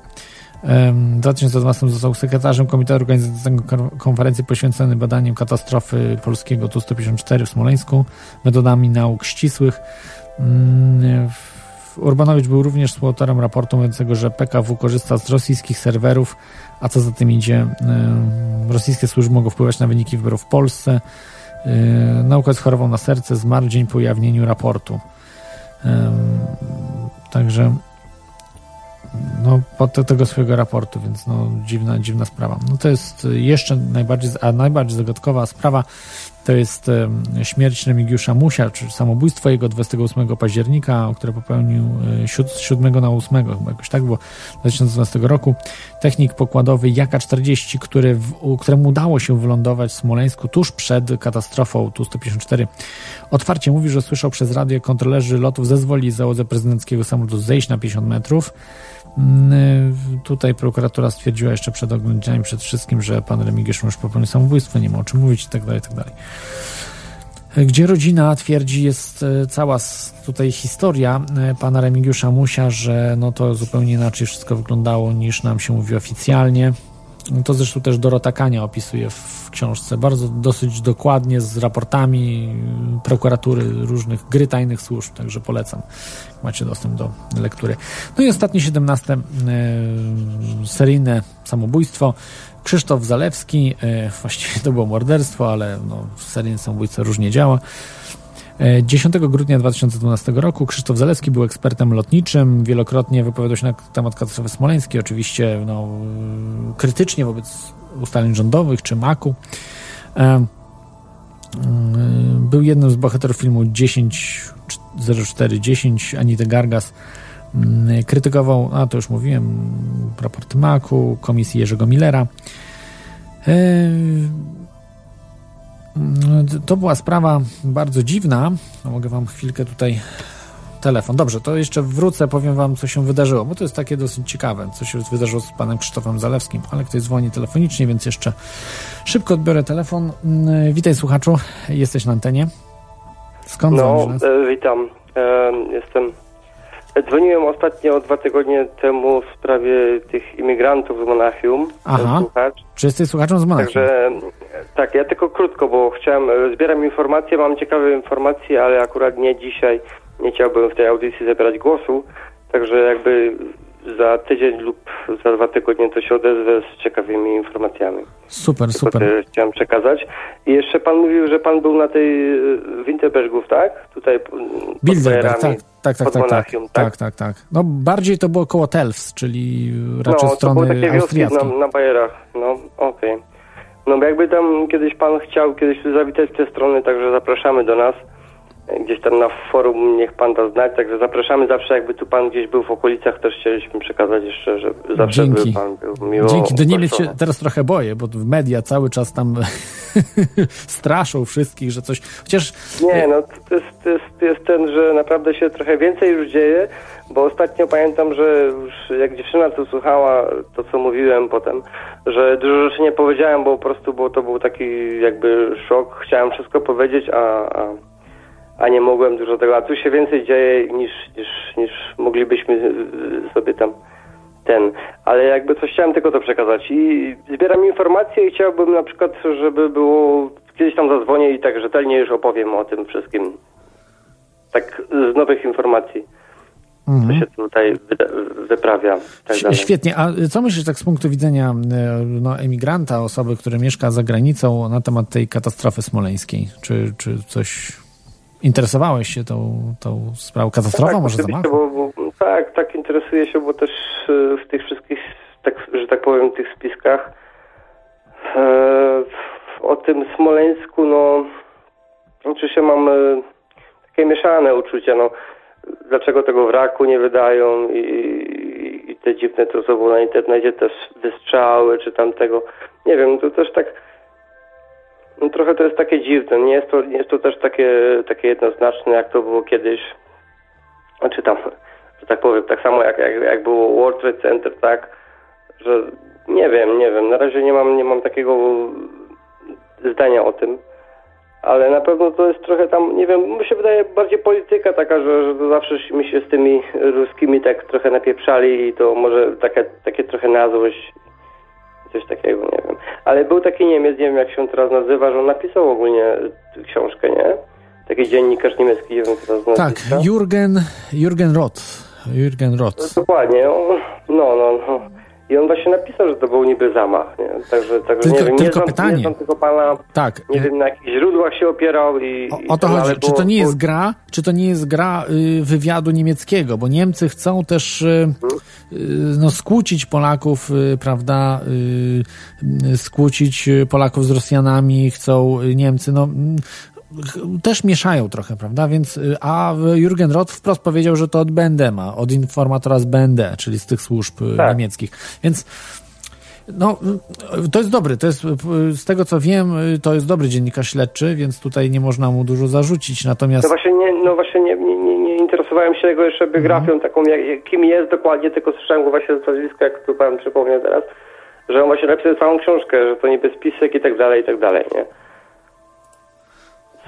W 2012 został sekretarzem Komitetu Organizacyjnego Konferencji poświęconej badaniu katastrofy polskiego Tu-154 w Smoleńsku metodami nauk ścisłych. Mm, Urbanowicz był również współautorem raportu mówiącego, że PKW korzysta z rosyjskich serwerów, a co za tym idzie, rosyjskie służby mogą wpływać na wyniki wyborów w Polsce. Naukowiec chorował na serce, zmarł dzień po ujawnieniu raportu. Także no, pod tego swojego raportu, więc no, dziwna, dziwna sprawa. No to jest jeszcze najbardziej, a najbardziej zagadkowa sprawa to jest śmierć Remigiusza Musia, czy samobójstwo jego 28 października, które popełnił z 7 na 8, chyba jakoś tak było, 2012 roku. Technik pokładowy Jaka-40, który, któremu udało się wylądować w Smoleńsku tuż przed katastrofą Tu-154. Otwarcie mówi, że słyszał przez radio kontrolerzy lotów zezwoli załodze prezydenckiego samolotu zejść na 50 metrów. Mm, tutaj prokuratura stwierdziła jeszcze przed oglądami przed wszystkim, że pan Remigiusz już popełnił samobójstwo, nie ma o czym mówić i tak dalej, tak dalej. Gdzie rodzina twierdzi, jest e, cała tutaj historia pana Remigiusza Musia, że no to zupełnie inaczej wszystko wyglądało niż nam się mówi oficjalnie. To zresztą też Dorota Kania opisuje w książce bardzo dosyć dokładnie z raportami prokuratury różnych gry tajnych służb, także polecam. Macie dostęp do lektury. No i ostatnie 17 e, seryjne samobójstwo. Krzysztof Zalewski, e, właściwie to było morderstwo, ale no, seryjne samobójstwo różnie działa. 10 grudnia 2012 roku Krzysztof Zalewski był ekspertem lotniczym, wielokrotnie wypowiadał się na temat katastrofy smoleńskiej, oczywiście no, krytycznie wobec ustaleń rządowych czy maku. E, był jednym z bohaterów filmu 10.04.10 Anity Gargas. Krytykował, a to już mówiłem, raporty Maku, komisji Jerzego Millera. To była sprawa bardzo dziwna. No, mogę Wam chwilkę tutaj telefon. Dobrze, to jeszcze wrócę, powiem Wam, co się wydarzyło, bo to jest takie dosyć ciekawe, co się wydarzyło z panem Krzysztofem Zalewskim, ale ktoś dzwoni telefonicznie, więc jeszcze szybko odbiorę telefon. Mm, witaj słuchaczu, jesteś na antenie. Skąd No, e, witam. E, jestem. Dzwoniłem ostatnio dwa tygodnie temu w sprawie tych imigrantów z Monachium. Aha. Słuchacz. Czy jesteś słuchaczem z Monachium? Także tak, ja tylko krótko, bo chciałem, zbieram informacje, mam ciekawe informacje, ale akurat nie dzisiaj nie chciałbym w tej audycji zabierać głosu, także jakby za tydzień lub za dwa tygodnie to się odezwę z ciekawymi informacjami. Super, Tylko super. Chciałem przekazać. I jeszcze pan mówił, że pan był na tej e, Winterbergów, tak? Tutaj Bilderberg, tak, tak, tak, tak, tak, tak, tak, tak. No bardziej to było koło Telfs, czyli raczej no, strony to były takie austriackie. Na, na bajerach, no okej. Okay. No jakby tam kiedyś pan chciał kiedyś zawitać te strony, także zapraszamy do nas gdzieś tam na forum niech pan da znać, także zapraszamy zawsze, jakby tu pan gdzieś był w okolicach, też chcieliśmy przekazać jeszcze, że zawsze Dzięki. by pan był miło Dzięki, do Niemiec się teraz trochę boję, bo w media cały czas tam straszą wszystkich, że coś, chociaż... Nie, no to jest, to, jest, to jest ten, że naprawdę się trochę więcej już dzieje, bo ostatnio pamiętam, że już jak dziewczyna tu słuchała to, co mówiłem potem, że dużo rzeczy nie powiedziałem, bo po prostu bo to był taki jakby szok, chciałem wszystko powiedzieć, a, a a nie mogłem dużo tego, a tu się więcej dzieje niż, niż, niż moglibyśmy sobie tam ten, ale jakby coś chciałem tylko to przekazać i zbieram informacje i chciałbym na przykład, żeby było, kiedyś tam zadzwonię i tak rzetelnie już opowiem o tym wszystkim, tak z nowych informacji. Mhm. Co się tutaj wyprawia. Tak Świetnie. A co myślisz tak z punktu widzenia no, emigranta, osoby, która mieszka za granicą na temat tej katastrofy smoleńskiej? Czy, czy coś Interesowałeś się tą, tą sprawą katastrofą, tak, może zamachu? Bo, bo, tak, tak interesuję się, bo też e, w tych wszystkich, tak, że tak powiem, tych spiskach e, o tym Smoleńsku, no oczywiście mam e, takie mieszane uczucia, no dlaczego tego wraku nie wydają i, i, i te dziwne to co było na internecie też wystrzały czy tamtego, nie wiem, to też tak no trochę to jest takie dziwne. Nie jest to, nie jest to też takie, takie jednoznaczne, jak to było kiedyś. Znaczy tam, że tak powiem, tak samo jak, jak, jak było World Trade Center, tak? Że nie wiem, nie wiem. Na razie nie mam, nie mam takiego zdania o tym. ale na pewno to jest trochę tam, nie wiem, mi się wydaje bardziej polityka taka, że, że to zawsze mi się z tymi ruskimi tak trochę napieprzali i to może takie, takie trochę na złość, coś takiego, nie wiem. Ale był taki Niemiec, nie wiem jak się teraz nazywa, że on napisał ogólnie książkę, nie? Taki dziennikarz niemiecki, nie wiem kto to Tak, Jurgen, Jurgen Roth. Jurgen Roth. No, dokładnie, no, no, no. I on właśnie napisał, że to był niby zamach, nie? Także, także tylko, nie wiem, tylko nie pytanie. znam tego pana, tak. nie wiem na jakich źródłach się opierał i... O, o to i, chodzi, czy to nie jest gra, czy to nie jest gra y, wywiadu niemieckiego, bo Niemcy chcą też y, y, no, skłócić Polaków, y, prawda, y, y, skłócić Polaków z Rosjanami, chcą Niemcy, no też mieszają trochę, prawda? Więc, a Jurgen Roth wprost powiedział, że to od BND-ma, od informatora z BND, czyli z tych służb tak. niemieckich. Więc no, to jest dobry, to jest, z tego co wiem, to jest dobry dziennikarz śledczy, więc tutaj nie można mu dużo zarzucić, natomiast... No właśnie nie, no właśnie nie, nie, nie, nie interesowałem się jego jeszcze biografią mm. taką, jak, kim jest dokładnie, tylko słyszałem go właśnie z nazwiska, jak tu pan przypomniał teraz, że on właśnie napisał całą książkę, że to niby spisek i tak dalej, i tak dalej, nie?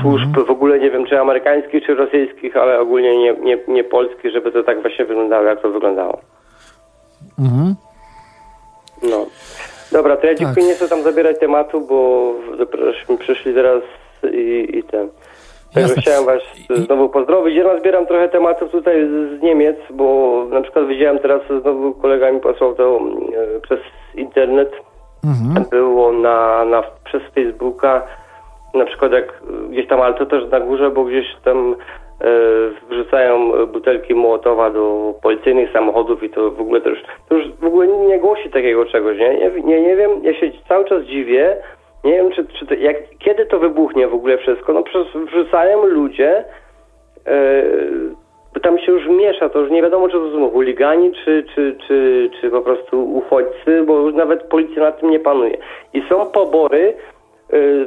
Służb, mhm. w ogóle nie wiem czy amerykańskich, czy rosyjskich, ale ogólnie nie, nie, nie polskich, żeby to tak właśnie wyglądało, jak to wyglądało. Mhm. No. Dobra, to ja dziękuję, tak. nie chcę tam zabierać tematu, bo żeśmy przyszli teraz i, i ten. Także Jasne. chciałem Was znowu pozdrowić. Ja nazbieram trochę tematów tutaj z Niemiec, bo na przykład widziałem teraz, znowu kolega mi posłał to e, przez internet. Mhm. Było na, na, przez Facebooka na przykład jak gdzieś tam, ale to też na górze, bo gdzieś tam e, wrzucają butelki Mołotowa do policyjnych samochodów i to w ogóle też, to już w ogóle nie głosi takiego czegoś, nie? Nie, nie, nie wiem, ja się cały czas dziwię, nie wiem, czy, czy to, jak, kiedy to wybuchnie w ogóle wszystko, no przez, wrzucają ludzie, e, tam się już miesza, to już nie wiadomo, czy to są chuligani, czy, czy, czy, czy po prostu uchodźcy, bo już nawet policja nad tym nie panuje. I są pobory, Y,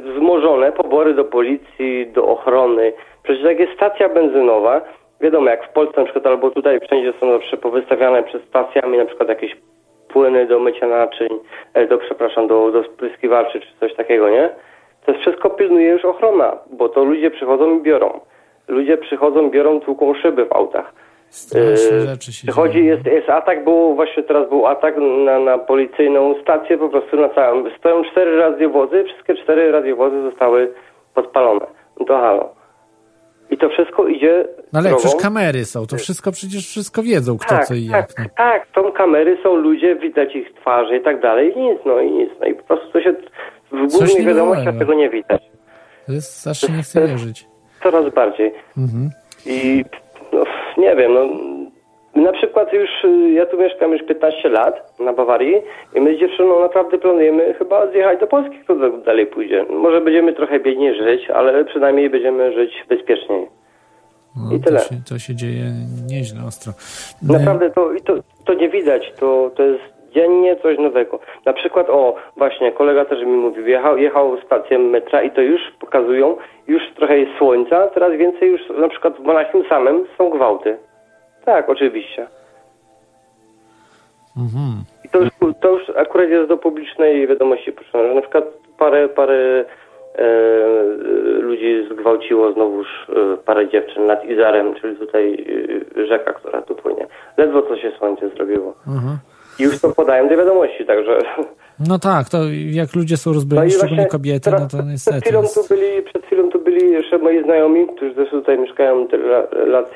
wzmożone pobory do policji, do ochrony. Przecież jak jest stacja benzynowa, wiadomo, jak w Polsce na przykład albo tutaj wszędzie są zawsze powystawiane przed stacjami na przykład jakieś płyny do mycia naczyń, e, do, przepraszam, do, do spryskiwaczy czy coś takiego, nie? To wszystko pilnuje już ochrona, bo to ludzie przychodzą i biorą. Ludzie przychodzą, biorą, tłuką szyby w autach. Straszne yy, rzeczy się Chodzi, dzieją. jest, jest atak, bo właśnie teraz był atak na, na policyjną stację, po prostu na całym. Stoją cztery radiowozy, wszystkie cztery radiowozy zostały podpalone. No to halo. I to wszystko idzie. No ale drogą. przecież kamery są, to wszystko przecież wszystko wiedzą, kto tak, co i tak, jak. No. Tak, są kamery, są ludzie, widać ich twarze i tak dalej. I nic, no i nic. No i po prostu to się w głównych wiadomościach tego nie widać. To jest strasznie nie chcę wierzyć. Coraz bardziej. Mhm. I no, nie wiem, no na przykład już, y, ja tu mieszkam już 15 lat na Bawarii i my z dziewczyną naprawdę planujemy chyba zjechać do Polski, kto dalej pójdzie. Może będziemy trochę biedniej żyć, ale przynajmniej będziemy żyć bezpieczniej. No, I tyle. To się, to się dzieje nieźle ostro. Naprawdę to, to, to nie widać, to, to jest dziennie coś nowego. Na przykład, o, właśnie, kolega też mi mówił, jechał, jechał stację metra i to już pokazują, już trochę jest słońca, teraz więcej już, na przykład w Monachium samym są gwałty. Tak, oczywiście. Mhm. I to już, to już akurat jest do publicznej wiadomości proszę, że na przykład parę, parę e, ludzi zgwałciło znowuż e, parę dziewczyn nad Izarem, czyli tutaj e, rzeka, która tu płynie. Ledwo co się słońce zrobiło. Mhm. Już to podają do wiadomości, także... No tak, to jak ludzie są rozbrojeni, no szczególnie kobiety, no to niestety przed chwilą, tu byli, przed chwilą tu byli jeszcze moi znajomi, którzy też tutaj mieszkają tyle lat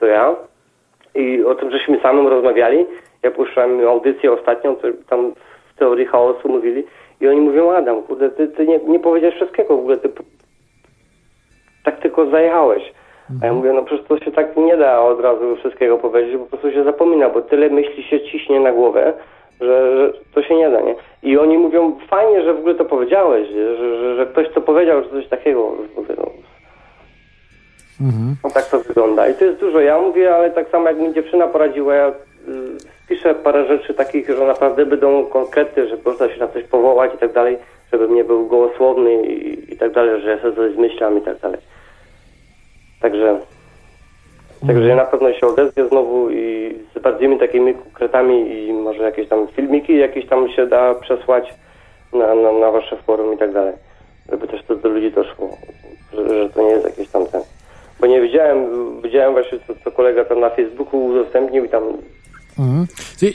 co ja i o tym żeśmy samym rozmawiali. Ja puszczałem audycję ostatnią, to tam w teorii chaosu mówili i oni mówią, Adam, kurde, ty, ty nie, nie powiedziałeś wszystkiego w ogóle, ty tak tylko zajechałeś. A ja mhm. mówię, no przecież to się tak nie da od razu wszystkiego powiedzieć, bo po prostu się zapomina, bo tyle myśli się ciśnie na głowę, że, że to się nie da, nie? I oni mówią, fajnie, że w ogóle to powiedziałeś, że, że, że ktoś to powiedział, że coś takiego. Mówię, no, Mhm. No tak to wygląda. I to jest dużo. Ja mówię, ale tak samo jak mi dziewczyna poradziła, ja y, spiszę parę rzeczy takich, że naprawdę będą konkretne, że można się na coś powołać i tak dalej, żebym nie był gołosłowny i, i tak dalej, że ja sobie coś zmyślam i tak dalej. Także, także na pewno się odezwę znowu i z bardziej takimi konkretami i może jakieś tam filmiki jakieś tam się da przesłać na, na, na wasze forum i tak dalej. żeby też to do ludzi doszło, że, że to nie jest jakieś tam ten. Bo nie widziałem, widziałem właśnie co, co kolega tam na Facebooku udostępnił i tam Mhm.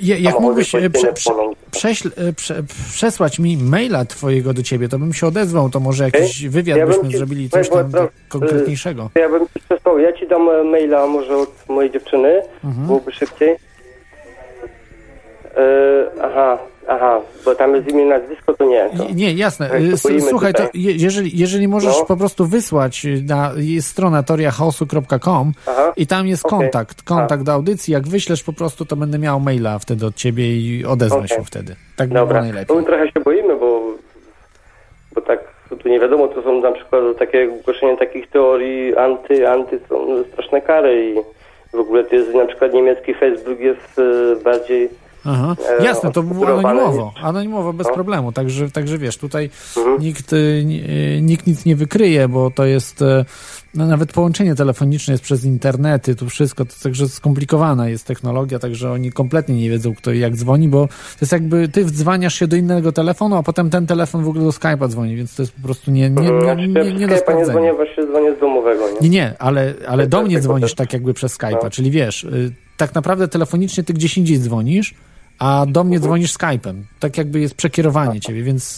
Ja- Jak mógłbyś e, prze, prze, prześl, e, prze, przesłać mi maila twojego do ciebie, to bym się odezwał, to może jakiś Okej. wywiad Ja byśmy ci- zrobili, coś tam tak konkretniejszego. Ja bym ci przesłał, ja ci dam e, maila może od mojej dziewczyny, Mhm. byłoby szybciej. E, aha, aha, bo tam jest imię, nazwisko, to nie. To. Nie, jasne. Słuchaj, to tutaj. jeżeli, jeżeli możesz No. po prostu wysłać y, na jest strona toriachaosu.com i tam jest Okej. kontakt, kontakt do audycji. Jak wyślesz po prostu, to będę miał maila wtedy od ciebie i odezwę Okej. się wtedy. Tak by było Dobra, najlepiej. no my trochę się boimy, bo, bo tak tu nie wiadomo, to są na przykład takie głoszenie takich teorii anty, anty są straszne kary i w ogóle to jest na przykład niemiecki Facebook jest e, bardziej Aha. e, Jasne, to było anonimowo, anonimowo, bez No. problemu, także, także wiesz, tutaj Mhm. nikt, y, y, nikt nic nie wykryje, bo to jest, y, no nawet połączenie telefoniczne jest przez internety, tu wszystko, to także skomplikowana jest technologia, także oni kompletnie nie wiedzą, kto i jak dzwoni, bo to jest jakby, ty wdzwaniasz się do innego telefonu, a potem ten telefon w ogóle do Skype'a dzwoni, więc to jest po prostu nie, nie, nie, Znaczy, nie, nie, przez do Skype'a nie sprawdzenia. dzwonię, właśnie dzwonię z domowego, nie? Nie, nie, ale, ale do Tak, mnie tylko dzwonisz tak jakby przez Skype'a, No. czyli wiesz, y, tak naprawdę telefonicznie ty gdzieś indziej dzwonisz, a do mnie dzwonisz Skype'em. Tak jakby jest przekierowanie ciebie, więc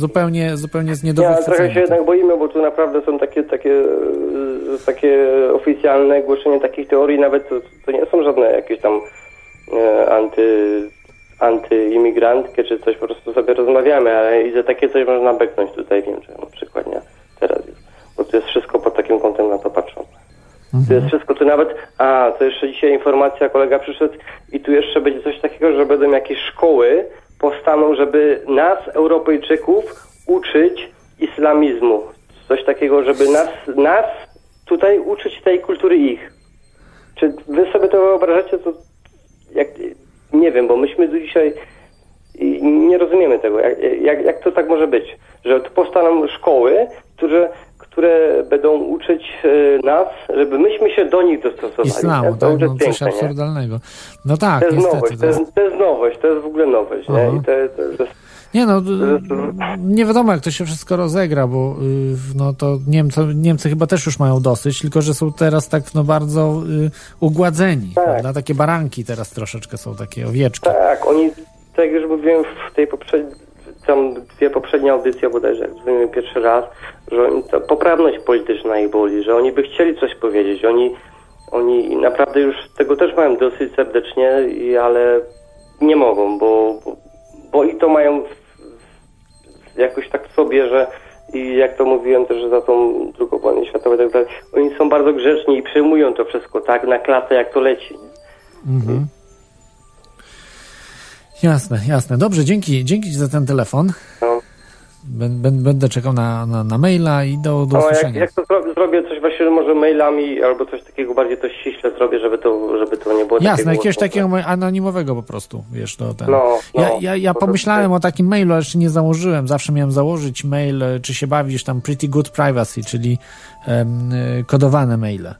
zupełnie, zupełnie jest nie do ale trochę się jednak boimy, bo tu naprawdę są takie, takie, takie oficjalne głoszenie takich teorii, nawet to, to nie są żadne jakieś tam e, anty, antyimigrantkie czy coś, po prostu sobie rozmawiamy, ale i za takie coś można beknąć tutaj w Niemczech na przykład, nie? Teraz jest. Bo tu jest wszystko pod takim kątem na to patrzą. Tu jest wszystko, tu nawet, a, to jeszcze dzisiaj informacja, kolega przyszedł i tu jeszcze będzie coś takiego, że będą jakieś szkoły powstaną, żeby nas, Europejczyków, uczyć islamizmu. Coś takiego, żeby nas, nas tutaj uczyć tej kultury ich. Czy wy sobie to wyobrażacie, to jak, nie wiem, bo myśmy tu dzisiaj nie rozumiemy tego, jak, jak, jak to tak może być, że tu powstaną szkoły, które, które będą uczyć e, nas, żeby myśmy się do nich dostosowali. Islamu, nie? To tak, no coś piękne, nie? absurdalnego. No tak, To jest niestety. nowość, to to jest- to jest nowość, to jest w ogóle nowość, nie? I to, to, to jest, Nie no, nie wiadomo jak to się wszystko rozegra, bo y, no to Niemcy, Niemcy chyba też już mają dosyć, tylko że są teraz tak no bardzo y, ugładzeni, Tak. prawda? Takie baranki teraz troszeczkę są, takie owieczki. tak, oni, tak jak już mówiłem w tej poprzedniej, tam dwie poprzednie audycje bodajże, jak pierwszy raz, że poprawność polityczna ich boli, że oni by chcieli coś powiedzieć, oni, oni naprawdę już tego też mają dosyć serdecznie, ale nie mogą, bo, bo, bo i to mają jakoś tak w sobie, że i jak to mówiłem też za tą drugą wojnę światową i tak dalej, oni są bardzo grzeczni i przyjmują to wszystko tak na klatę jak to leci. Nie? Mhm. Jasne, jasne. Dobrze, dzięki, dzięki Ci za ten telefon. No. Bę- bę- Będę czekał na, na, na maila i do, do No, jak, usłyszenia. jak to zro- zrobię coś właśnie może mailami albo coś takiego bardziej to ściśle zrobię, żeby to, żeby to nie było Jasne, jakiegoś takiego anonimowego po prostu, wiesz, to ten. No, no. ja, ja, ja To to- pomyślałem o takim mailu, ale jeszcze nie założyłem. Zawsze miałem założyć mail, e, czy się bawisz tam Pretty Good Privacy, czyli y, kodowane maile.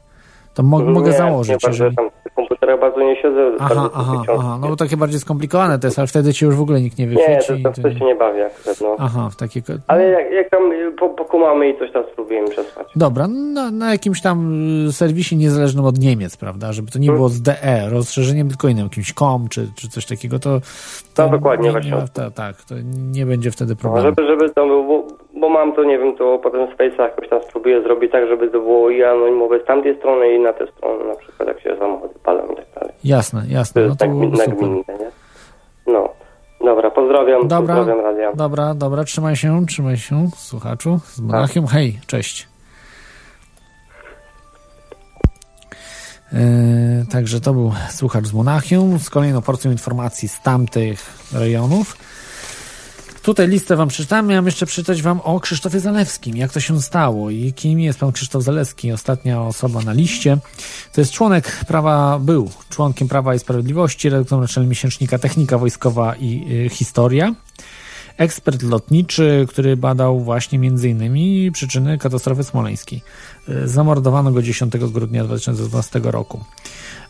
To mo- mogę nie, założyć. Nie, bardzo, jeżeli... tam w komputerach bardzo nie siedzę. Aha, aha, aha. No bo takie bardziej skomplikowane to jest, ale wtedy cię już w ogóle nikt nie Nie, wychwyci. to, to, to się nie bawię akurat, no. Aha, w takie. Ale jak, jak tam y, po, pokumamy i coś tam spróbujemy przesłać. Dobra, na, na jakimś tam y, serwisie niezależnym od Niemiec, prawda? Żeby to nie Hmm. było z DE, rozszerzeniem tylko innym, jakimś COM czy, czy coś takiego, to. to No, dokładnie, nie, właśnie. nie ma, ta, Tak, to nie będzie wtedy No, problemu. żeby, żeby to było, bo, mam to, nie wiem, to potem w Face'ach jakoś tam spróbuję zrobić tak, żeby to było i anonimowe z tamtej strony i na tę stronę, na przykład jak się samochody palą i tak dalej. Jasne, To jasne. No jest to tak byłoby super. nagminne, nie? No. Dobra, pozdrawiam, Dobra, pozdrawiam radia. dobra, dobra, trzymaj się, trzymaj się, słuchaczu, z Monachium. Hej, cześć. Yy, także to był słuchacz z Monachium z kolejną porcją informacji z tamtych rejonów. Tutaj listę wam przeczytamy, miałem jeszcze przeczytać wam o Krzysztofie Zalewskim, jak to się stało i kim jest pan Krzysztof Zalewski, ostatnia osoba na liście. To jest członek prawa, był członkiem Prawa i Sprawiedliwości, redaktorem naczelnym miesięcznika Technika Wojskowa i y, Historia. Ekspert lotniczy, który badał właśnie innymi przyczyny katastrofy smoleńskiej. Y, Zamordowano go 10 grudnia 2012 roku.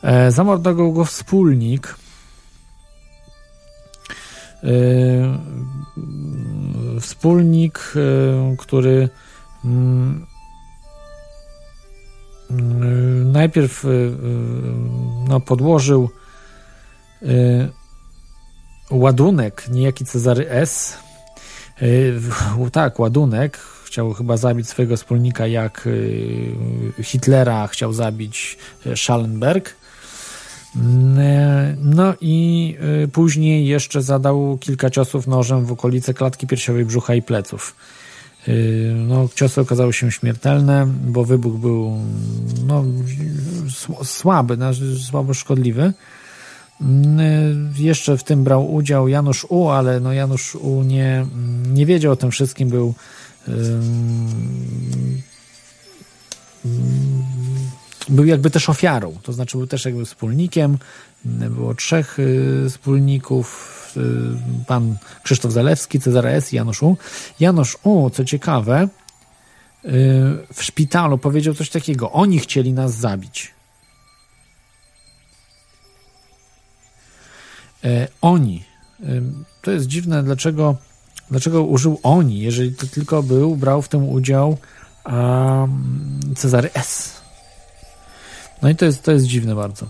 E, Zamordował go wspólnik y, wspólnik, który mm, najpierw no, podłożył ładunek, niejaki Cezary S. Tak, ładunek. Chciał chyba zabić swojego wspólnika, jak Hitlera chciał zabić Schallenberg. No i później jeszcze zadał kilka ciosów nożem w okolice klatki piersiowej, brzucha i pleców. No, ciosy okazały się śmiertelne, bo wybuch był no, słaby, słabo szkodliwy. Jeszcze w tym brał udział Janusz U, ale no Janusz U nie, nie wiedział o tym wszystkim, był był jakby też ofiarą, to znaczy był też jakby wspólnikiem. Było trzech wspólników, pan Krzysztof Zalewski, Cezary S. i Janusz U. Janusz U, co ciekawe, w szpitalu powiedział coś takiego. Oni chcieli nas zabić. Oni. To jest dziwne, dlaczego, dlaczego użył oni, jeżeli to tylko był, brał w tym udział um, Cezary S. No i to jest, to jest dziwne bardzo.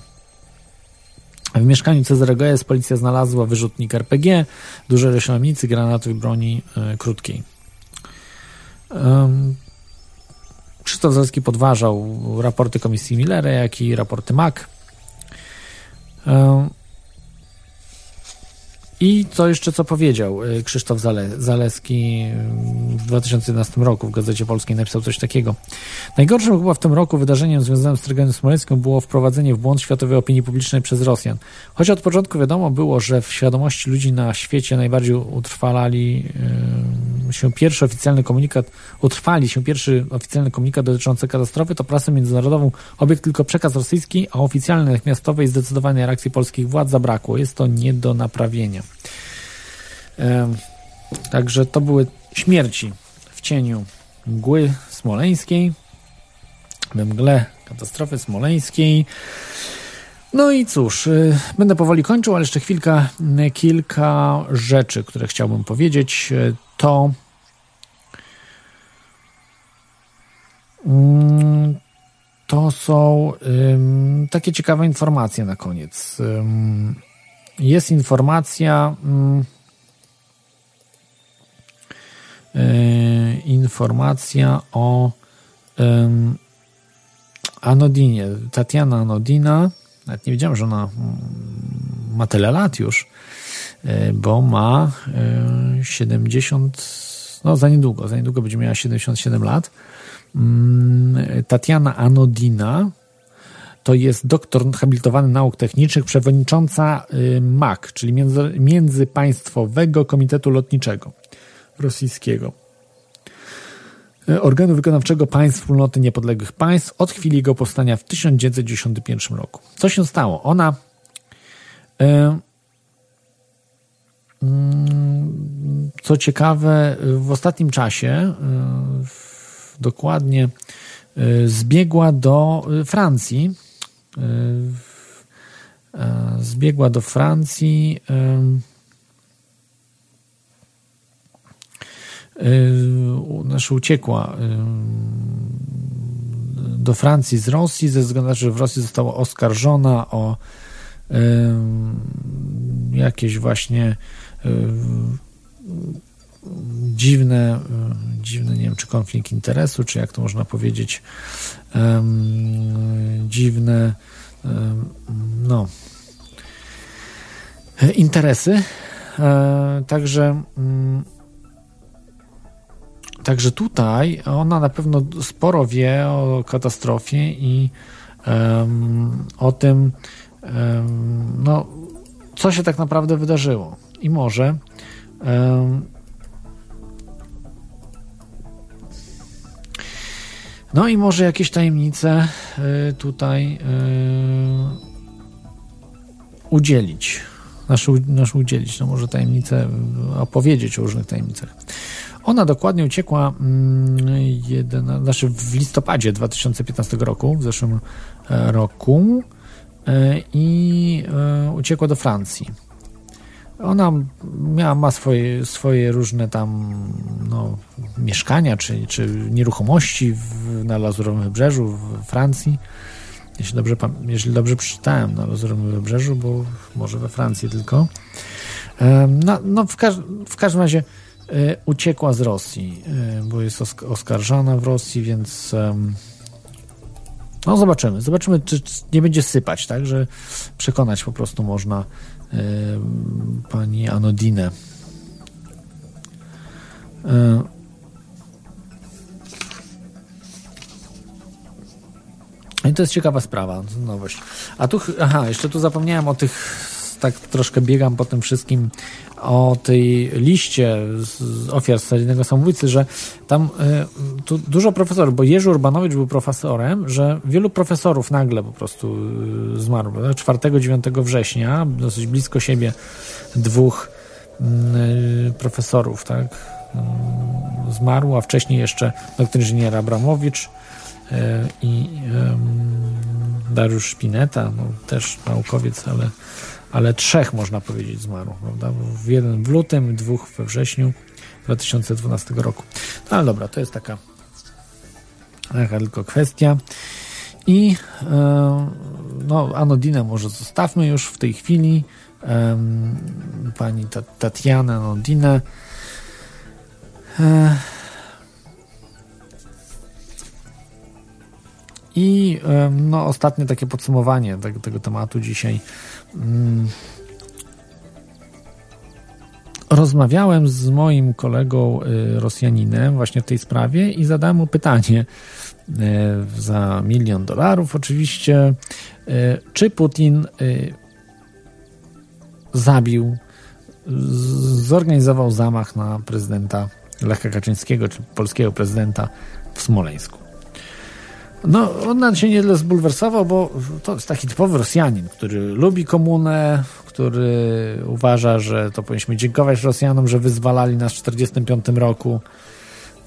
W mieszkaniu Cezarego S policja znalazła wyrzutnik RPG, duże leśnomnicy, granatów i broni y, krótkiej. Um, Krzysztof Zalski podważał raporty komisji Millera, jak i raporty MAC. I co jeszcze co powiedział y, Krzysztof Zale, Zaleski y, w 2011 roku w Gazecie Polskiej napisał coś takiego. Najgorszym chyba w tym roku wydarzeniem związanym z Trygenem Smoleńskim było wprowadzenie w błąd światowej opinii publicznej przez Rosjan. Choć od początku wiadomo było, że w świadomości ludzi na świecie najbardziej utrwalali yy, się pierwszy oficjalny komunikat, utrwali się pierwszy oficjalny komunikat dotyczący katastrofy, to prasę międzynarodową obiekt tylko przekaz rosyjski, a oficjalnej natychmiastowej zdecydowanej reakcji polskich władz zabrakło. Jest to nie do naprawienia. Także to były śmierci w cieniu mgły smoleńskiej, we mgle katastrofy smoleńskiej. No i cóż, y, będę powoli kończył, ale jeszcze chwilka, kilka rzeczy, które chciałbym powiedzieć. Y, to mm, to są takie ciekawe informacje na koniec jest informacja mm, e, informacja o Anodinie. Tatiana Anodina, nawet nie wiedziałem, że ona mm, ma tyle lat już, e, bo ma 70, e, no za niedługo, za niedługo będzie miała 77 lat. Mm, Tatiana Anodina, to jest doktor habilitowany nauk technicznych, przewodnicząca y, MAK, czyli między, Międzypaństwowego Komitetu Lotniczego Rosyjskiego. Y, organu wykonawczego państw wspólnoty niepodległych państw od chwili jego powstania w 1991 roku. Co się stało? Ona y, mm, co ciekawe, w ostatnim czasie dokładnie zbiegła do Francji zbiegła do Francji. Znaczy uciekła do Francji z Rosji, ze względu na to, że w Rosji została oskarżona o jakieś właśnie dziwne, dziwne, nie wiem, czy konflikt interesu, czy jak to można powiedzieć, dziwne, no, interesy. E, także, mm, także tutaj ona na pewno sporo wie o katastrofie i o tym, no, co się tak naprawdę wydarzyło. I może No i może jakieś tajemnice y, tutaj y, udzielić. Nasz, nasz udzielić, no może tajemnice, opowiedzieć o różnych tajemnicach. Ona dokładnie uciekła jeden, znaczy w listopadzie 2015 roku, w zeszłym e, roku, e, i e, uciekła do Francji. Ona miała, ma swoje, swoje różne tam no, mieszkania czy, czy nieruchomości w, na Lazurowym Wybrzeżu w Francji. Jeśli dobrze, jeśli dobrze przeczytałem na Lazurowym Wybrzeżu, bo może we Francji tylko. No, no w, każ w każdym razie e, uciekła z Rosji, e, bo jest osk oskarżana w Rosji, więc no zobaczymy. Zobaczymy, czy nie będzie sypać, tak, że przekonać po prostu można pani Anodinę. I to jest ciekawa sprawa, nowość. A tu, aha, jeszcze tu zapomniałem o tych, tak troszkę biegam po tym wszystkim, o tej liście ofiar seryjnego samobójcy, że tam y, tu dużo profesorów, bo Jerzy Urbanowicz był profesorem, że wielu profesorów nagle po prostu y, zmarło. 4-9 września, dosyć blisko siebie, dwóch y, profesorów, tak, y, zmarło, a wcześniej jeszcze doktor inżynier Abramowicz i Dariusz Szpineta, no, też naukowiec, ale ale trzech można powiedzieć zmarło, prawda? W jeden w lutym, dwóch we wrześniu 2012 roku. No ale dobra, to jest taka, taka tylko kwestia. I e, no, Anodinę może zostawmy już w tej chwili. E, pani Tatiana Anodinę. E, I no, ostatnie takie podsumowanie tego, tego tematu dzisiaj. Mm. Rozmawiałem z moim kolegą y, Rosjaninem właśnie w tej sprawie i zadałem mu pytanie y, za milion dolarów oczywiście, y, czy Putin zabił, zorganizował zamach na prezydenta Lecha Kaczyńskiego, czy polskiego prezydenta w Smoleńsku. No, on się nieźle zbulwersował, bo to jest taki typowy Rosjanin, który lubi komunę, który uważa, że to powinniśmy dziękować Rosjanom, że wyzwalali nas w 1945 roku.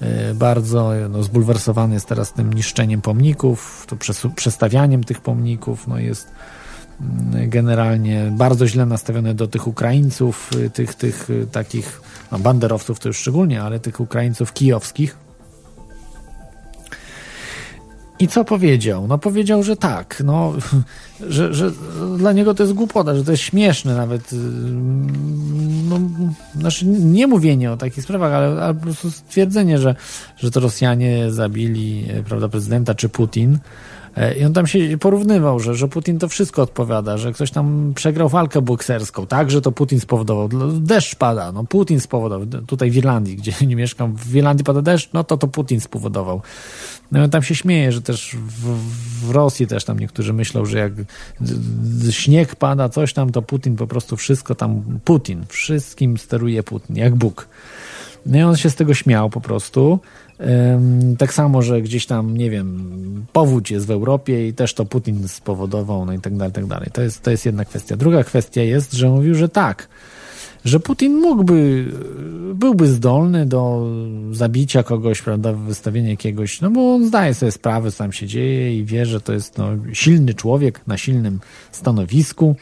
E, bardzo no, zbulwersowany jest teraz tym niszczeniem pomników, to przestawianiem tych pomników. No, jest mm, generalnie bardzo źle nastawiony do tych Ukraińców, y, tych, tych y, takich no, banderowców to już szczególnie, ale tych Ukraińców kijowskich i co powiedział? No powiedział, że tak, no, że, że dla niego to jest głupota, że to jest śmieszne nawet. No, znaczy nie mówienie o takich sprawach, ale, ale po prostu stwierdzenie, że, że to Rosjanie zabili prawda, prezydenta czy Putin. E, I on tam się porównywał, że, że Putin to wszystko odpowiada, że ktoś tam przegrał walkę bokserską, tak, że to Putin spowodował. Deszcz pada, no Putin spowodował. Tutaj w Irlandii, gdzie nie mieszkam, w Irlandii pada deszcz, no to to Putin spowodował. No on tam się śmieje, że też w, w Rosji też tam niektórzy myślą, że jak śnieg pada, coś tam, to Putin po prostu wszystko tam, Putin, wszystkim steruje Putin, jak Bóg. No i on się z tego śmiał po prostu. Tak samo, że gdzieś tam, nie wiem, powódź jest w Europie i też to Putin spowodował, no i tak dalej, tak dalej. To jest, to jest jedna kwestia. Druga kwestia jest, że mówił, że tak, że Putin mógłby, byłby zdolny do zabicia kogoś, prawda, wystawienia jakiegoś, no bo on zdaje sobie sprawę, co tam się dzieje i wie, że to jest no, silny człowiek na silnym stanowisku,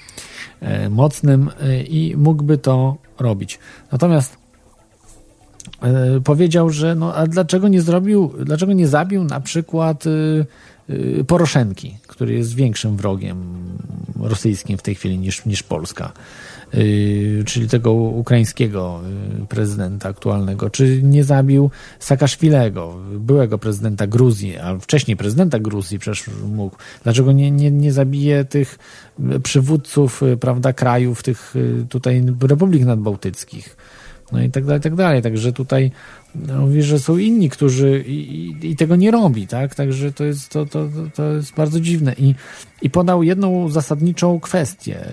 e, mocnym e, i mógłby to robić. Natomiast e, powiedział, że no, a dlaczego nie zrobił, dlaczego nie zabił na przykład e, Poroszenki, który jest większym wrogiem rosyjskim w tej chwili niż, niż Polska. Y, czyli tego ukraińskiego y, prezydenta aktualnego, czy nie zabił Saakaszwilego, byłego prezydenta Gruzji, a wcześniej prezydenta Gruzji przecież mógł. Dlaczego nie, nie, nie zabije tych przywódców, y, prawda, krajów, tych tutaj republik nadbałtyckich? No i tak dalej, tak dalej. Także tutaj no, mówi, że są inni, którzy i, i, i, tego nie robi, tak? Także to jest, to, to, to jest bardzo dziwne. I, I podał jedną zasadniczą kwestię.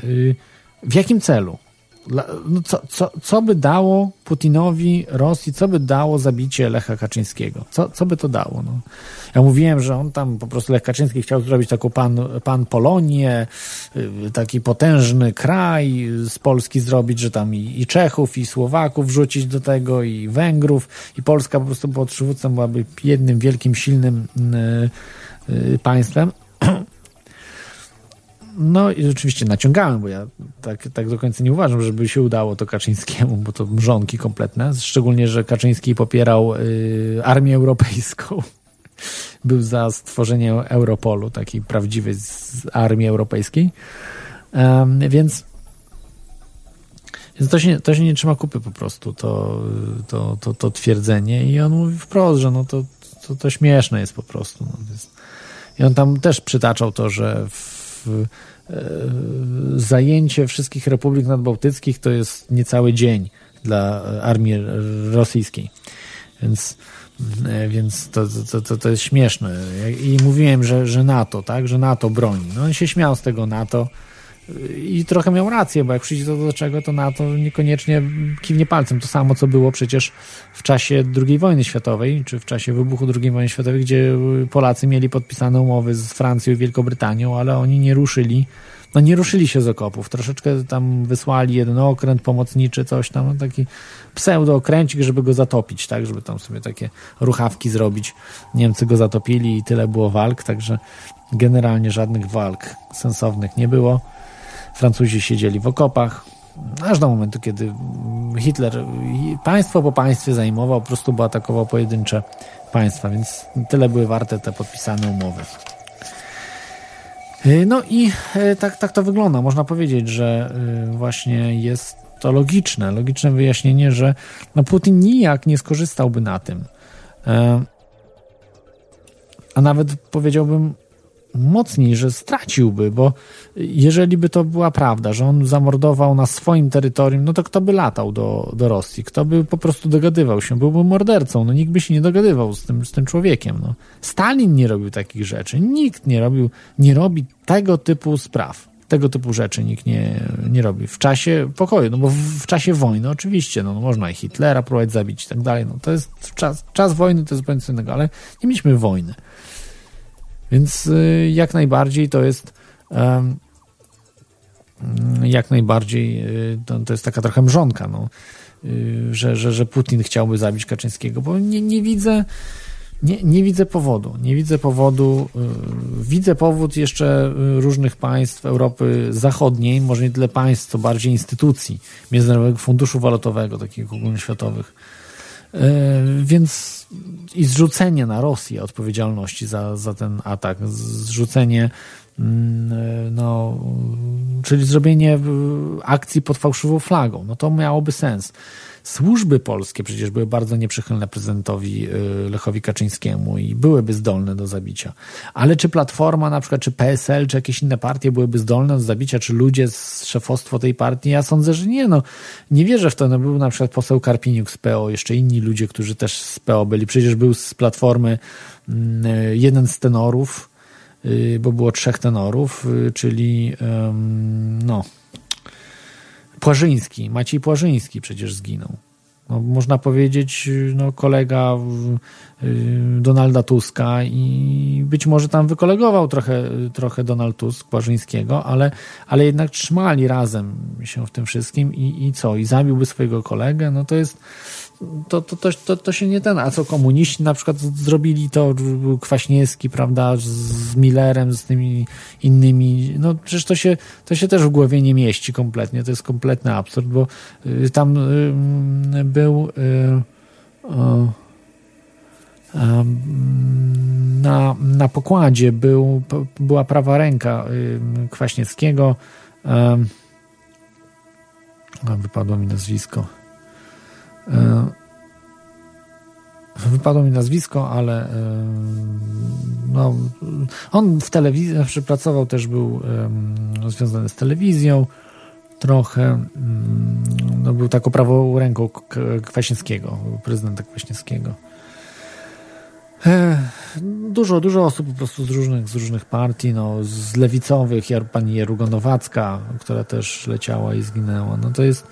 W jakim celu? No co, co, co by dało Putinowi, Rosji, co by dało zabicie Lecha Kaczyńskiego? Co, co by to dało? No. Ja mówiłem, że on tam po prostu Lech Kaczyński chciał zrobić taką pan, pan Polonię, y, taki potężny kraj z Polski zrobić, że tam i, i Czechów, i Słowaków wrzucić do tego, i Węgrów, i Polska po prostu pod przywódcą byłaby jednym wielkim, silnym y, y, państwem. no i oczywiście naciągałem, bo ja tak, tak do końca nie uważam, żeby się udało to Kaczyńskiemu, bo to mrzonki kompletne. Szczególnie, że Kaczyński popierał y, armię europejską. Był za stworzenie Europolu, takiej prawdziwej z armii europejskiej. Um, więc więc to się, to się nie trzyma kupy po prostu, to, to, to, to twierdzenie. I on mówi wprost, że no to, to, to śmieszne jest po prostu. No, jest. I on tam też przytaczał to, że w, e, zajęcie wszystkich republik nadbałtyckich to jest niecały dzień dla armii rosyjskiej. Więc, e, więc to, to, to, to jest śmieszne. I mówiłem, że, że NATO, tak, że NATO broni. No on się śmiał z tego NATO i trochę miał rację, bo jak przyjdzie to do czego, to NATO niekoniecznie kiwnie palcem. To samo, co było przecież w czasie II wojny światowej, czy w czasie wybuchu II wojny światowej, gdzie Polacy mieli podpisane umowy z Francją i Wielkobritannią, ale oni nie ruszyli, no nie ruszyli się z okopów. Troszeczkę tam wysłali jeden okręt pomocniczy, coś tam, no taki pseudo-okręcik, żeby go zatopić, tak, żeby tam sobie takie ruchawki zrobić. Niemcy go zatopili i tyle było walk, także generalnie żadnych walk sensownych nie było. Francuzi siedzieli w okopach, aż do momentu, kiedy Hitler państwo po państwie zajmował, po prostu bo atakował pojedyncze państwa, więc tyle były warte te podpisane umowy. No i e, tak, tak to wygląda. Można powiedzieć, że e, właśnie jest to logiczne, logiczne wyjaśnienie, że no Putin nijak nie skorzystałby na tym. A nawet powiedziałbym mocniej, że straciłby, bo jeżeli by to była prawda, że on zamordował na swoim terytorium, no to kto by latał do, do Rosji? Kto by po prostu dogadywał się? Byłby mordercą, no nikt by się nie dogadywał z tym, z tym człowiekiem. No. Stalin nie robił takich rzeczy, nikt nie robił, nie robi tego typu spraw. Tego typu rzeczy nikt nie, nie robi. W czasie pokoju, no bo w, w czasie wojny oczywiście, no, no można i Hitlera próbować zabić i tak dalej. No to jest czas, czas wojny, to jest zupełnie co innego, ale nie mieliśmy wojny. Więc y, jak najbardziej to jest jak najbardziej y, to, to jest taka trochę mrzonka, no, y, że, że, że Putin chciałby zabić Kaczyńskiego, bo nie, nie widzę nie, nie widzę powodu. Nie widzę powodu. Widzę powód jeszcze różnych państw Europy Zachodniej, może nie tyle państw, co bardziej instytucji Międzynarodowego Funduszu Walutowego, takich ogólnoświatowych. Więc i zrzucenie na Rosję odpowiedzialności za, za ten atak, zrzucenie, mm, no, czyli zrobienie akcji pod fałszywą flagą, no to miałoby sens. Służby polskie przecież były bardzo nieprzychylne prezydentowi y, Lechowi Kaczyńskiemu i byłyby zdolne do zabicia. Ale czy Platforma na przykład, czy PSL, czy jakieś inne partie byłyby zdolne do zabicia, czy ludzie z szefostwo tej partii? Ja sądzę, że nie. No, nie wierzę w to. No, był na przykład poseł Karpiniuk z PO, jeszcze inni ludzie, którzy też z PO byli. Przecież był z Platformy mm, jeden z tenorów, y, bo było trzech tenorów, y, czyli no Płażyński, Maciej Płażyński przecież zginął. No, można powiedzieć, no, kolega y, Donalda Tuska i być może tam wykolegował trochę, trochę Donald Tusk Płażyńskiego, ale, ale jednak trzymali razem się w tym wszystkim i, i co? I zabiłby swojego kolegę? No to jest to, to, to, to, to się nie ten, a co komuniści na przykład zrobili to Kwaśniewski, prawda, z Millerem, z tymi innymi, no przecież to się, to się też w głowie nie mieści kompletnie, to jest kompletny absurd, bo y, tam y, był y, na, na pokładzie był, była prawa ręka Kwaśniewskiego, wypadło mi nazwisko, wypadło mi nazwisko, ale e, no, on w telewizji, znaczy pracował też, był związany z telewizją trochę. Mm, no, był taką prawą ręką Kwaśniewskiego, prezydenta Kwaśniewskiego. E, dużo, dużo osób po prostu z różnych, z różnych partii, no, z lewicowych, pani Jerugonowacka, która też leciała i zginęła. No to jest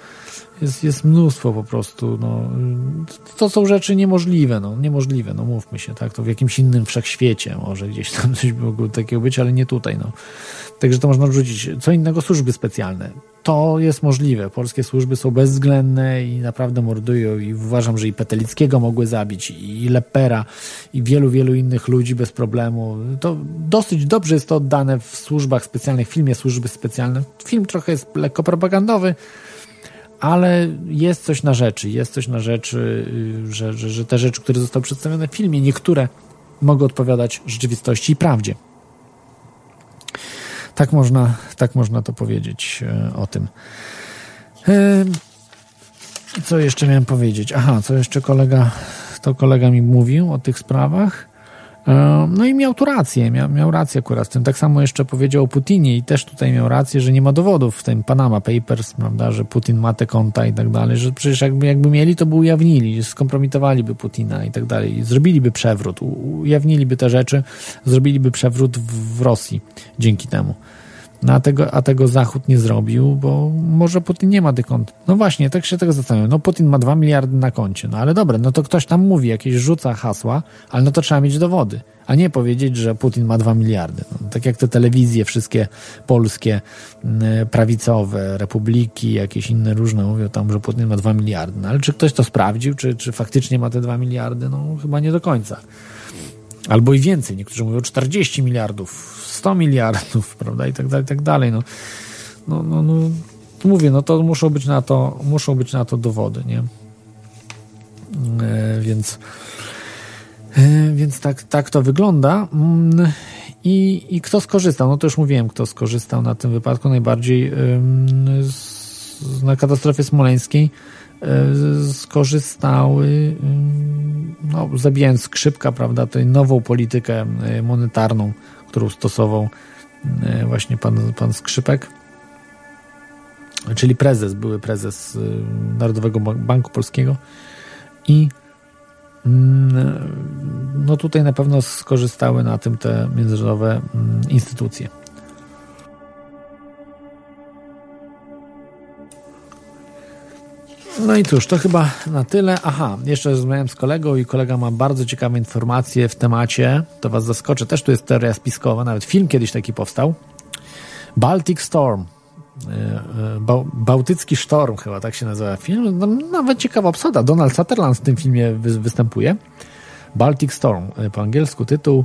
jest, jest mnóstwo po prostu, no, to są rzeczy niemożliwe, no, niemożliwe, no mówmy się, tak, to w jakimś innym wszechświecie może gdzieś tam coś by mogło takiego być, ale nie tutaj, no. Także to można wrzucić. Co innego służby specjalne. To jest możliwe. Polskie służby są bezwzględne i naprawdę mordują i uważam, że i Petelickiego mogły zabić, i Lepera, i wielu, wielu innych ludzi bez problemu. To dosyć dobrze jest to oddane w służbach specjalnych, w filmie służby specjalne. Film trochę jest lekko propagandowy, ale jest coś na rzeczy, jest coś na rzeczy, y, że, że, że te rzeczy, które zostały przedstawione w filmie, niektóre mogą odpowiadać rzeczywistości i prawdzie. Tak można, tak można to powiedzieć e, o tym. E, co jeszcze miałem powiedzieć? Aha, co jeszcze kolega, to kolega mi mówił o tych sprawach. E, no i miał tu rację, miał, miał rację akurat w tym. Tak samo jeszcze powiedział o Putinie i też tutaj miał rację, że nie ma dowodów w tym Panama Papers, prawda, że Putin ma te konta i tak dalej, że przecież jakby, jakby mieli, to by ujawnili, skompromitowaliby Putina i tak dalej, zrobiliby przewrót, ujawniliby te rzeczy, zrobiliby przewrót w, w Rosji dzięki temu. No a tego, a tego Zachód nie zrobił, bo może Putin nie ma tych kont. No właśnie, tak się tego zastanawiam. No Putin ma 2 miliardy na koncie. No ale dobra, no to ktoś tam mówi, jakieś rzuca hasła, ale no to trzeba mieć dowody. A nie powiedzieć, że Putin ma 2 miliardy. No, tak jak te telewizje wszystkie polskie, mm, prawicowe, republiki, jakieś inne różne mówią tam, że Putin ma 2 miliardy. No ale czy ktoś to sprawdził, czy, czy faktycznie ma te 2 miliardy? No chyba nie do końca. Albo i więcej. Niektórzy mówią 40 miliardów 100 miliardów, prawda, i tak dalej, i tak dalej. No, no, no, no, mówię, no to muszą być na to, muszą być na to dowody, nie? E, więc e, więc tak, tak to wygląda. Mm, I, I kto skorzystał? No to już mówiłem, kto skorzystał na tym wypadku najbardziej z, na katastrofie smoleńskiej skorzystały no, zabijając skrzypka, prawda, tej nową politykę e, monetarną którą stosował e, właśnie pan, pan Skrzypek, czyli prezes, były prezes e, Narodowego Banku Polskiego i mm, no tutaj na pewno skorzystały na tym te międzynarodowe mm, instytucje. No i cóż, to chyba na tyle. Aha, jeszcze rozmawiałem z kolegą i kolega ma bardzo ciekawe informacje w temacie. To was zaskoczę. Też tu jest teoria spiskowa, nawet film kiedyś taki powstał. Baltic Storm. E, e, Bałtycki Sztorm chyba tak się nazywa film. No, nawet ciekawa obsada. Donald Sutherland w tym filmie występuje. Baltic Storm e, po angielsku tytuł.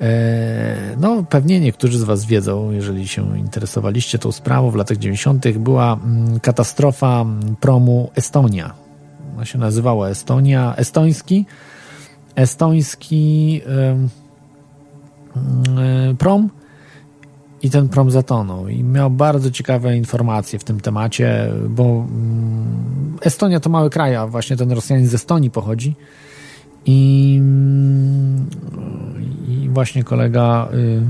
E, no, pewnie niektórzy z Was wiedzą, jeżeli się interesowaliście tą sprawą, w latach 90. była mm, katastrofa mm, promu Estonia. Ona się nazywała Estonia, estoński, estoński mm, e, prom i ten prom zatonął. I miał bardzo ciekawe informacje w tym temacie, bo Estonia to mały kraj, a właśnie ten Rosjanin z Estonii pochodzi. I właśnie kolega, y,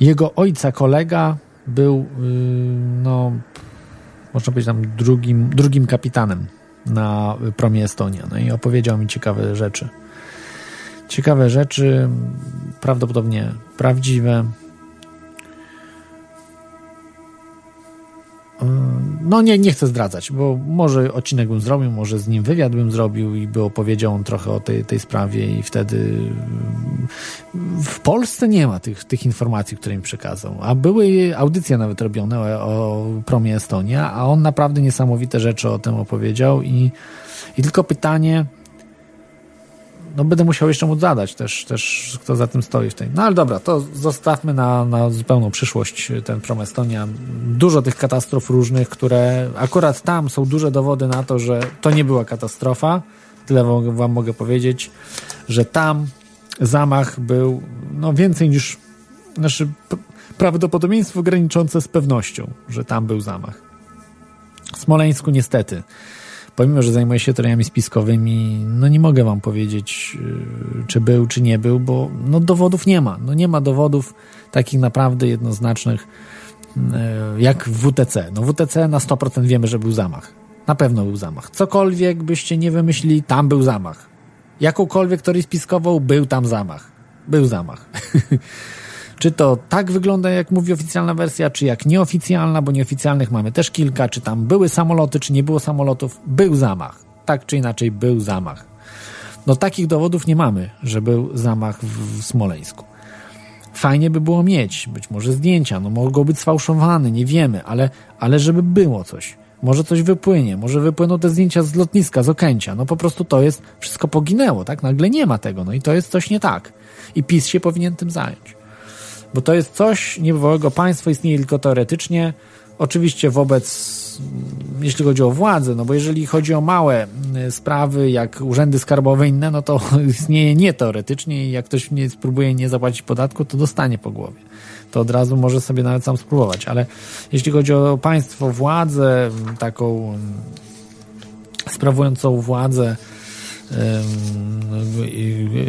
jego ojca kolega był, y, no, można powiedzieć tam drugim, drugim kapitanem na promie Estonia. No i opowiedział mi ciekawe rzeczy. Ciekawe rzeczy, prawdopodobnie prawdziwe. No nie, nie chcę zdradzać, bo może odcinek bym zrobił, może z nim wywiad bym zrobił i by opowiedział on trochę o tej, tej sprawie i wtedy w Polsce nie ma tych, tych informacji, które mi przekazał. A były audycje nawet robione o, o promie Estonia, a on naprawdę niesamowite rzeczy o tym opowiedział i, i tylko pytanie, no będę musiał jeszcze mu zadać też, też kto za tym stoi w tej. No ale dobra, to zostawmy na, na zupełną przyszłość ten prom Estonia. Dużo tych katastrof różnych, które akurat tam są duże dowody na to, że to nie była katastrofa. Tyle wam, wam mogę powiedzieć, że tam zamach był no więcej niż znaczy prawdopodobieństwo graniczące z pewnością, że tam był zamach. W Smoleńsku niestety pomimo, że zajmuję się teoriami spiskowymi, no nie mogę wam powiedzieć, y, czy był, czy nie był, bo no dowodów nie ma. No nie ma dowodów takich naprawdę jednoznacznych y, jak w WTC. No WTC na 100% wiemy, że był zamach. Na pewno był zamach. Cokolwiek byście nie wymyślili, tam był zamach. Jakąkolwiek teorię spiskową, był tam zamach. Był zamach. Czy to tak wygląda, jak mówi oficjalna wersja, czy jak nieoficjalna, bo nieoficjalnych mamy też kilka, czy tam były samoloty, czy nie było samolotów. Był zamach. Tak czy inaczej był zamach. No takich dowodów nie mamy, że był zamach w Smoleńsku. Fajnie by było mieć, być może zdjęcia, no mogą być sfałszowane, nie wiemy, ale, ale żeby było coś. Może coś wypłynie, może wypłyną te zdjęcia z lotniska, z Okęcia. No po prostu to jest, wszystko poginęło, tak? Nagle nie ma tego, no i to jest coś nie tak. I PiS się powinien tym zająć. Bo to jest coś niebywałego. Państwo istnieje tylko teoretycznie, oczywiście wobec, jeśli chodzi o władzę, no bo jeżeli chodzi o małe mm, sprawy, jak urzędy skarbowe inne, no to istnieje nie teoretycznie i jak ktoś nie spróbuje nie zapłacić podatku, to dostanie po głowie. To od razu może sobie nawet sam spróbować, ale jeśli chodzi o państwo, władzę, taką sprawującą władzę,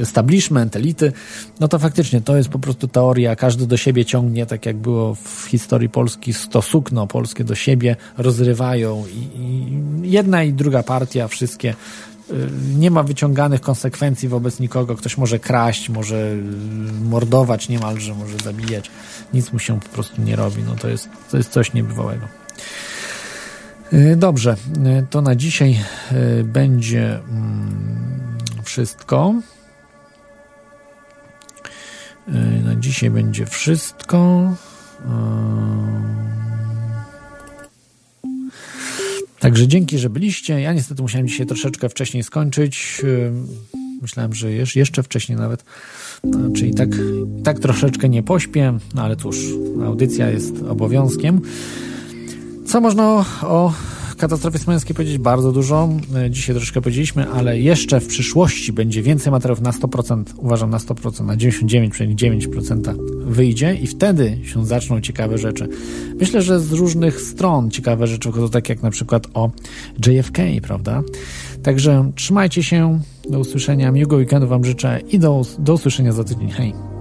establishment, elity, no to faktycznie to jest po prostu teoria, każdy do siebie ciągnie, tak jak było w historii Polski, to sukno polskie do siebie rozrywają i, i jedna i druga partia, wszystkie y, nie ma wyciąganych konsekwencji wobec nikogo. Ktoś może kraść, może mordować niemalże, może zabijać. Nic mu się po prostu nie robi. No to jest, to jest coś niebywałego. Y, dobrze, y, to na dzisiaj będzie mm, wszystko. Na dzisiaj będzie wszystko. Także dzięki, że byliście. Ja niestety musiałem dzisiaj troszeczkę wcześniej skończyć. Myślałem, że jeszcze wcześniej nawet. Czyli tak, tak troszeczkę nie pośpię, no ale cóż, audycja jest obowiązkiem. Co można o, katastrofie smoleńskiej powiedzieć? Bardzo dużo. E, dzisiaj troszkę powiedzieliśmy, ale jeszcze w przyszłości będzie więcej materiałów na 100%, uważam na 100%, na 99,9% wyjdzie i wtedy się zaczną ciekawe rzeczy. Myślę, że z różnych stron ciekawe rzeczy wychodzą, tak jak na przykład o JFK, prawda? Także trzymajcie się, do usłyszenia, miłego weekendu Wam życzę i do, do usłyszenia za tydzień. Hej!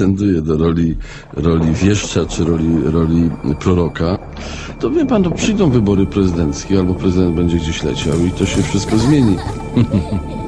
pretenduje do roli, roli wieszcza czy roli, roli proroka, to wie pan, to przyjdą wybory prezydenckie albo prezydent będzie gdzieś leciał i to się wszystko zmieni.